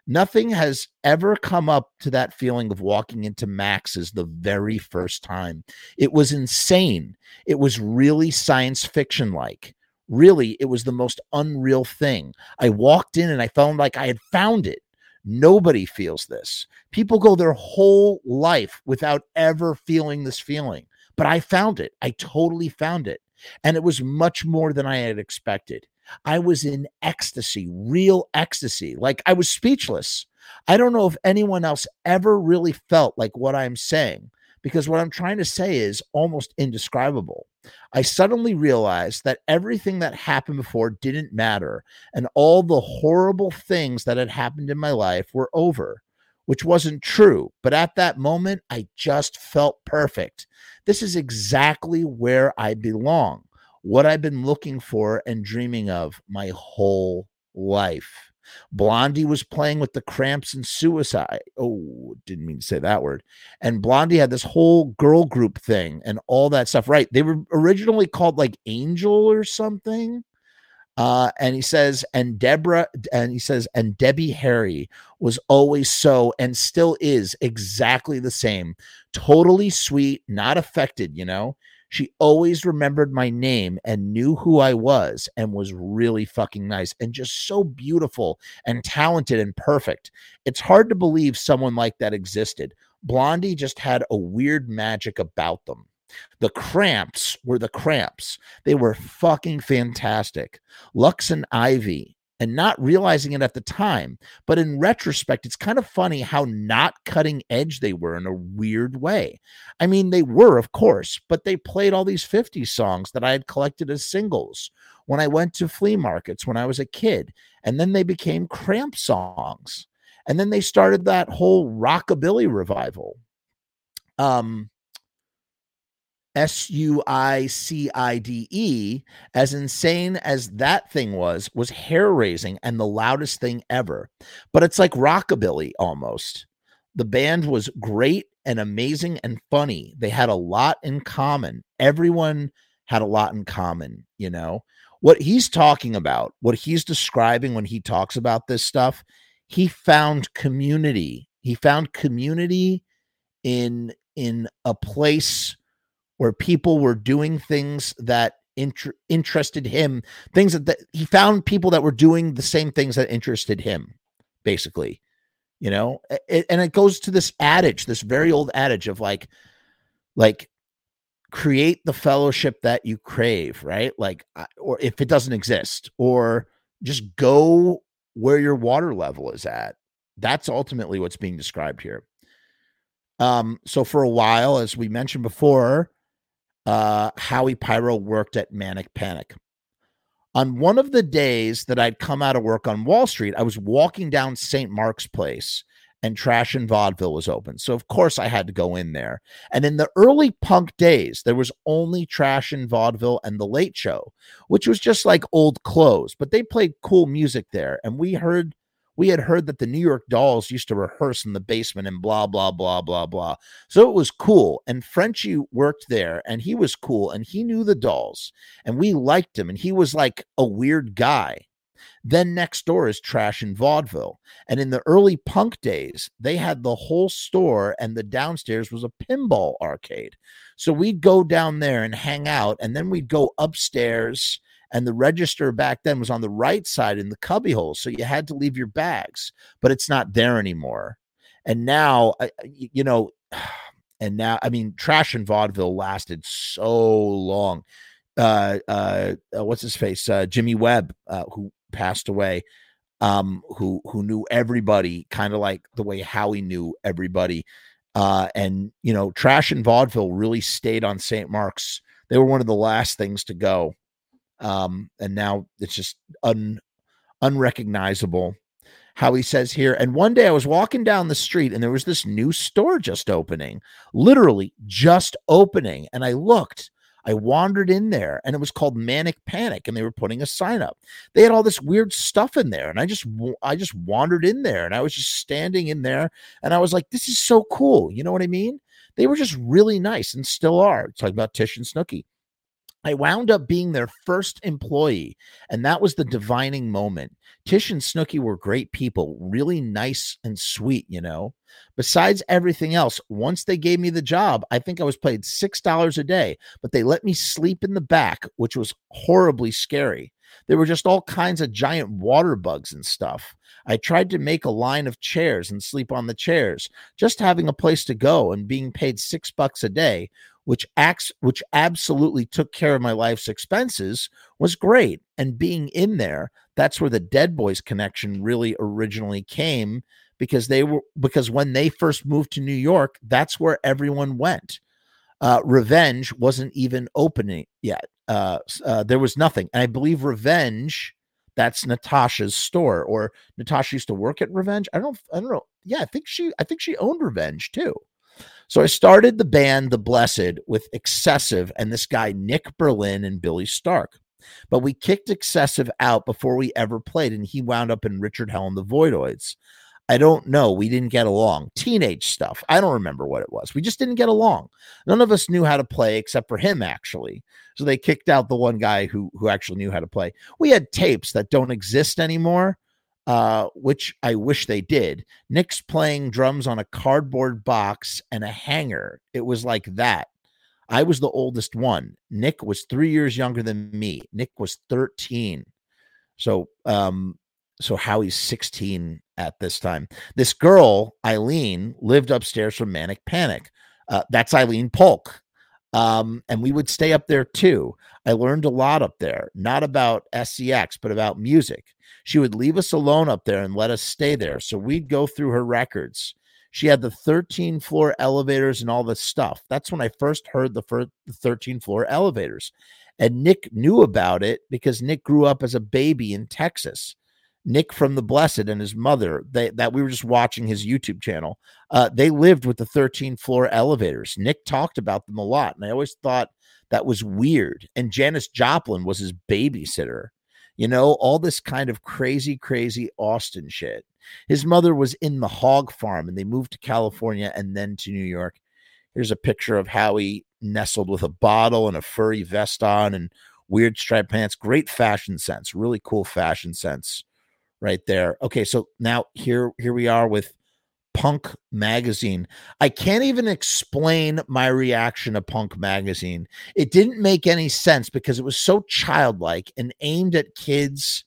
Nothing has ever come up to that feeling of walking into Max's the very first time. It was insane. It was really science fiction like. Really, it was the most unreal thing. I walked in and I felt like I had found it. Nobody feels this. People go their whole life without ever feeling this feeling. But I found it. I totally found it. And it was much more than I had expected. I was in ecstasy, real ecstasy. Like I was speechless. I don't know if anyone else ever really felt like what I'm saying because what I'm trying to say is almost indescribable. I suddenly realized that everything that happened before didn't matter, and all the horrible things that had happened in my life were over, which wasn't true. But at that moment, I just felt perfect. This is exactly where I belong, what I've been looking for and dreaming of my whole life. Blondie was playing with the cramps and suicide. Oh, didn't mean to say that word. And Blondie had this whole girl group thing and all that stuff. Right. They were originally called like Angel or something. Uh, and he says, and Deborah, and he says, and Debbie Harry was always so and still is exactly the same. Totally sweet, not affected, you know. She always remembered my name and knew who I was and was really fucking nice and just so beautiful and talented and perfect. It's hard to believe someone like that existed. Blondie just had a weird magic about them. The cramps were the cramps. They were fucking fantastic. Lux and Ivy, and not realizing it at the time. But in retrospect, it's kind of funny how not cutting edge they were in a weird way. I mean, they were, of course, but they played all these 50 songs that I had collected as singles when I went to flea markets when I was a kid. And then they became cramp songs. And then they started that whole rockabilly revival. Um, S U I C I D E, as insane as that thing was, was hair raising and the loudest thing ever. But it's like rockabilly almost. The band was great and amazing and funny. They had a lot in common. Everyone had a lot in common, you know. What he's talking about, what he's describing when he talks about this stuff, he found community. He found community in in a place where people were doing things that inter- interested him, things that, that he found people that were doing the same things that interested him, basically. You know, it, and it goes to this adage, this very old adage of like, like create the fellowship that you crave, right? Like, or if it doesn't exist, or just go where your water level is at. That's ultimately what's being described here. Um, so for a while, as we mentioned before, uh, Howie Pyro worked at Manic Panic. On one of the days that I'd come out of work on Wall Street, I was walking down St. Mark's Place and Trash and Vaudeville was open. So, of course, I had to go in there. And in the early punk days, there was only Trash and Vaudeville and The Late Show, which was just like old clothes, but they played cool music there. And we heard we had heard that the New York Dolls used to rehearse in the basement and blah, blah, blah, blah, blah. So it was cool. And Frenchie worked there and he was cool and he knew the dolls and we liked him and he was like a weird guy. Then next door is Trash and Vaudeville. And in the early punk days, they had the whole store, and the downstairs was a pinball arcade. So we'd go down there and hang out, and then we'd go upstairs and the register back then was on the right side in the cubbyhole so you had to leave your bags but it's not there anymore. And now you know *sighs* and now i mean trash and vaudeville lasted so long. Uh uh, uh what's his face? Uh jimmy webb uh, who passed away um who who knew everybody kind of like the way howie knew everybody. Uh and you know trash and vaudeville really stayed on st mark's. They were one of the last things to go um, and now it's just un unrecognizable. How he says here, and one day I was walking down the street and there was this new store just opening, literally just opening, and I looked. I wandered in there and it was called Manic Panic and they were putting a sign up. They had all this weird stuff in there and I just I just wandered in there and I was just standing in there and I was like this is so cool. You know what I mean? They were just really nice and still are. Talking about Tish and Snooky. I wound up being their first employee, and that was the divining moment. Tish and Snooky were great people, really nice and sweet, you know. Besides everything else, once they gave me the job, I think I was paid $6 a day, but they let me sleep in the back, which was horribly scary. There were just all kinds of giant water bugs and stuff. I tried to make a line of chairs and sleep on the chairs. Just having a place to go and being paid six bucks a day, which acts which absolutely took care of my life's expenses, was great. And being in there, that's where the Dead Boys connection really originally came because they were because when they first moved to New York, that's where everyone went. Uh, Revenge wasn't even opening yet. Uh, uh, there was nothing, and I believe Revenge that's Natasha's store, or Natasha used to work at Revenge. I don't, I don't know. Yeah, I think she, I think she owned Revenge too. So I started the band The Blessed with Excessive and this guy Nick Berlin and Billy Stark. But we kicked Excessive out before we ever played, and he wound up in Richard Hell and the Voidoids. I don't know. We didn't get along. Teenage stuff. I don't remember what it was. We just didn't get along. None of us knew how to play except for him, actually. So they kicked out the one guy who who actually knew how to play. We had tapes that don't exist anymore, uh, which I wish they did. Nick's playing drums on a cardboard box and a hanger. It was like that. I was the oldest one. Nick was three years younger than me. Nick was 13. So um, so Howie's 16 at this time. This girl, Eileen, lived upstairs from Manic Panic. Uh, that's Eileen Polk. Um, and we would stay up there too. I learned a lot up there, not about SCX, but about music. She would leave us alone up there and let us stay there. So we'd go through her records. She had the 13 floor elevators and all this stuff. That's when I first heard the, the 13 floor elevators. And Nick knew about it because Nick grew up as a baby in Texas. Nick from the Blessed and his mother, they, that we were just watching his YouTube channel, uh, they lived with the 13 floor elevators. Nick talked about them a lot. And I always thought that was weird. And Janis Joplin was his babysitter. You know, all this kind of crazy, crazy Austin shit. His mother was in the hog farm and they moved to California and then to New York. Here's a picture of Howie nestled with a bottle and a furry vest on and weird striped pants. Great fashion sense, really cool fashion sense right there. Okay, so now here here we are with Punk magazine. I can't even explain my reaction to Punk magazine. It didn't make any sense because it was so childlike and aimed at kids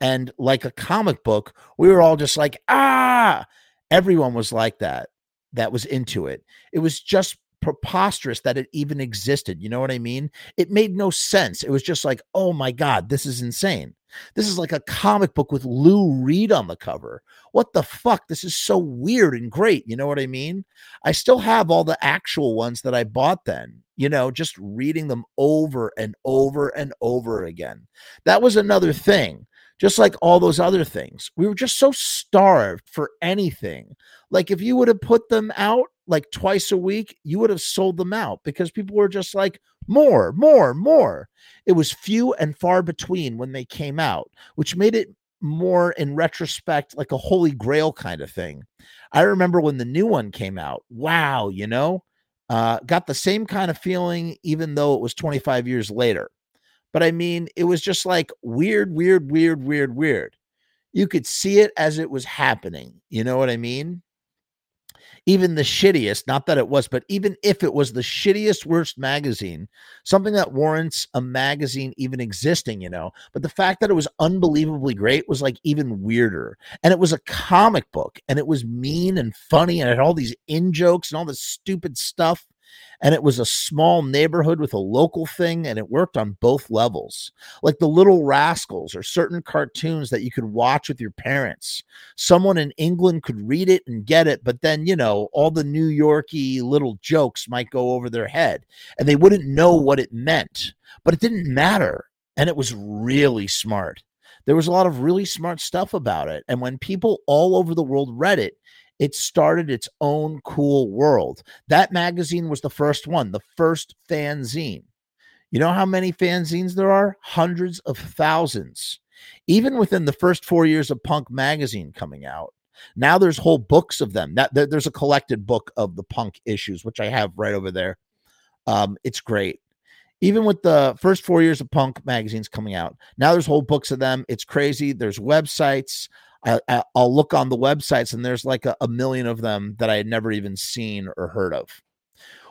and like a comic book. We were all just like, "Ah!" Everyone was like that. That was into it. It was just preposterous that it even existed. You know what I mean? It made no sense. It was just like, "Oh my god, this is insane." This is like a comic book with Lou Reed on the cover. What the fuck? This is so weird and great. You know what I mean? I still have all the actual ones that I bought then, you know, just reading them over and over and over again. That was another thing. Just like all those other things, we were just so starved for anything. Like, if you would have put them out like twice a week, you would have sold them out because people were just like, more, more, more. It was few and far between when they came out, which made it more in retrospect like a holy grail kind of thing. I remember when the new one came out. Wow, you know, uh, got the same kind of feeling, even though it was 25 years later. But I mean, it was just like weird, weird, weird, weird, weird. You could see it as it was happening. You know what I mean? Even the shittiest, not that it was, but even if it was the shittiest, worst magazine, something that warrants a magazine even existing, you know, but the fact that it was unbelievably great was like even weirder. And it was a comic book and it was mean and funny and had all these in jokes and all this stupid stuff and it was a small neighborhood with a local thing and it worked on both levels. Like the little rascals or certain cartoons that you could watch with your parents. Someone in england could read it and get it but then you know all the new yorky little jokes might go over their head and they wouldn't know what it meant but it didn't matter and it was really smart. There was a lot of really smart stuff about it and when people all over the world read it it started its own cool world. That magazine was the first one, the first fanzine. You know how many fanzines there are? Hundreds of thousands. Even within the first four years of Punk magazine coming out, now there's whole books of them. That there's a collected book of the Punk issues, which I have right over there. Um, it's great. Even with the first four years of Punk magazines coming out, now there's whole books of them. It's crazy. There's websites. I, will look on the websites and there's like a, a million of them that I had never even seen or heard of.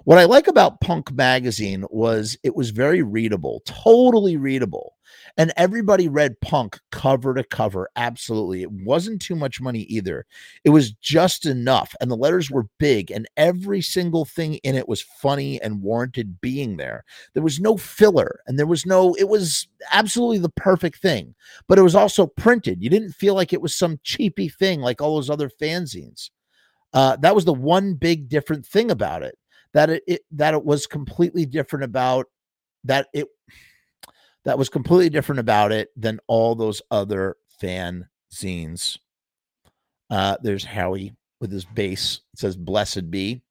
What I like about Punk magazine was it was very readable, totally readable. And everybody read Punk cover to cover. Absolutely. It wasn't too much money either. It was just enough. And the letters were big, and every single thing in it was funny and warranted being there. There was no filler, and there was no, it was absolutely the perfect thing. But it was also printed. You didn't feel like it was some cheapy thing like all those other fanzines. Uh, that was the one big different thing about it that it, it that it was completely different about that it that was completely different about it than all those other fan zines. Uh, there's Howie with his bass. It says "Blessed be."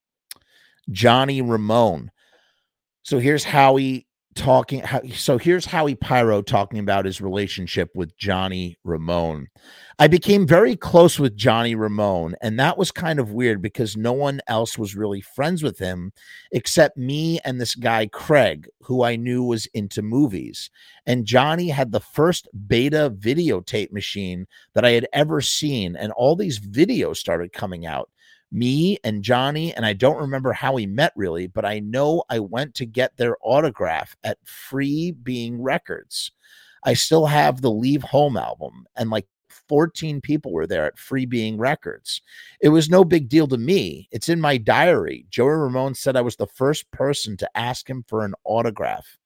Johnny Ramone. So here's Howie talking. So here's Howie Pyro talking about his relationship with Johnny Ramone. I became very close with Johnny Ramone, and that was kind of weird because no one else was really friends with him except me and this guy, Craig, who I knew was into movies. And Johnny had the first beta videotape machine that I had ever seen, and all these videos started coming out. Me and Johnny, and I don't remember how we met really, but I know I went to get their autograph at Free Being Records. I still have the Leave Home album, and like 14 people were there at Free Being Records. It was no big deal to me. It's in my diary. Joey Ramone said I was the first person to ask him for an autograph.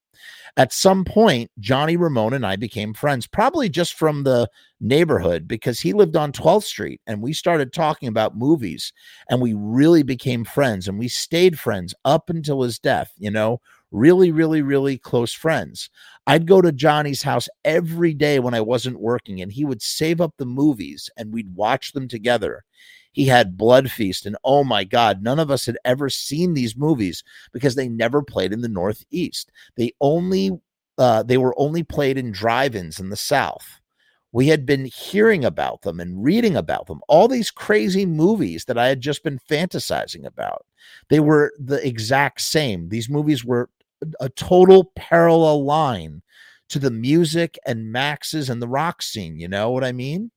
At some point, Johnny Ramone and I became friends, probably just from the neighborhood because he lived on 12th Street and we started talking about movies and we really became friends and we stayed friends up until his death, you know, really, really, really close friends. I'd go to Johnny's house every day when I wasn't working, and he would save up the movies and we'd watch them together. He had Blood Feast, and oh my God, none of us had ever seen these movies because they never played in the Northeast. They only uh, they were only played in drive-ins in the South. We had been hearing about them and reading about them, all these crazy movies that I had just been fantasizing about. They were the exact same. These movies were a total parallel line to the music and Max's and the rock scene. You know what I mean?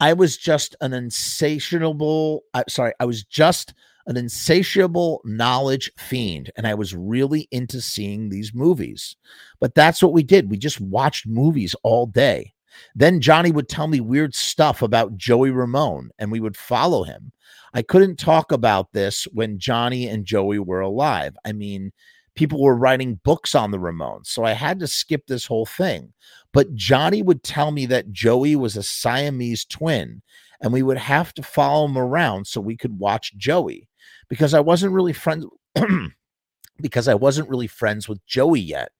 I was just an insatiable, I, sorry, I was just an insatiable knowledge fiend and I was really into seeing these movies. But that's what we did. We just watched movies all day. Then Johnny would tell me weird stuff about Joey Ramone and we would follow him. I couldn't talk about this when Johnny and Joey were alive. I mean, people were writing books on the Ramones. So I had to skip this whole thing. But Johnny would tell me that Joey was a Siamese twin and we would have to follow him around so we could watch Joey because I wasn't really friends *clears throat* because I wasn't really friends with Joey yet.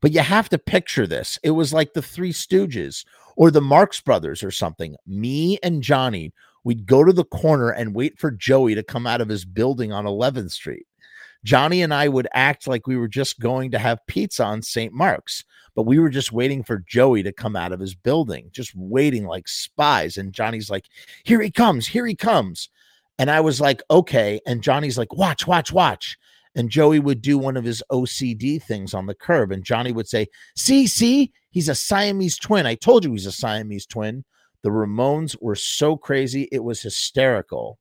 But you have to picture this. It was like the Three Stooges or the Marx Brothers or something. Me and Johnny, we'd go to the corner and wait for Joey to come out of his building on 11th Street. Johnny and I would act like we were just going to have pizza on St. Mark's, but we were just waiting for Joey to come out of his building, just waiting like spies. And Johnny's like, Here he comes, here he comes. And I was like, Okay. And Johnny's like, Watch, watch, watch. And Joey would do one of his OCD things on the curb. And Johnny would say, See, see, he's a Siamese twin. I told you he's a Siamese twin. The Ramones were so crazy. It was hysterical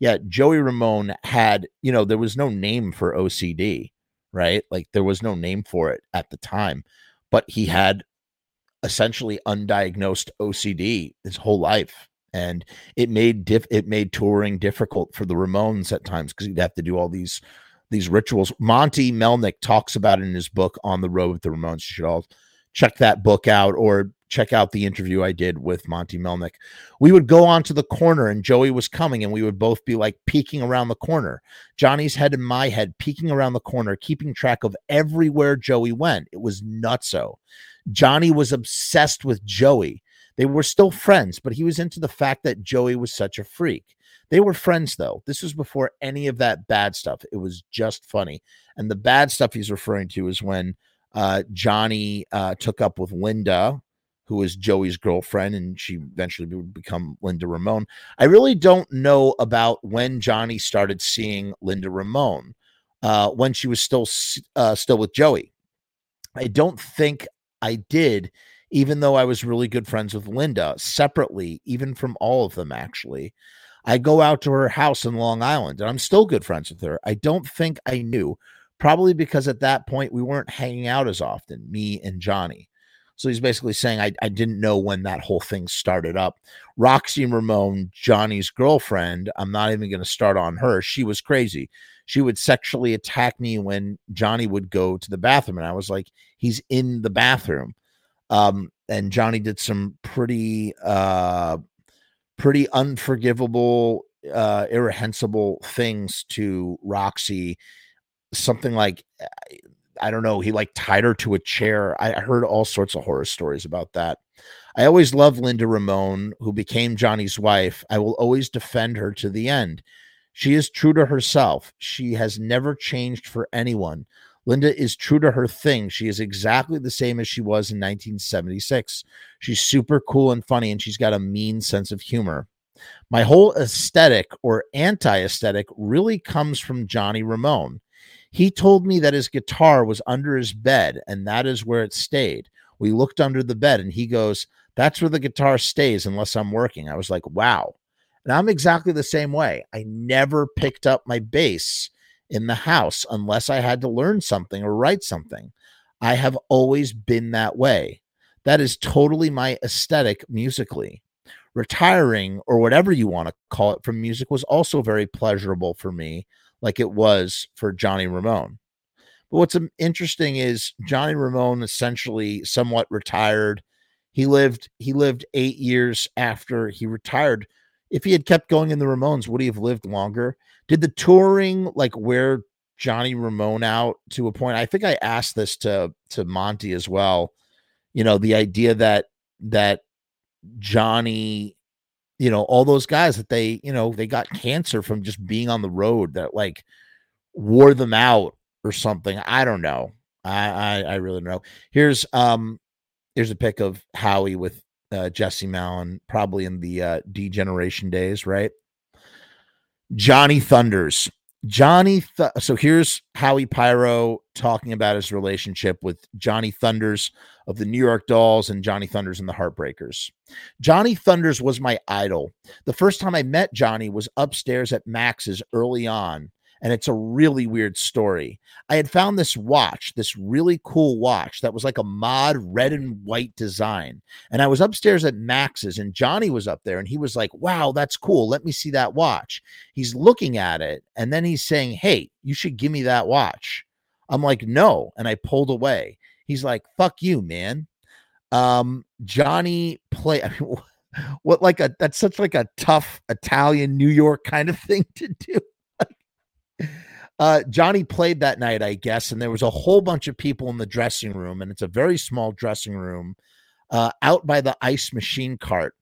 yeah, Joey Ramone had, you know, there was no name for OCD, right? Like there was no name for it at the time, but he had essentially undiagnosed OCD his whole life. And it made diff it made touring difficult for the Ramones at times because he'd have to do all these these rituals. Monte Melnick talks about it in his book On the Road with the Ramones. You should all check that book out or check out the interview I did with Monte Melnick. We would go on to the corner and Joey was coming and we would both be like peeking around the corner. Johnny's head and my head peeking around the corner, keeping track of everywhere Joey went. It was nutso. Johnny was obsessed with Joey. They were still friends, but he was into the fact that Joey was such a freak. They were friends though. This was before any of that bad stuff. It was just funny. And the bad stuff he's referring to is when uh, Johnny uh, took up with Linda, who was Joey's girlfriend, and she eventually would become Linda Ramone. I really don't know about when Johnny started seeing Linda Ramone, uh, when she was still uh, still with Joey. I don't think I did even though I was really good friends with Linda separately, even from all of them, actually. I go out to her house in Long Island and I'm still good friends with her. I don't think I knew, probably because at that point we weren't hanging out as often, me and Johnny. So he's basically saying, I, I didn't know when that whole thing started up. Roxy Ramone, Johnny's girlfriend, I'm not even going to start on her. She was crazy. She would sexually attack me when Johnny would go to the bathroom. And I was like, he's in the bathroom. Um, and Johnny did some pretty, uh, pretty unforgivable, uh, irrehensible things to Roxy. Something like eh, I don't know, he like tied her to a chair. I heard all sorts of horror stories about that. I always loved Linda Ramone, who became Johnny's wife. I will always defend her to the end. She is true to herself. She has never changed for anyone. Linda is true to her thing. She is exactly the same as she was in 1976. She's super cool and funny, and she's got a mean sense of humor. My whole aesthetic or anti aesthetic really comes from Johnny Ramone. He told me that his guitar was under his bed and that is where it stayed. We looked under the bed and he goes, That's where the guitar stays unless I'm working. I was like, Wow. And I'm exactly the same way. I never picked up my bass in the house unless I had to learn something or write something. I have always been that way. That is totally my aesthetic musically. Retiring, or whatever you want to call it, from music was also very pleasurable for me like it was for Johnny Ramone. But what's interesting is Johnny Ramone essentially somewhat retired. He lived he lived 8 years after he retired. If he had kept going in the Ramones, would he have lived longer? Did the touring like wear Johnny Ramone out to a point? I think I asked this to to Monte as well. You know, the idea that that Johnny you know, all those guys that they, you know, they got cancer from just being on the road that like wore them out or something. I don't know. I I, I really don't know. Here's um here's a pic of Howie with uh, Jesse Malin, probably in the uh, D Generation days, right? Johnny Thunders. Johnny, Th- so here's Howie Pyro talking about his relationship with Johnny Thunders of the New York Dolls and Johnny Thunders and the Heartbreakers. Johnny Thunders was my idol. The first time I met Johnny was upstairs at Max's early on and it's a really weird story. I had found this watch, this really cool watch that was like a mod red and white design. And I was upstairs at Max's, and Johnny was up there, and he was like, Wow, that's cool. Let me see that watch. He's looking at it, and then he's saying, Hey, you should give me that watch. I'm like, No. And I pulled away. He's like, Fuck you, man. Um, Johnny play. *laughs* I mean, what like a that's such like a tough Italian New York kind of *laughs* thing to do. Uh, Johnny played that night, I guess, and there was a whole bunch of people in the dressing room, and it's a very small dressing room uh, out by the ice machine cart.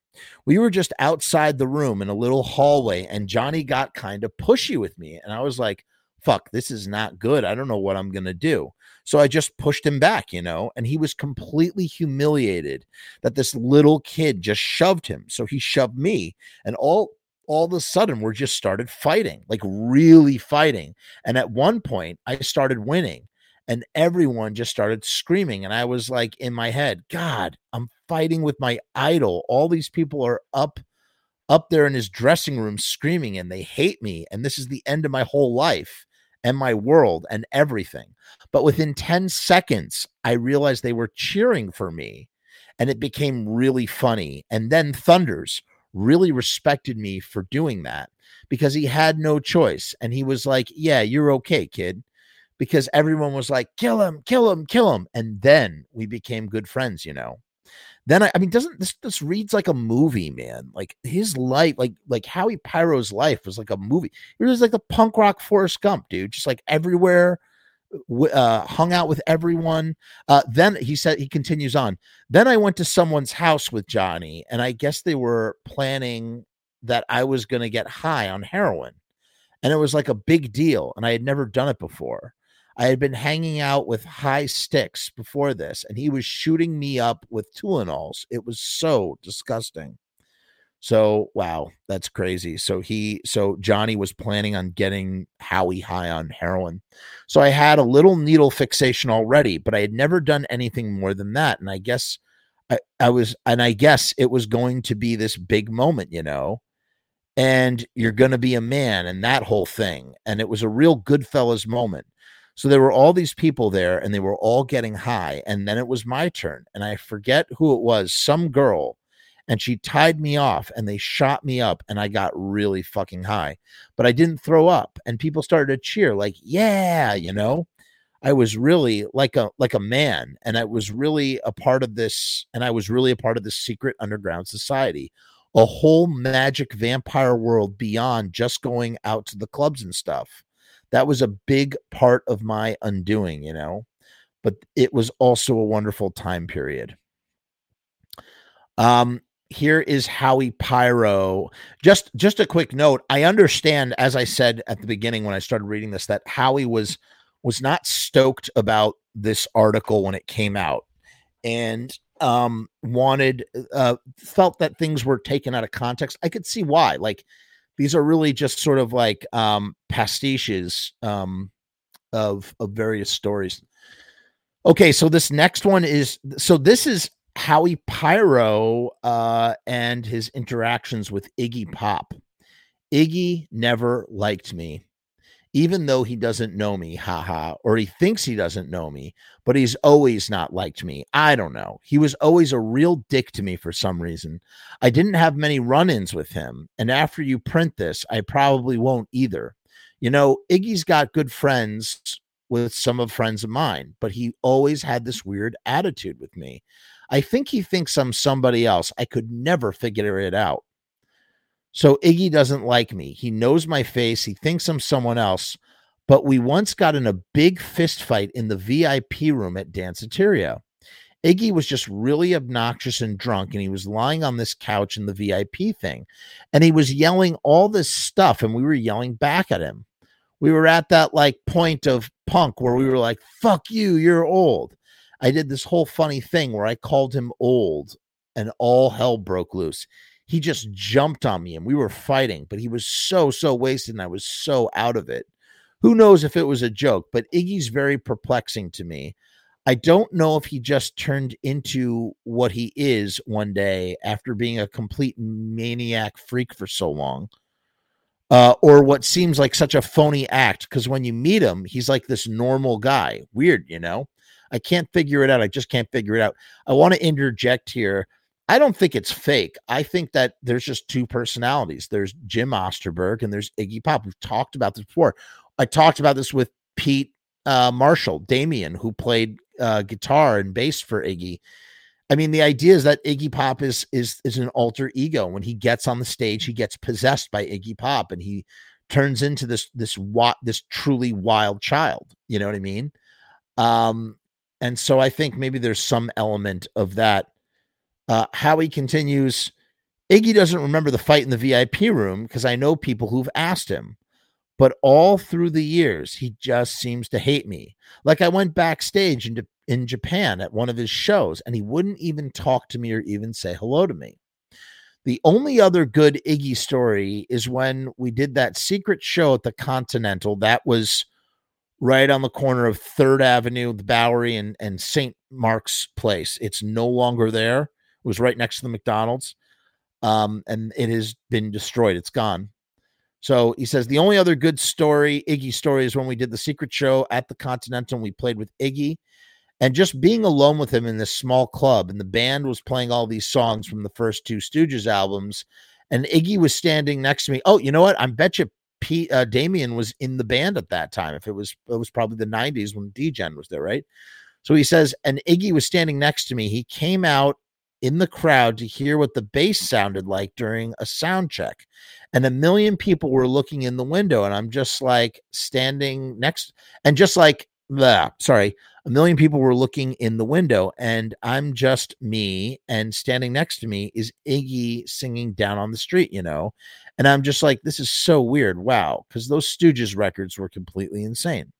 We were just outside the room in a little hallway, and Johnny got kind of pushy with me. And I was like, fuck, this is not good. I don't know what I'm going to do. So I just pushed him back, you know, and he was completely humiliated that this little kid just shoved him. So he shoved me, and all all of a sudden we're just started fighting, like really fighting. And at one point, I started winning and everyone just started screaming. And I was like, in my head, God, I'm fighting with my idol. All these people are up up there in his dressing room screaming and they hate me and this is the end of my whole life and my world and everything but within 10 seconds i realized they were cheering for me and it became really funny and then thunders really respected me for doing that because he had no choice. And he was like, Yeah, you're okay, kid. Because everyone was like, Kill him, kill him, kill him. And then we became good friends, you know. Then I, I mean, doesn't this this reads like a movie, man? Like his life, like like Howie Pyro's life was like a movie. It was like the punk rock Forrest Gump, dude. Just like everywhere, uh, hung out with everyone. Uh, then he said he continues on. Then I went to someone's house with Johnny, and I guess they were planning that I was going to get high on heroin, and it was like a big deal, and I had never done it before. I had been hanging out with high sticks before this, and he was shooting me up with Tylenols. It was so disgusting. So wow, that's crazy. So he so Johnny was planning on getting Howie high on heroin. So I had a little needle fixation already, but I had never done anything more than that. And I guess I, I was, and I guess it was going to be this big moment, you know, and you're going to be a man and that whole thing. And it was a real Goodfellas moment. So there were all these people there and they were all getting high. And then it was my turn. And I forget who it was, some girl. And she tied me off and they shot me up and I got really fucking high. But I didn't throw up. And people started to cheer, like, yeah, you know. I was really like a like a man and I was really a part of this and I was really a part of this secret underground society a whole magic vampire world beyond just going out to the clubs and stuff that was a big part of my undoing you know but it was also a wonderful time period um here is Howie Pyro. Just just a quick note. I understand, as I said at the beginning when I started reading this, that Howie was was not stoked about this article when it came out and um wanted uh felt that things were taken out of context i could see why like these are really just sort of like um pastiches um of of various stories okay so this next one is so this is howie pyro uh and his interactions with iggy pop iggy never liked me even though he doesn't know me, haha, or he thinks he doesn't know me, but he's always not liked me. I don't know. He was always a real dick to me for some reason. I didn't have many run ins with him. And after you print this, I probably won't either. You know, Iggy's got good friends with some of friends of mine, but he always had this weird attitude with me. I think he thinks I'm somebody else. I could never figure it out. So Iggy doesn't like me. He knows my face. He thinks I'm someone else. But we once got in a big fist fight in the VIP room at Danceteria. Iggy was just really obnoxious and drunk, and he was lying on this couch in the VIP thing. And he was yelling all this stuff, and we were yelling back at him. We were at that like point of punk where we were like, fuck you, you're old. I did this whole funny thing where I called him old, and all hell broke loose he just jumped on me and we were fighting, but he was so, so wasted and I was so out of it. Who knows if it was a joke, but Iggy's very perplexing to me. I don't know if he just turned into what he is one day after being a complete maniac freak for so long. Uh, or what seems like such a phony act because when you meet him, he's like this normal guy. Weird, you know? I can't figure it out. I just can't figure it out. I want to interject here I don't think it's fake. I think that there's just two personalities. There's Jim Osterberg and there's Iggy Pop. We've talked about this before. I talked about this with Pete uh, Marshall, Damien, who played uh, guitar and bass for Iggy. I mean, the idea is that Iggy Pop is is is an alter ego. When he gets on the stage, he gets possessed by Iggy Pop, and he turns into this this what this truly wild child. You know what I mean? Um, and so I think maybe there's some element of that uh, Howie continues, Iggy doesn't remember the fight in the VIP room because I know people who've asked him. But all through the years, he just seems to hate me. Like I went backstage in, in Japan at one of his shows, and he wouldn't even talk to me or even say hello to me. The only other good Iggy story is when we did that secret show at the Continental. That was right on the corner of Third Avenue, the Bowery, and, and St. Mark's Place. It's no longer there. It was right next to the McDonald's. Um, and it has been destroyed. It's gone. So he says the only other good story, Iggy story, is when we did the secret show at the Continental and we played with Iggy. And just being alone with him in this small club, and the band was playing all these songs from the first two Stooges albums, and Iggy was standing next to me. Oh, you know what? I bet you Pete uh, Damien was in the band at that time. If it was, it was probably the '90s when Degen was there, right? So he says, and Iggy was standing next to me. He came out in the crowd to hear what the bass sounded like during a sound check. And a million people were looking in the window, and I'm just like standing next, and just like, blah, sorry, a million people were looking in the window, and I'm just me, and standing next to me is Iggy singing Down on the Street, you know? And I'm just like, this is so weird. Wow. Because those Stooges records were completely insane.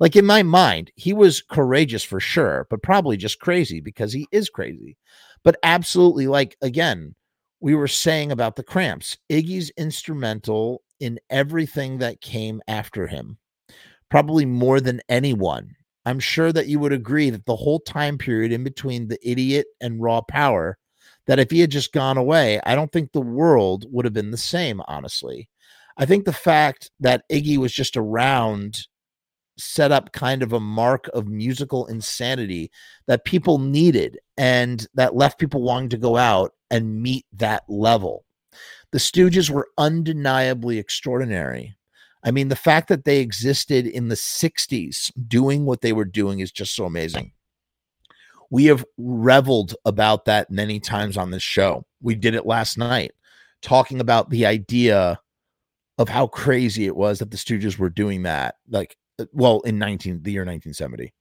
Like in my mind, he was courageous for sure, but probably just crazy because he is crazy. But absolutely, like again, we were saying about the cramps, Iggy's instrumental in everything that came after him, probably more than anyone. I'm sure that you would agree that the whole time period in between the idiot and raw power, that if he had just gone away, I don't think the world would have been the same, honestly. I think the fact that Iggy was just around set up kind of a mark of musical insanity that people needed and that left people wanting to go out and meet that level. The Stooges were undeniably extraordinary. I mean, the fact that they existed in the 60s doing what they were doing is just so amazing. We have reveled about that many times on this show. We did it last night, talking about the idea of how crazy it was that the Stooges were doing that. Like, uh, well, in 19 the year 1970.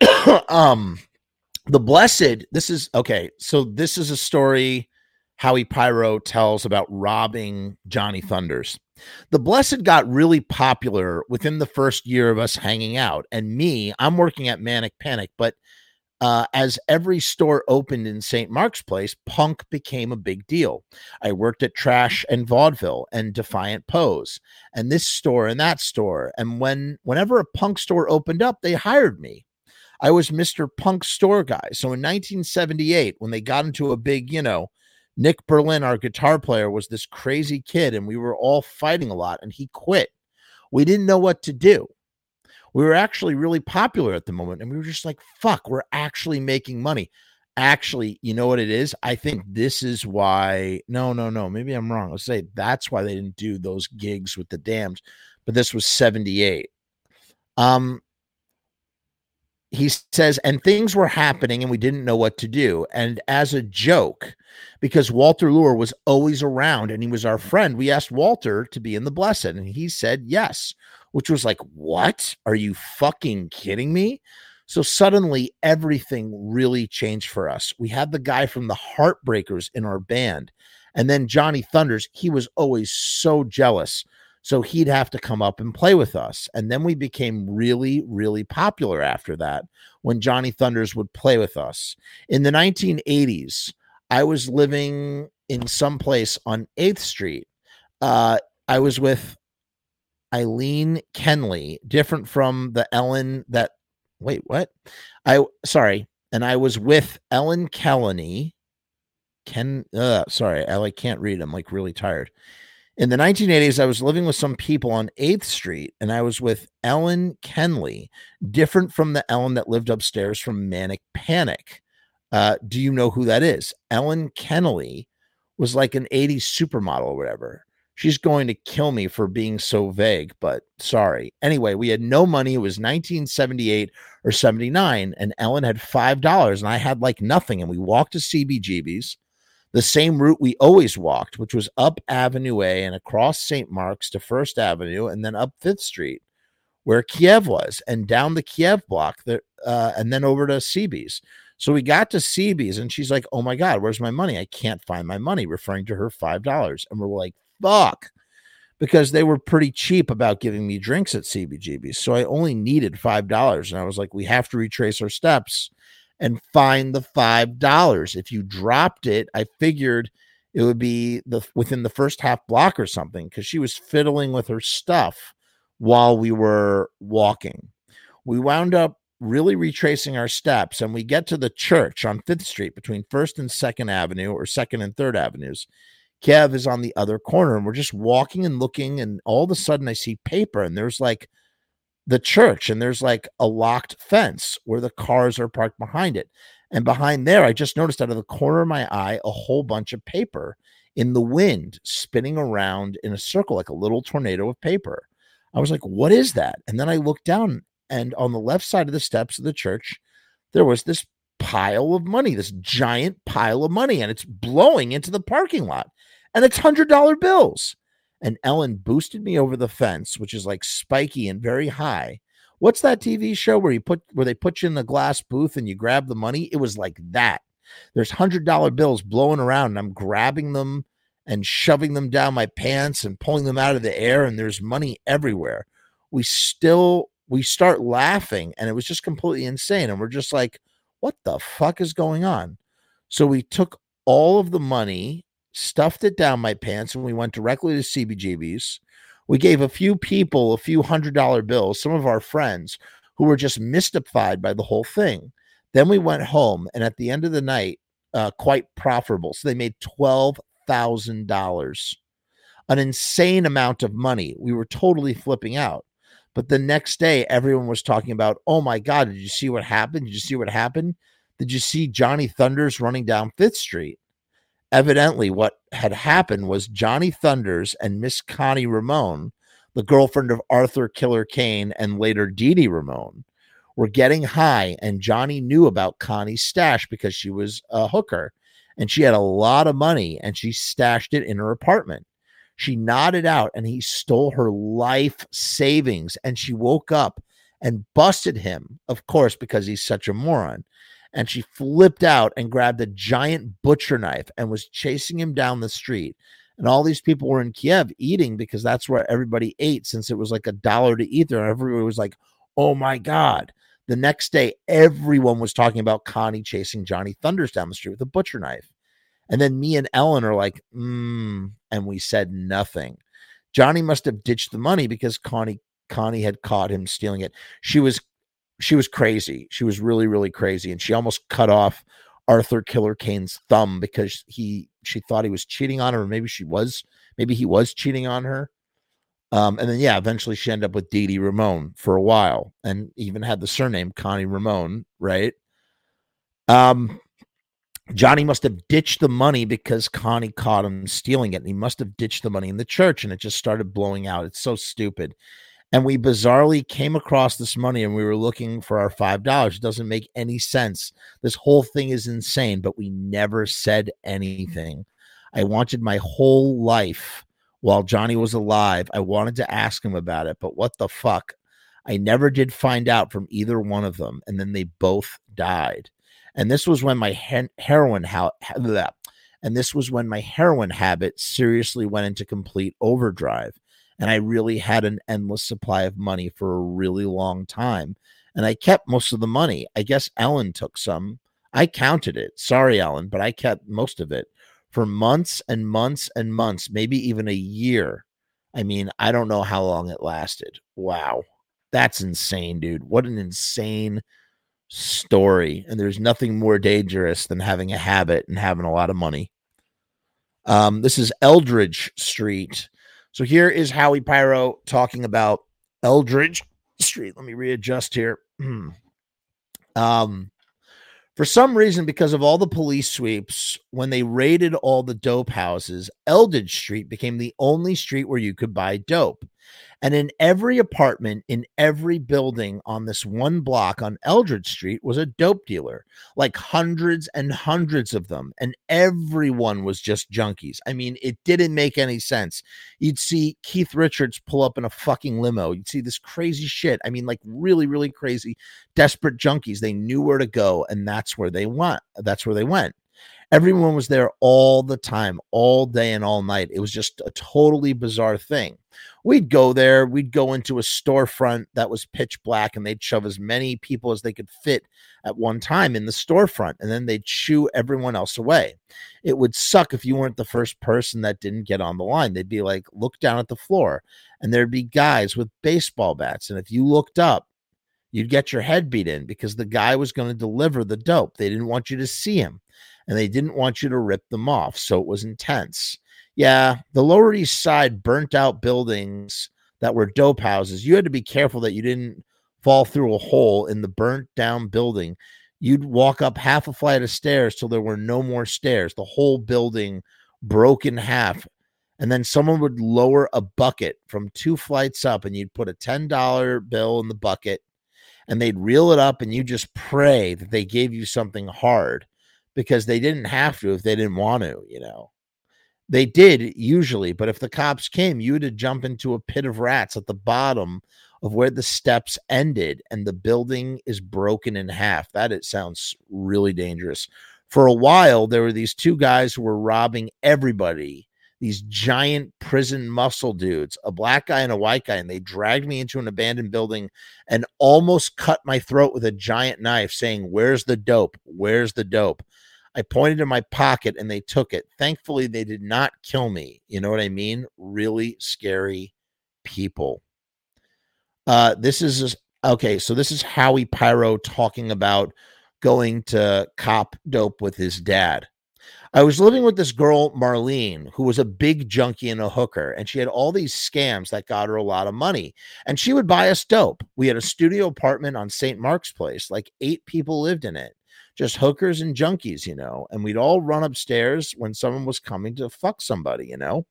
*coughs* um, the Blessed, this is okay. So, this is a story Howie Pyro tells about robbing Johnny Thunders. The Blessed got really popular within the first year of us hanging out. And me, I'm working at Manic Panic, but uh, as every store opened in St. Mark's Place, punk became a big deal. I worked at Trash and Vaudeville and Defiant Pose and this store and that store. And when whenever a punk store opened up, they hired me. I was Mr. Punk store guy. So in 1978, when they got into a big, you know, Nick Berlin, our guitar player, was this crazy kid, and we were all fighting a lot, and he quit. We didn't know what to do. We were actually really popular at the moment and we were just like fuck we're actually making money. Actually you know what it is? I think this is why no no no maybe i'm wrong. Let's say that's why they didn't do those gigs with the damned but this was 78 um he says and things were happening and we didn't know what to do and as a joke because walter lure was always around and he was our friend we asked walter to be in the blessed and he said yes which was like, what? Are you fucking kidding me? So suddenly everything really changed for us. We had the guy from the Heartbreakers in our band. And then Johnny Thunders, he was always so jealous. So he'd have to come up and play with us. And then we became really, really popular after that when Johnny Thunders would play with us. In the 1980s, I was living in some place on 8th Street. Uh, I was with Eileen Kenley, different from the Ellen that wait, what? I sorry, and I was with Ellen Kelly. Ken uh sorry, I like can't read. I'm like really tired. In the 1980s, I was living with some people on 8th Street, and I was with Ellen Kenley, different from the Ellen that lived upstairs from Manic Panic. Uh, do you know who that is? Ellen Kenley was like an 80s supermodel or whatever. She's going to kill me for being so vague, but sorry. Anyway, we had no money. It was 1978 or 79, and Ellen had $5, and I had like nothing. And we walked to CBGB's, the same route we always walked, which was up Avenue A and across St. Mark's to First Avenue, and then up Fifth Street, where Kiev was, and down the Kiev block, uh, and then over to CB's. So we got to CB's, and she's like, Oh my God, where's my money? I can't find my money, referring to her $5. And we're like, fuck because they were pretty cheap about giving me drinks at CBGB. So I only needed $5. And I was like, we have to retrace our steps and find the $5. If you dropped it, I figured it would be the within the first half block or something because she was fiddling with her stuff while we were walking. We wound up really retracing our steps and we get to the church on 5th Street between 1st and 2nd Avenue or 2nd and 3rd Avenues. Kiev is on the other corner, and we're just walking and looking, and all of a sudden I see paper, and there's like the church, and there's like a locked fence where the cars are parked behind it. And behind there, I just noticed out of the corner of my eye a whole bunch of paper in the wind spinning around in a circle like a little tornado of paper. I was like, what is that? And then I looked down, and on the left side of the steps of the church, there was this pile of money, this giant pile of money, and it's blowing into the parking lot and it's hundred dollar bills. And Ellen boosted me over the fence, which is like spiky and very high. What's that TV show where you put where they put you in the glass booth and you grab the money? It was like that. There's hundred dollar bills blowing around, and I'm grabbing them and shoving them down my pants and pulling them out of the air, and there's money everywhere. We still we start laughing, and it was just completely insane. And we're just like, what the fuck is going on? So we took all of the money stuffed it down my pants, and we went directly to CBGB's. We gave a few people a few hundred dollar bills, some of our friends. who were just mystified by the whole thing. Then we went home, and at the end of the night, uh, quite profitable. So they made twelve thousand dollars, an insane amount of money. We were totally flipping out. But the next day, everyone was talking about, "Oh my God, did you see what happened? Did you see what happened? Did you see Johnny Thunders running down Fifth Street?" Evidently, what had happened was Johnny Thunders and Miss Connie Ramone, the girlfriend of Arthur Killer Kane and later Dee Dee Ramone, were getting high, and Johnny knew about Connie's stash because she was a hooker and she had a lot of money and she stashed it in her apartment. She nodded out and he stole her life savings and she woke up and busted him, of course, because he's such a moron. And she flipped out and grabbed a giant butcher knife and was chasing him down the street. And all these people were in Kiev eating because that's where everybody ate since it was like a dollar to eat there. Everybody was like, oh my God. The next day, everyone was talking about Connie chasing Johnny Thunders down the street with a butcher knife. And then me and Ellen are like, mm, and we said nothing. Johnny must have ditched the money because Connie Connie had caught him stealing it. She was she was crazy. She was really, really crazy. And she almost cut off Arthur Killer Kane's thumb because he she thought he was cheating on her, or maybe she was, maybe he was cheating on her. Um, and then yeah, eventually she ended up with Dee Dee Ramone for a while, and even had the surname Connie Ramone, right? Um, Johnny must have ditched the money because Connie caught him stealing it, and he must have ditched the money in the church, and it just started blowing out. It's so stupid. And we bizarrely came across this money, and we were looking for our five dollars. It doesn't make any sense. This whole thing is insane, but we never said anything. I wanted my whole life while Johnny was alive. I wanted to ask him about it, but what the fuck? I never did find out from either one of them, and then they both died. And this was when my heroin ha- and this was when my heroin habit seriously went into complete overdrive. And I really had an endless supply of money for a really long time. And I kept most of the money. I guess Ellen took some. I counted it. Sorry, Ellen, but I kept most of it for months and months and months, maybe even a year. I mean, I don't know how long it lasted. Wow. That's insane, dude. What an insane story. And there's nothing more dangerous than having a habit and having a lot of money. Um, this is Eldridge Street. So here is Howie Pyro talking about Eldridge Street. Let me readjust here. um, for some reason, because of all the police sweeps, when they raided all the dope houses, Eldridge Street became the only street where you could buy dope. And in every apartment, in every building on this one block on Eldridge Street was a dope dealer, like hundreds and hundreds of them. And everyone was just junkies. I mean, it didn't make any sense. You'd see Keith Richards pull up in a fucking limo. You'd see this crazy shit. I mean, like really, really crazy, desperate junkies. They knew where to go, and that's where they went. That's where they went. Everyone was there all the time, all day and all night. It was just a totally bizarre thing. We'd go there, we'd go into a storefront that was pitch black, and they'd shove as many people as they could fit at one time in the storefront, and then they'd shoo everyone else away. It would suck if you weren't the first person that didn't get on the line. They'd be like, look down at the floor, and there'd be guys with baseball bats. And if you looked up, you'd get your head beat in because the guy was going to deliver the dope. They didn't want you to see him and they didn't want you to rip them off. So it was intense. Yeah, the Lower East Side burnt out buildings that were dope houses. You had to be careful that you didn't fall through a hole in the burnt down building. You'd walk up half a flight of stairs till there were no more stairs. The whole building broke in half. And then someone would lower a bucket from two flights up, and you'd put a $10 bill in the bucket and they'd reel it up, and you just pray that they gave you something hard because they didn't have to if they didn't want to, you know. They did usually, but if the cops came, you to jump into a pit of rats at the bottom of where the steps ended and the building is broken in half. That it sounds really dangerous. For a while, there were these two guys who were robbing everybody, these giant prison muscle dudes, a black guy and a white guy, and they dragged me into an abandoned building and almost cut my throat with a giant knife, saying, Where's the dope? Where's the dope? I pointed in my pocket and they took it. Thankfully, they did not kill me. You know what I mean? Really scary people. Uh, this is okay, so this is Howie Pyro talking about going to cop dope with his dad. I was living with this girl, Marlene, who was a big junkie and a hooker, and she had all these scams that got her a lot of money. And she would buy us dope. We had a studio apartment on St. Mark's Place, like eight people lived in it, just hookers and junkies, you know. And we'd all run upstairs when someone was coming to fuck somebody, you know.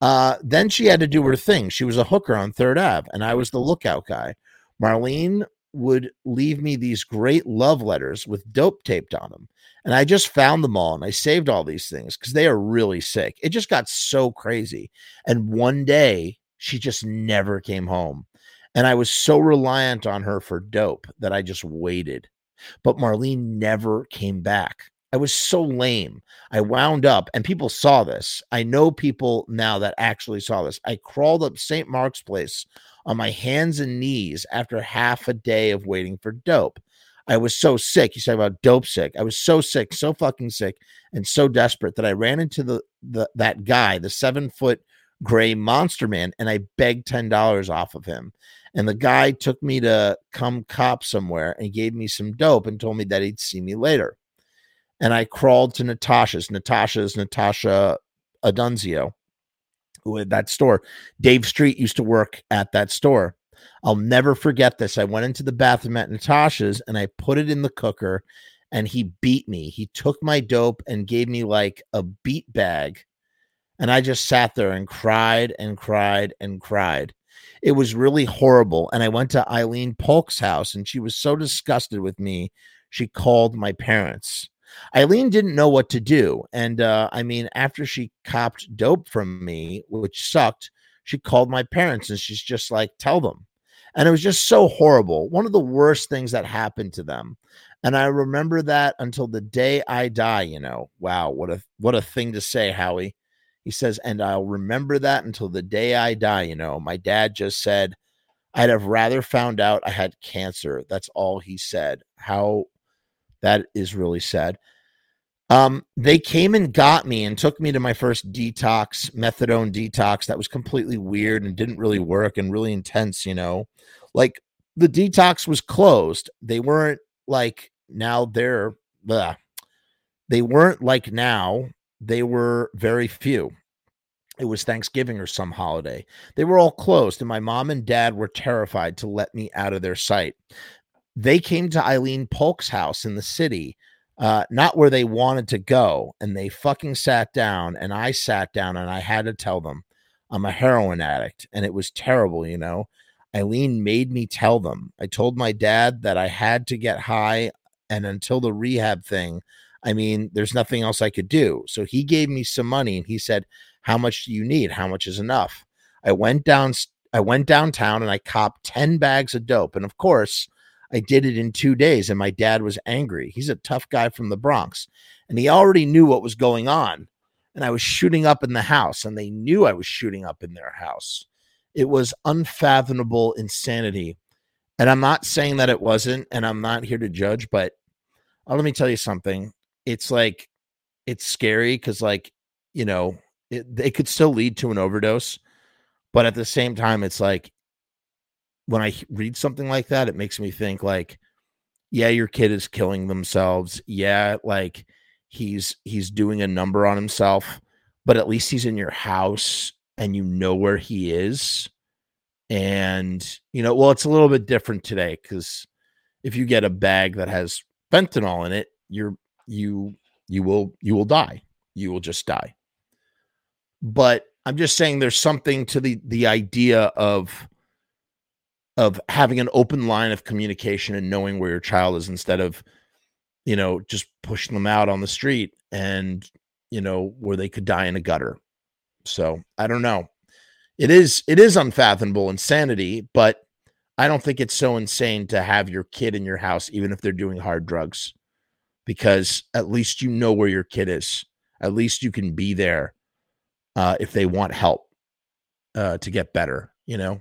Uh, then she had to do her thing. She was a hooker on Third Ave, and I was the lookout guy. Marlene would leave me these great love letters with dope taped on them. And I just found them all and I saved all these things because they are really sick. It just got so crazy. And one day she just never came home. And I was so reliant on her for dope that I just waited. But Marlene never came back. I was so lame. I wound up, and people saw this. I know people now that actually saw this. I crawled up St. Mark's Place on my hands and knees after half a day of waiting for dope. I was so sick. You said about dope sick. I was so sick, so fucking sick, and so desperate that I ran into the, the that guy, the seven foot gray monster man, and I begged ten dollars off of him. And the guy took me to come cop somewhere and gave me some dope and told me that he'd see me later. And I crawled to Natasha's. Natasha's Natasha Adunzio who had that store. Dave Street used to work at that store. I'll never forget this. I went into the bathroom at Natasha's and I put it in the cooker and he beat me. He took my dope and gave me like a beat bag. And I just sat there and cried and cried and cried. It was really horrible. And I went to Eileen Polk's house and she was so disgusted with me. She called my parents. Eileen didn't know what to do. And uh, I mean, after she copped dope from me, which sucked, she called my parents and she's just like, tell them. And it was just so horrible. One of the worst things that happened to them. And I remember that until the day I die, you know. Wow, what a what a thing to say, Howie. He says, and I'll remember that until the day I die, you know. My dad just said, I'd have rather found out I had cancer. That's all he said. How that is really sad. Um, they came and got me and took me to my first detox, methadone detox. That was completely weird and didn't really work and really intense, you know. Like the detox was closed. They weren't like now they're blah. they weren't like now. They were very few. It was Thanksgiving or some holiday. They were all closed, and my mom and dad were terrified to let me out of their sight they came to Eileen Polk's house in the city, uh, not where they wanted to go. And they fucking sat down, and I sat down and I had to tell them I'm a heroin addict. And it was terrible, you know. Eileen made me tell them. I told my dad that I had to get high, and until the rehab thing, I mean, there's nothing else I could do. So he gave me some money and he said, How much do you need? How much is enough? I went down I went downtown and I copped 10 bags of dope. And of course, I did it in two days, and my dad was angry. He's a tough guy from the Bronx, and he already knew what was going on. And I was shooting up in the house, and they knew I was shooting up in their house. It was unfathomable insanity. And I'm not saying that it wasn't, and I'm not here to judge, but uh, let me tell you something. It's like, it's scary because, like, you know, it, it could still lead to an overdose. But at the same time, it's like when I read something like that, it makes me think like, yeah, your kid is killing themselves. Yeah, like he's he's doing a number on himself, but at least he's in your house and you know where he is. And you know, well, it's a little bit different today because if you get a bag that has fentanyl in it, you're you you will you will die. You will just die. But I'm just saying there's something to the the idea of of having an open line of communication and knowing where your child is instead of you know just pushing them out on the street and you know where they could die in a gutter so i don't know it is it is unfathomable insanity but i don't think it's so insane to have your kid in your house even if they're doing hard drugs because at least you know where your kid is at least you can be there uh, if they want help uh, to get better you know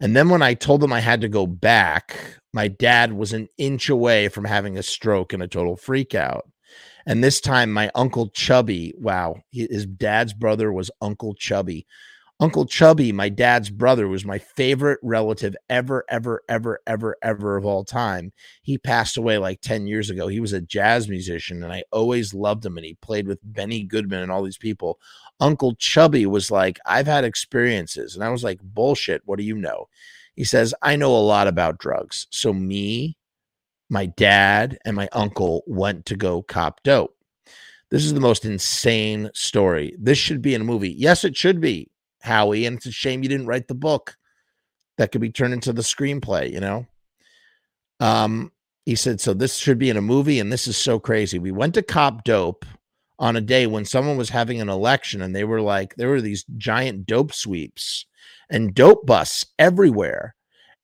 and then when I told them I had to go back, my dad was an inch away from having a stroke and a total freak out. And this time, my uncle Chubby, wow, his dad's brother was Uncle Chubby. Uncle Chubby, my dad's brother, was my favorite relative ever, ever, ever, ever, ever of all time. He passed away like 10 years ago. He was a jazz musician and I always loved him. And he played with Benny Goodman and all these people. Uncle Chubby was like, I've had experiences. And I was like, bullshit. What do you know? He says, I know a lot about drugs. So me, my dad, and my uncle went to go cop dope. This is the most insane story. This should be in a movie. Yes, it should be Howie, and it's a shame you didn't write the book that could be turned into the screenplay, you know? Um, he said, So this should be in a movie, and this is so crazy. We went to Cop Dope on a day when someone was having an election, and they were like, there were these giant dope sweeps and dope busts everywhere.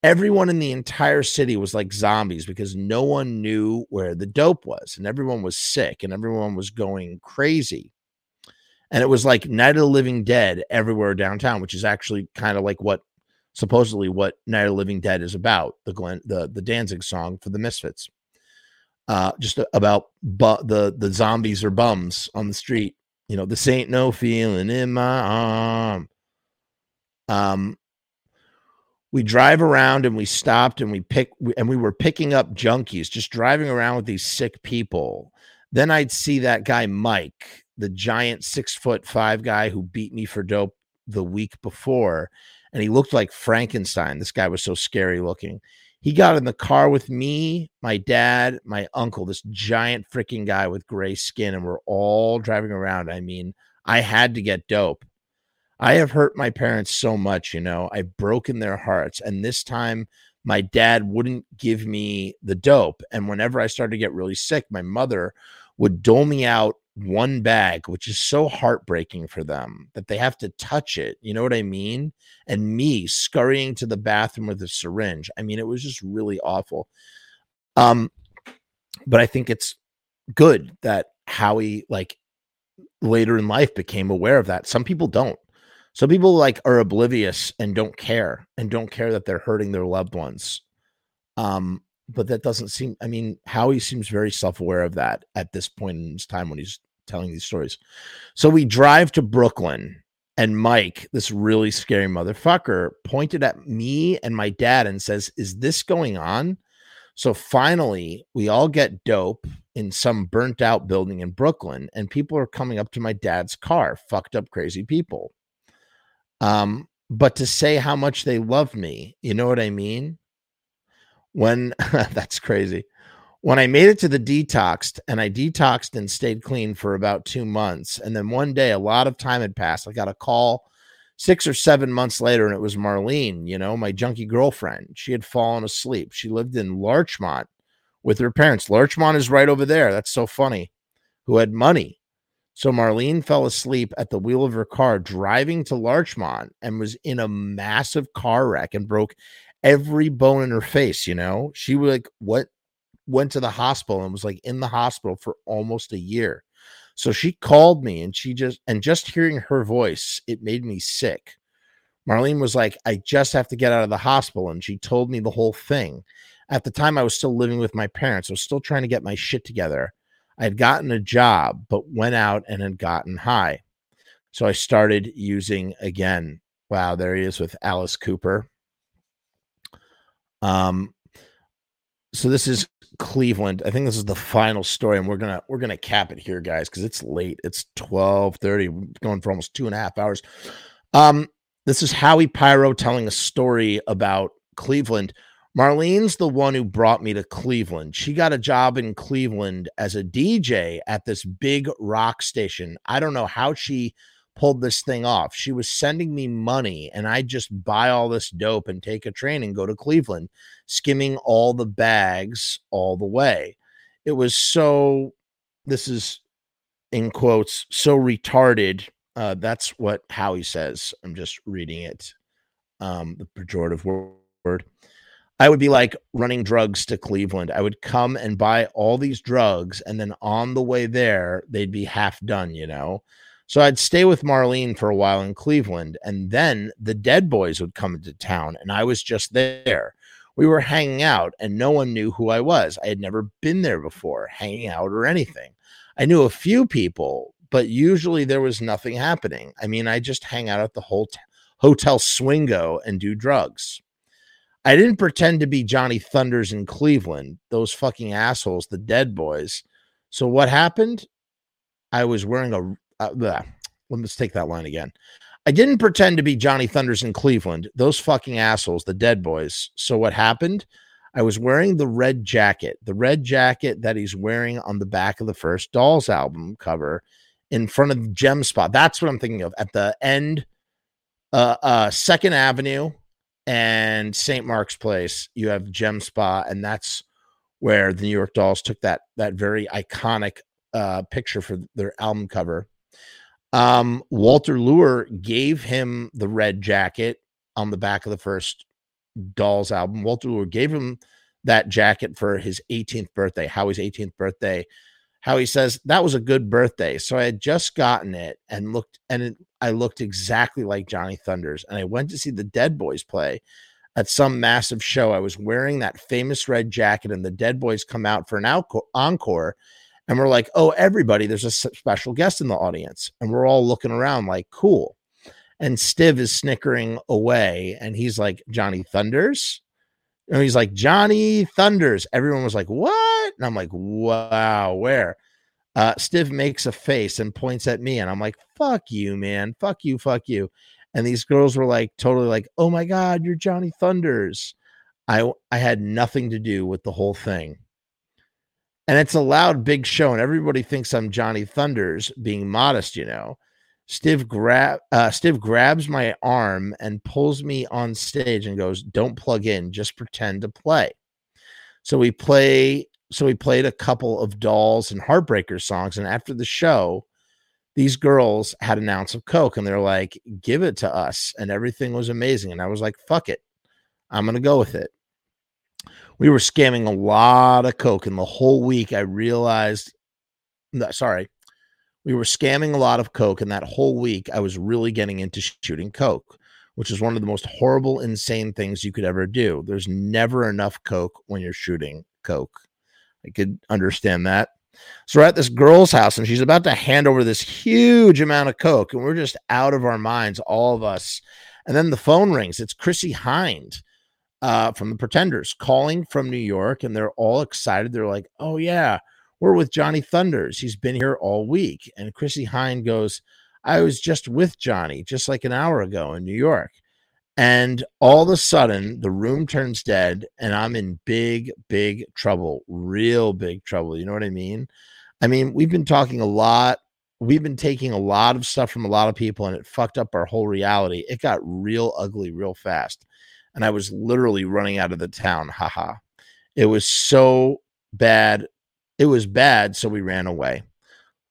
Everyone in the entire city was like zombies because no one knew where the dope was, and everyone was sick, and everyone was going crazy and it was like Night of the Living Dead everywhere downtown, which is actually kind of like what supposedly what Night of the Living Dead is about the Glenn the the Danzig song for the Misfits, uh, just about bu- the the zombies or bums on the street. You know, this ain't no feeling in my arm. Um, we drive around and we stopped and we pick and we were picking up junkies, just driving around with these sick people. Then I'd see that guy Mike the giant six foot five guy who beat me for dope the week before. And he looked like Frankenstein. This guy was so scary looking. He got in the car with me, my dad, my uncle, this giant freaking guy with gray skin, and we're all driving around. I mean, I had to get dope. I have hurt my parents so much, you know, I've broken their hearts. And this time, my dad wouldn't give me the dope. And whenever I started to get really sick, my mother would dole me out one bag, which is so heartbreaking for them that they have to touch it. You know what I mean? And me scurrying to the bathroom with a syringe. I mean, it was just really awful. Um, but I think it's good that Howie, like later in life, became aware of that. Some people don't. Some people like are oblivious and don't care and don't care that they're hurting their loved ones. Um, but that doesn't seem i mean howie seems very self-aware of that at this point in his time when he's telling these stories. So we drive to brooklyn and mike this really scary motherfucker pointed at me and my dad and says is this going on? So finally we all get dope in some burnt out building in brooklyn and people are coming up to my dad's car fucked up crazy people. Um but to say how much they love me you know what i mean when *laughs* that's crazy. When I made it to the detoxed and I detoxed and stayed clean for about two months. And then one day, a lot of time had passed. I got a call six or seven months later, and it was Marlene, you know, my junkie girlfriend. She had fallen asleep. She lived in Larchmont with her parents. Larchmont is right over there. That's so funny. Who had money. So Marlene fell asleep at the wheel of her car driving to Larchmont and was in a massive car wreck and broke every bone in her face, you know. She like what went to the hospital and was like in the hospital for almost a year. So she called me and she just and just hearing her voice, it made me sick. Marlene was like, I just have to get out of the hospital. And she told me the whole thing. At the time, I was still living with my parents. I was still trying to get my shit together. I had gotten a job, but went out and had gotten high. So I started using again. Wow, there he is with Alice Cooper. Um, so this is Cleveland. I think this is the final story, and we're gonna we're gonna cap it here, guys, because it's late. It's twelve thirty, going for almost two and a half hours. Um, this is Howie Pyro telling a story about Cleveland. Marlene's the one who brought me to Cleveland. She got a job in Cleveland as a DJ at this big rock station. I don't know how she pulled this thing off. She was sending me money, and I just buy all this dope and take a train and go to Cleveland, skimming all the bags all the way. It was so, this is in quotes, so retarded. Uh, that's what Howie says. I'm just reading it, um, the pejorative word. I would be like running drugs to Cleveland. I would come and buy all these drugs, and then on the way there, they'd be half done, you know? So I'd stay with Marlene for a while in Cleveland, and then the Dead Boys would come into town, and I was just there. We were hanging out, and no one knew who I was. I had never been there before, hanging out or anything. I knew a few people, but usually there was nothing happening. I mean, I just hang out at the whole t- Hotel Swingo and do drugs. I didn't pretend to be Johnny Thunders in Cleveland, those fucking assholes, the dead boys. So what happened? I was wearing a. Uh, let's take that line again. I didn't pretend to be Johnny Thunders in Cleveland, those fucking assholes, the dead boys. So what happened? I was wearing the red jacket, the red jacket that he's wearing on the back of the first Dolls album cover in front of Gem Spa. That's what I'm thinking of at the end, uh, uh, Second Avenue and St. Mark's Place. You have Gem Spa, and that's where the New York Dolls took that that very iconic uh, picture for their album cover. Um, Walter Lure gave him the red jacket on the back of the first Dolls album. Walter Lure gave him that jacket for his 18th birthday, Howie's 18th birthday. Howie says that was a good birthday. So I had just gotten it and looked, and it, I looked exactly like Johnny Thunders. And I went to see the Dead Boys play at some massive show. I was wearing that famous red jacket, and the Dead Boys come out for an encore. And we're like, oh, everybody, there's a special guest in the audience. And we're all looking around like, cool. And Stiv is snickering away. And he's like, Johnny Thunders? And he's like, Johnny Thunders. Everyone was like, what? And I'm like, wow, where? Uh, Stiv makes a face and points at me. And I'm like, fuck you, man. Fuck you, fuck you. And these girls were like, totally like, oh my God, you're Johnny Thunders. I, I had nothing to do with the whole thing and it's a loud big show and everybody thinks i'm johnny thunders being modest you know Stiv uh, Stiv grabs my arm and pulls me on stage and goes, "Don't plug in, just pretend to play." So we play. So we played a couple of Dolls and Heartbreaker songs, and after the show, these girls had an ounce of coke, and they're like, "Give it to us," and everything was amazing. And I was like, "Fuck it, I'm gonna go with it." We were scamming a lot of coke and the whole week i realized sorry we were scamming a lot of coke and that whole week i was really getting into shooting coke which is one of the most horrible insane things you could ever do. There's never enough coke when you're shooting coke. I could understand that. So we're at this girl's house and she's about to hand over this huge amount of coke and we're just out of our minds all of us. And then the phone rings. It's chrissy hynde uh, from the Pretenders calling from New York, and they're all excited. They're like, "Oh yeah, we're with Johnny Thunders. He's been here all week." And Chrissie Hynde goes, "I was just with Johnny just like an hour ago in New York." And all of a sudden, the room turns dead, and I'm in big, big trouble, real big trouble. You know what I mean? I mean, we've been talking a lot. We've been taking a lot of stuff from a lot of people, and it fucked up our whole reality. It got real ugly real fast and I was literally running out of the town. Haha. It was so bad. It was bad, so we ran away.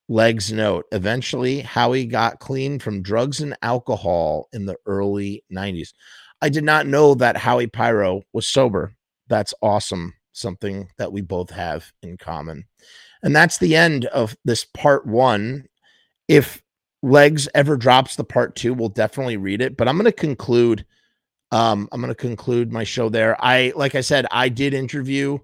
Legs note eventually, Howie got clean from drugs and alcohol in the early 90s. I did not know that Howie Pyro was sober. That's awesome. Something that we both have in common. And that's the end of this part one. If Legs ever drops the part two, we'll definitely read it. But I'm going to conclude um, I'm going to conclude my show there. I, like I said, I did interview,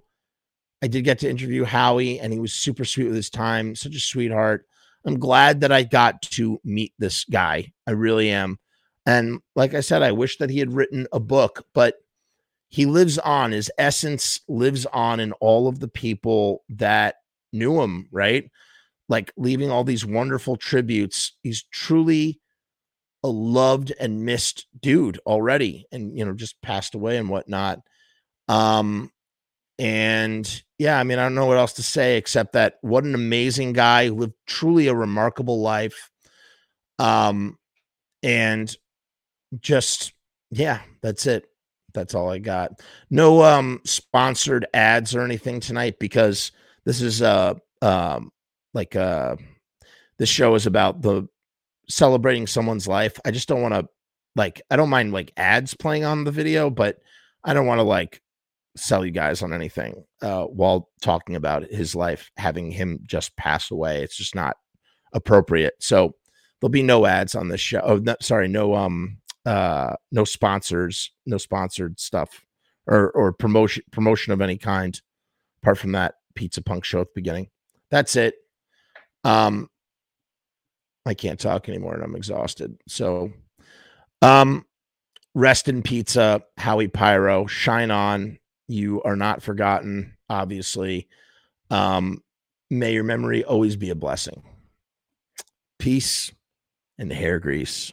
I did get to interview Howie, and he was super sweet with his time, such a sweetheart. I'm glad that I got to meet this guy. I really am. And like I said, I wish that he had written a book, but he lives on. His essence lives on in all of the people that knew him, right? Like leaving all these wonderful tributes. He's truly a loved and missed dude already and you know just passed away and whatnot um and yeah i mean i don't know what else to say except that what an amazing guy lived truly a remarkable life um and just yeah that's it. That's all i got. No um sponsored ads or anything tonight because this is uh um like uh this show is about the celebrating someone's life. I just don't want to like I don't mind like ads playing on the video, but I don't want to like sell you guys on anything uh while talking about his life having him just pass away. It's just not appropriate. So there'll be no ads on this show. Oh, no, sorry, no um uh no sponsors, no sponsored stuff or or promotion promotion of any kind apart from that pizza punk show at the beginning. That's it. Um I can't talk anymore and I'm exhausted. So, um, rest in pizza, Howie Pyro. Shine on. You are not forgotten, obviously. Um, may your memory always be a blessing. Peace and hair grease.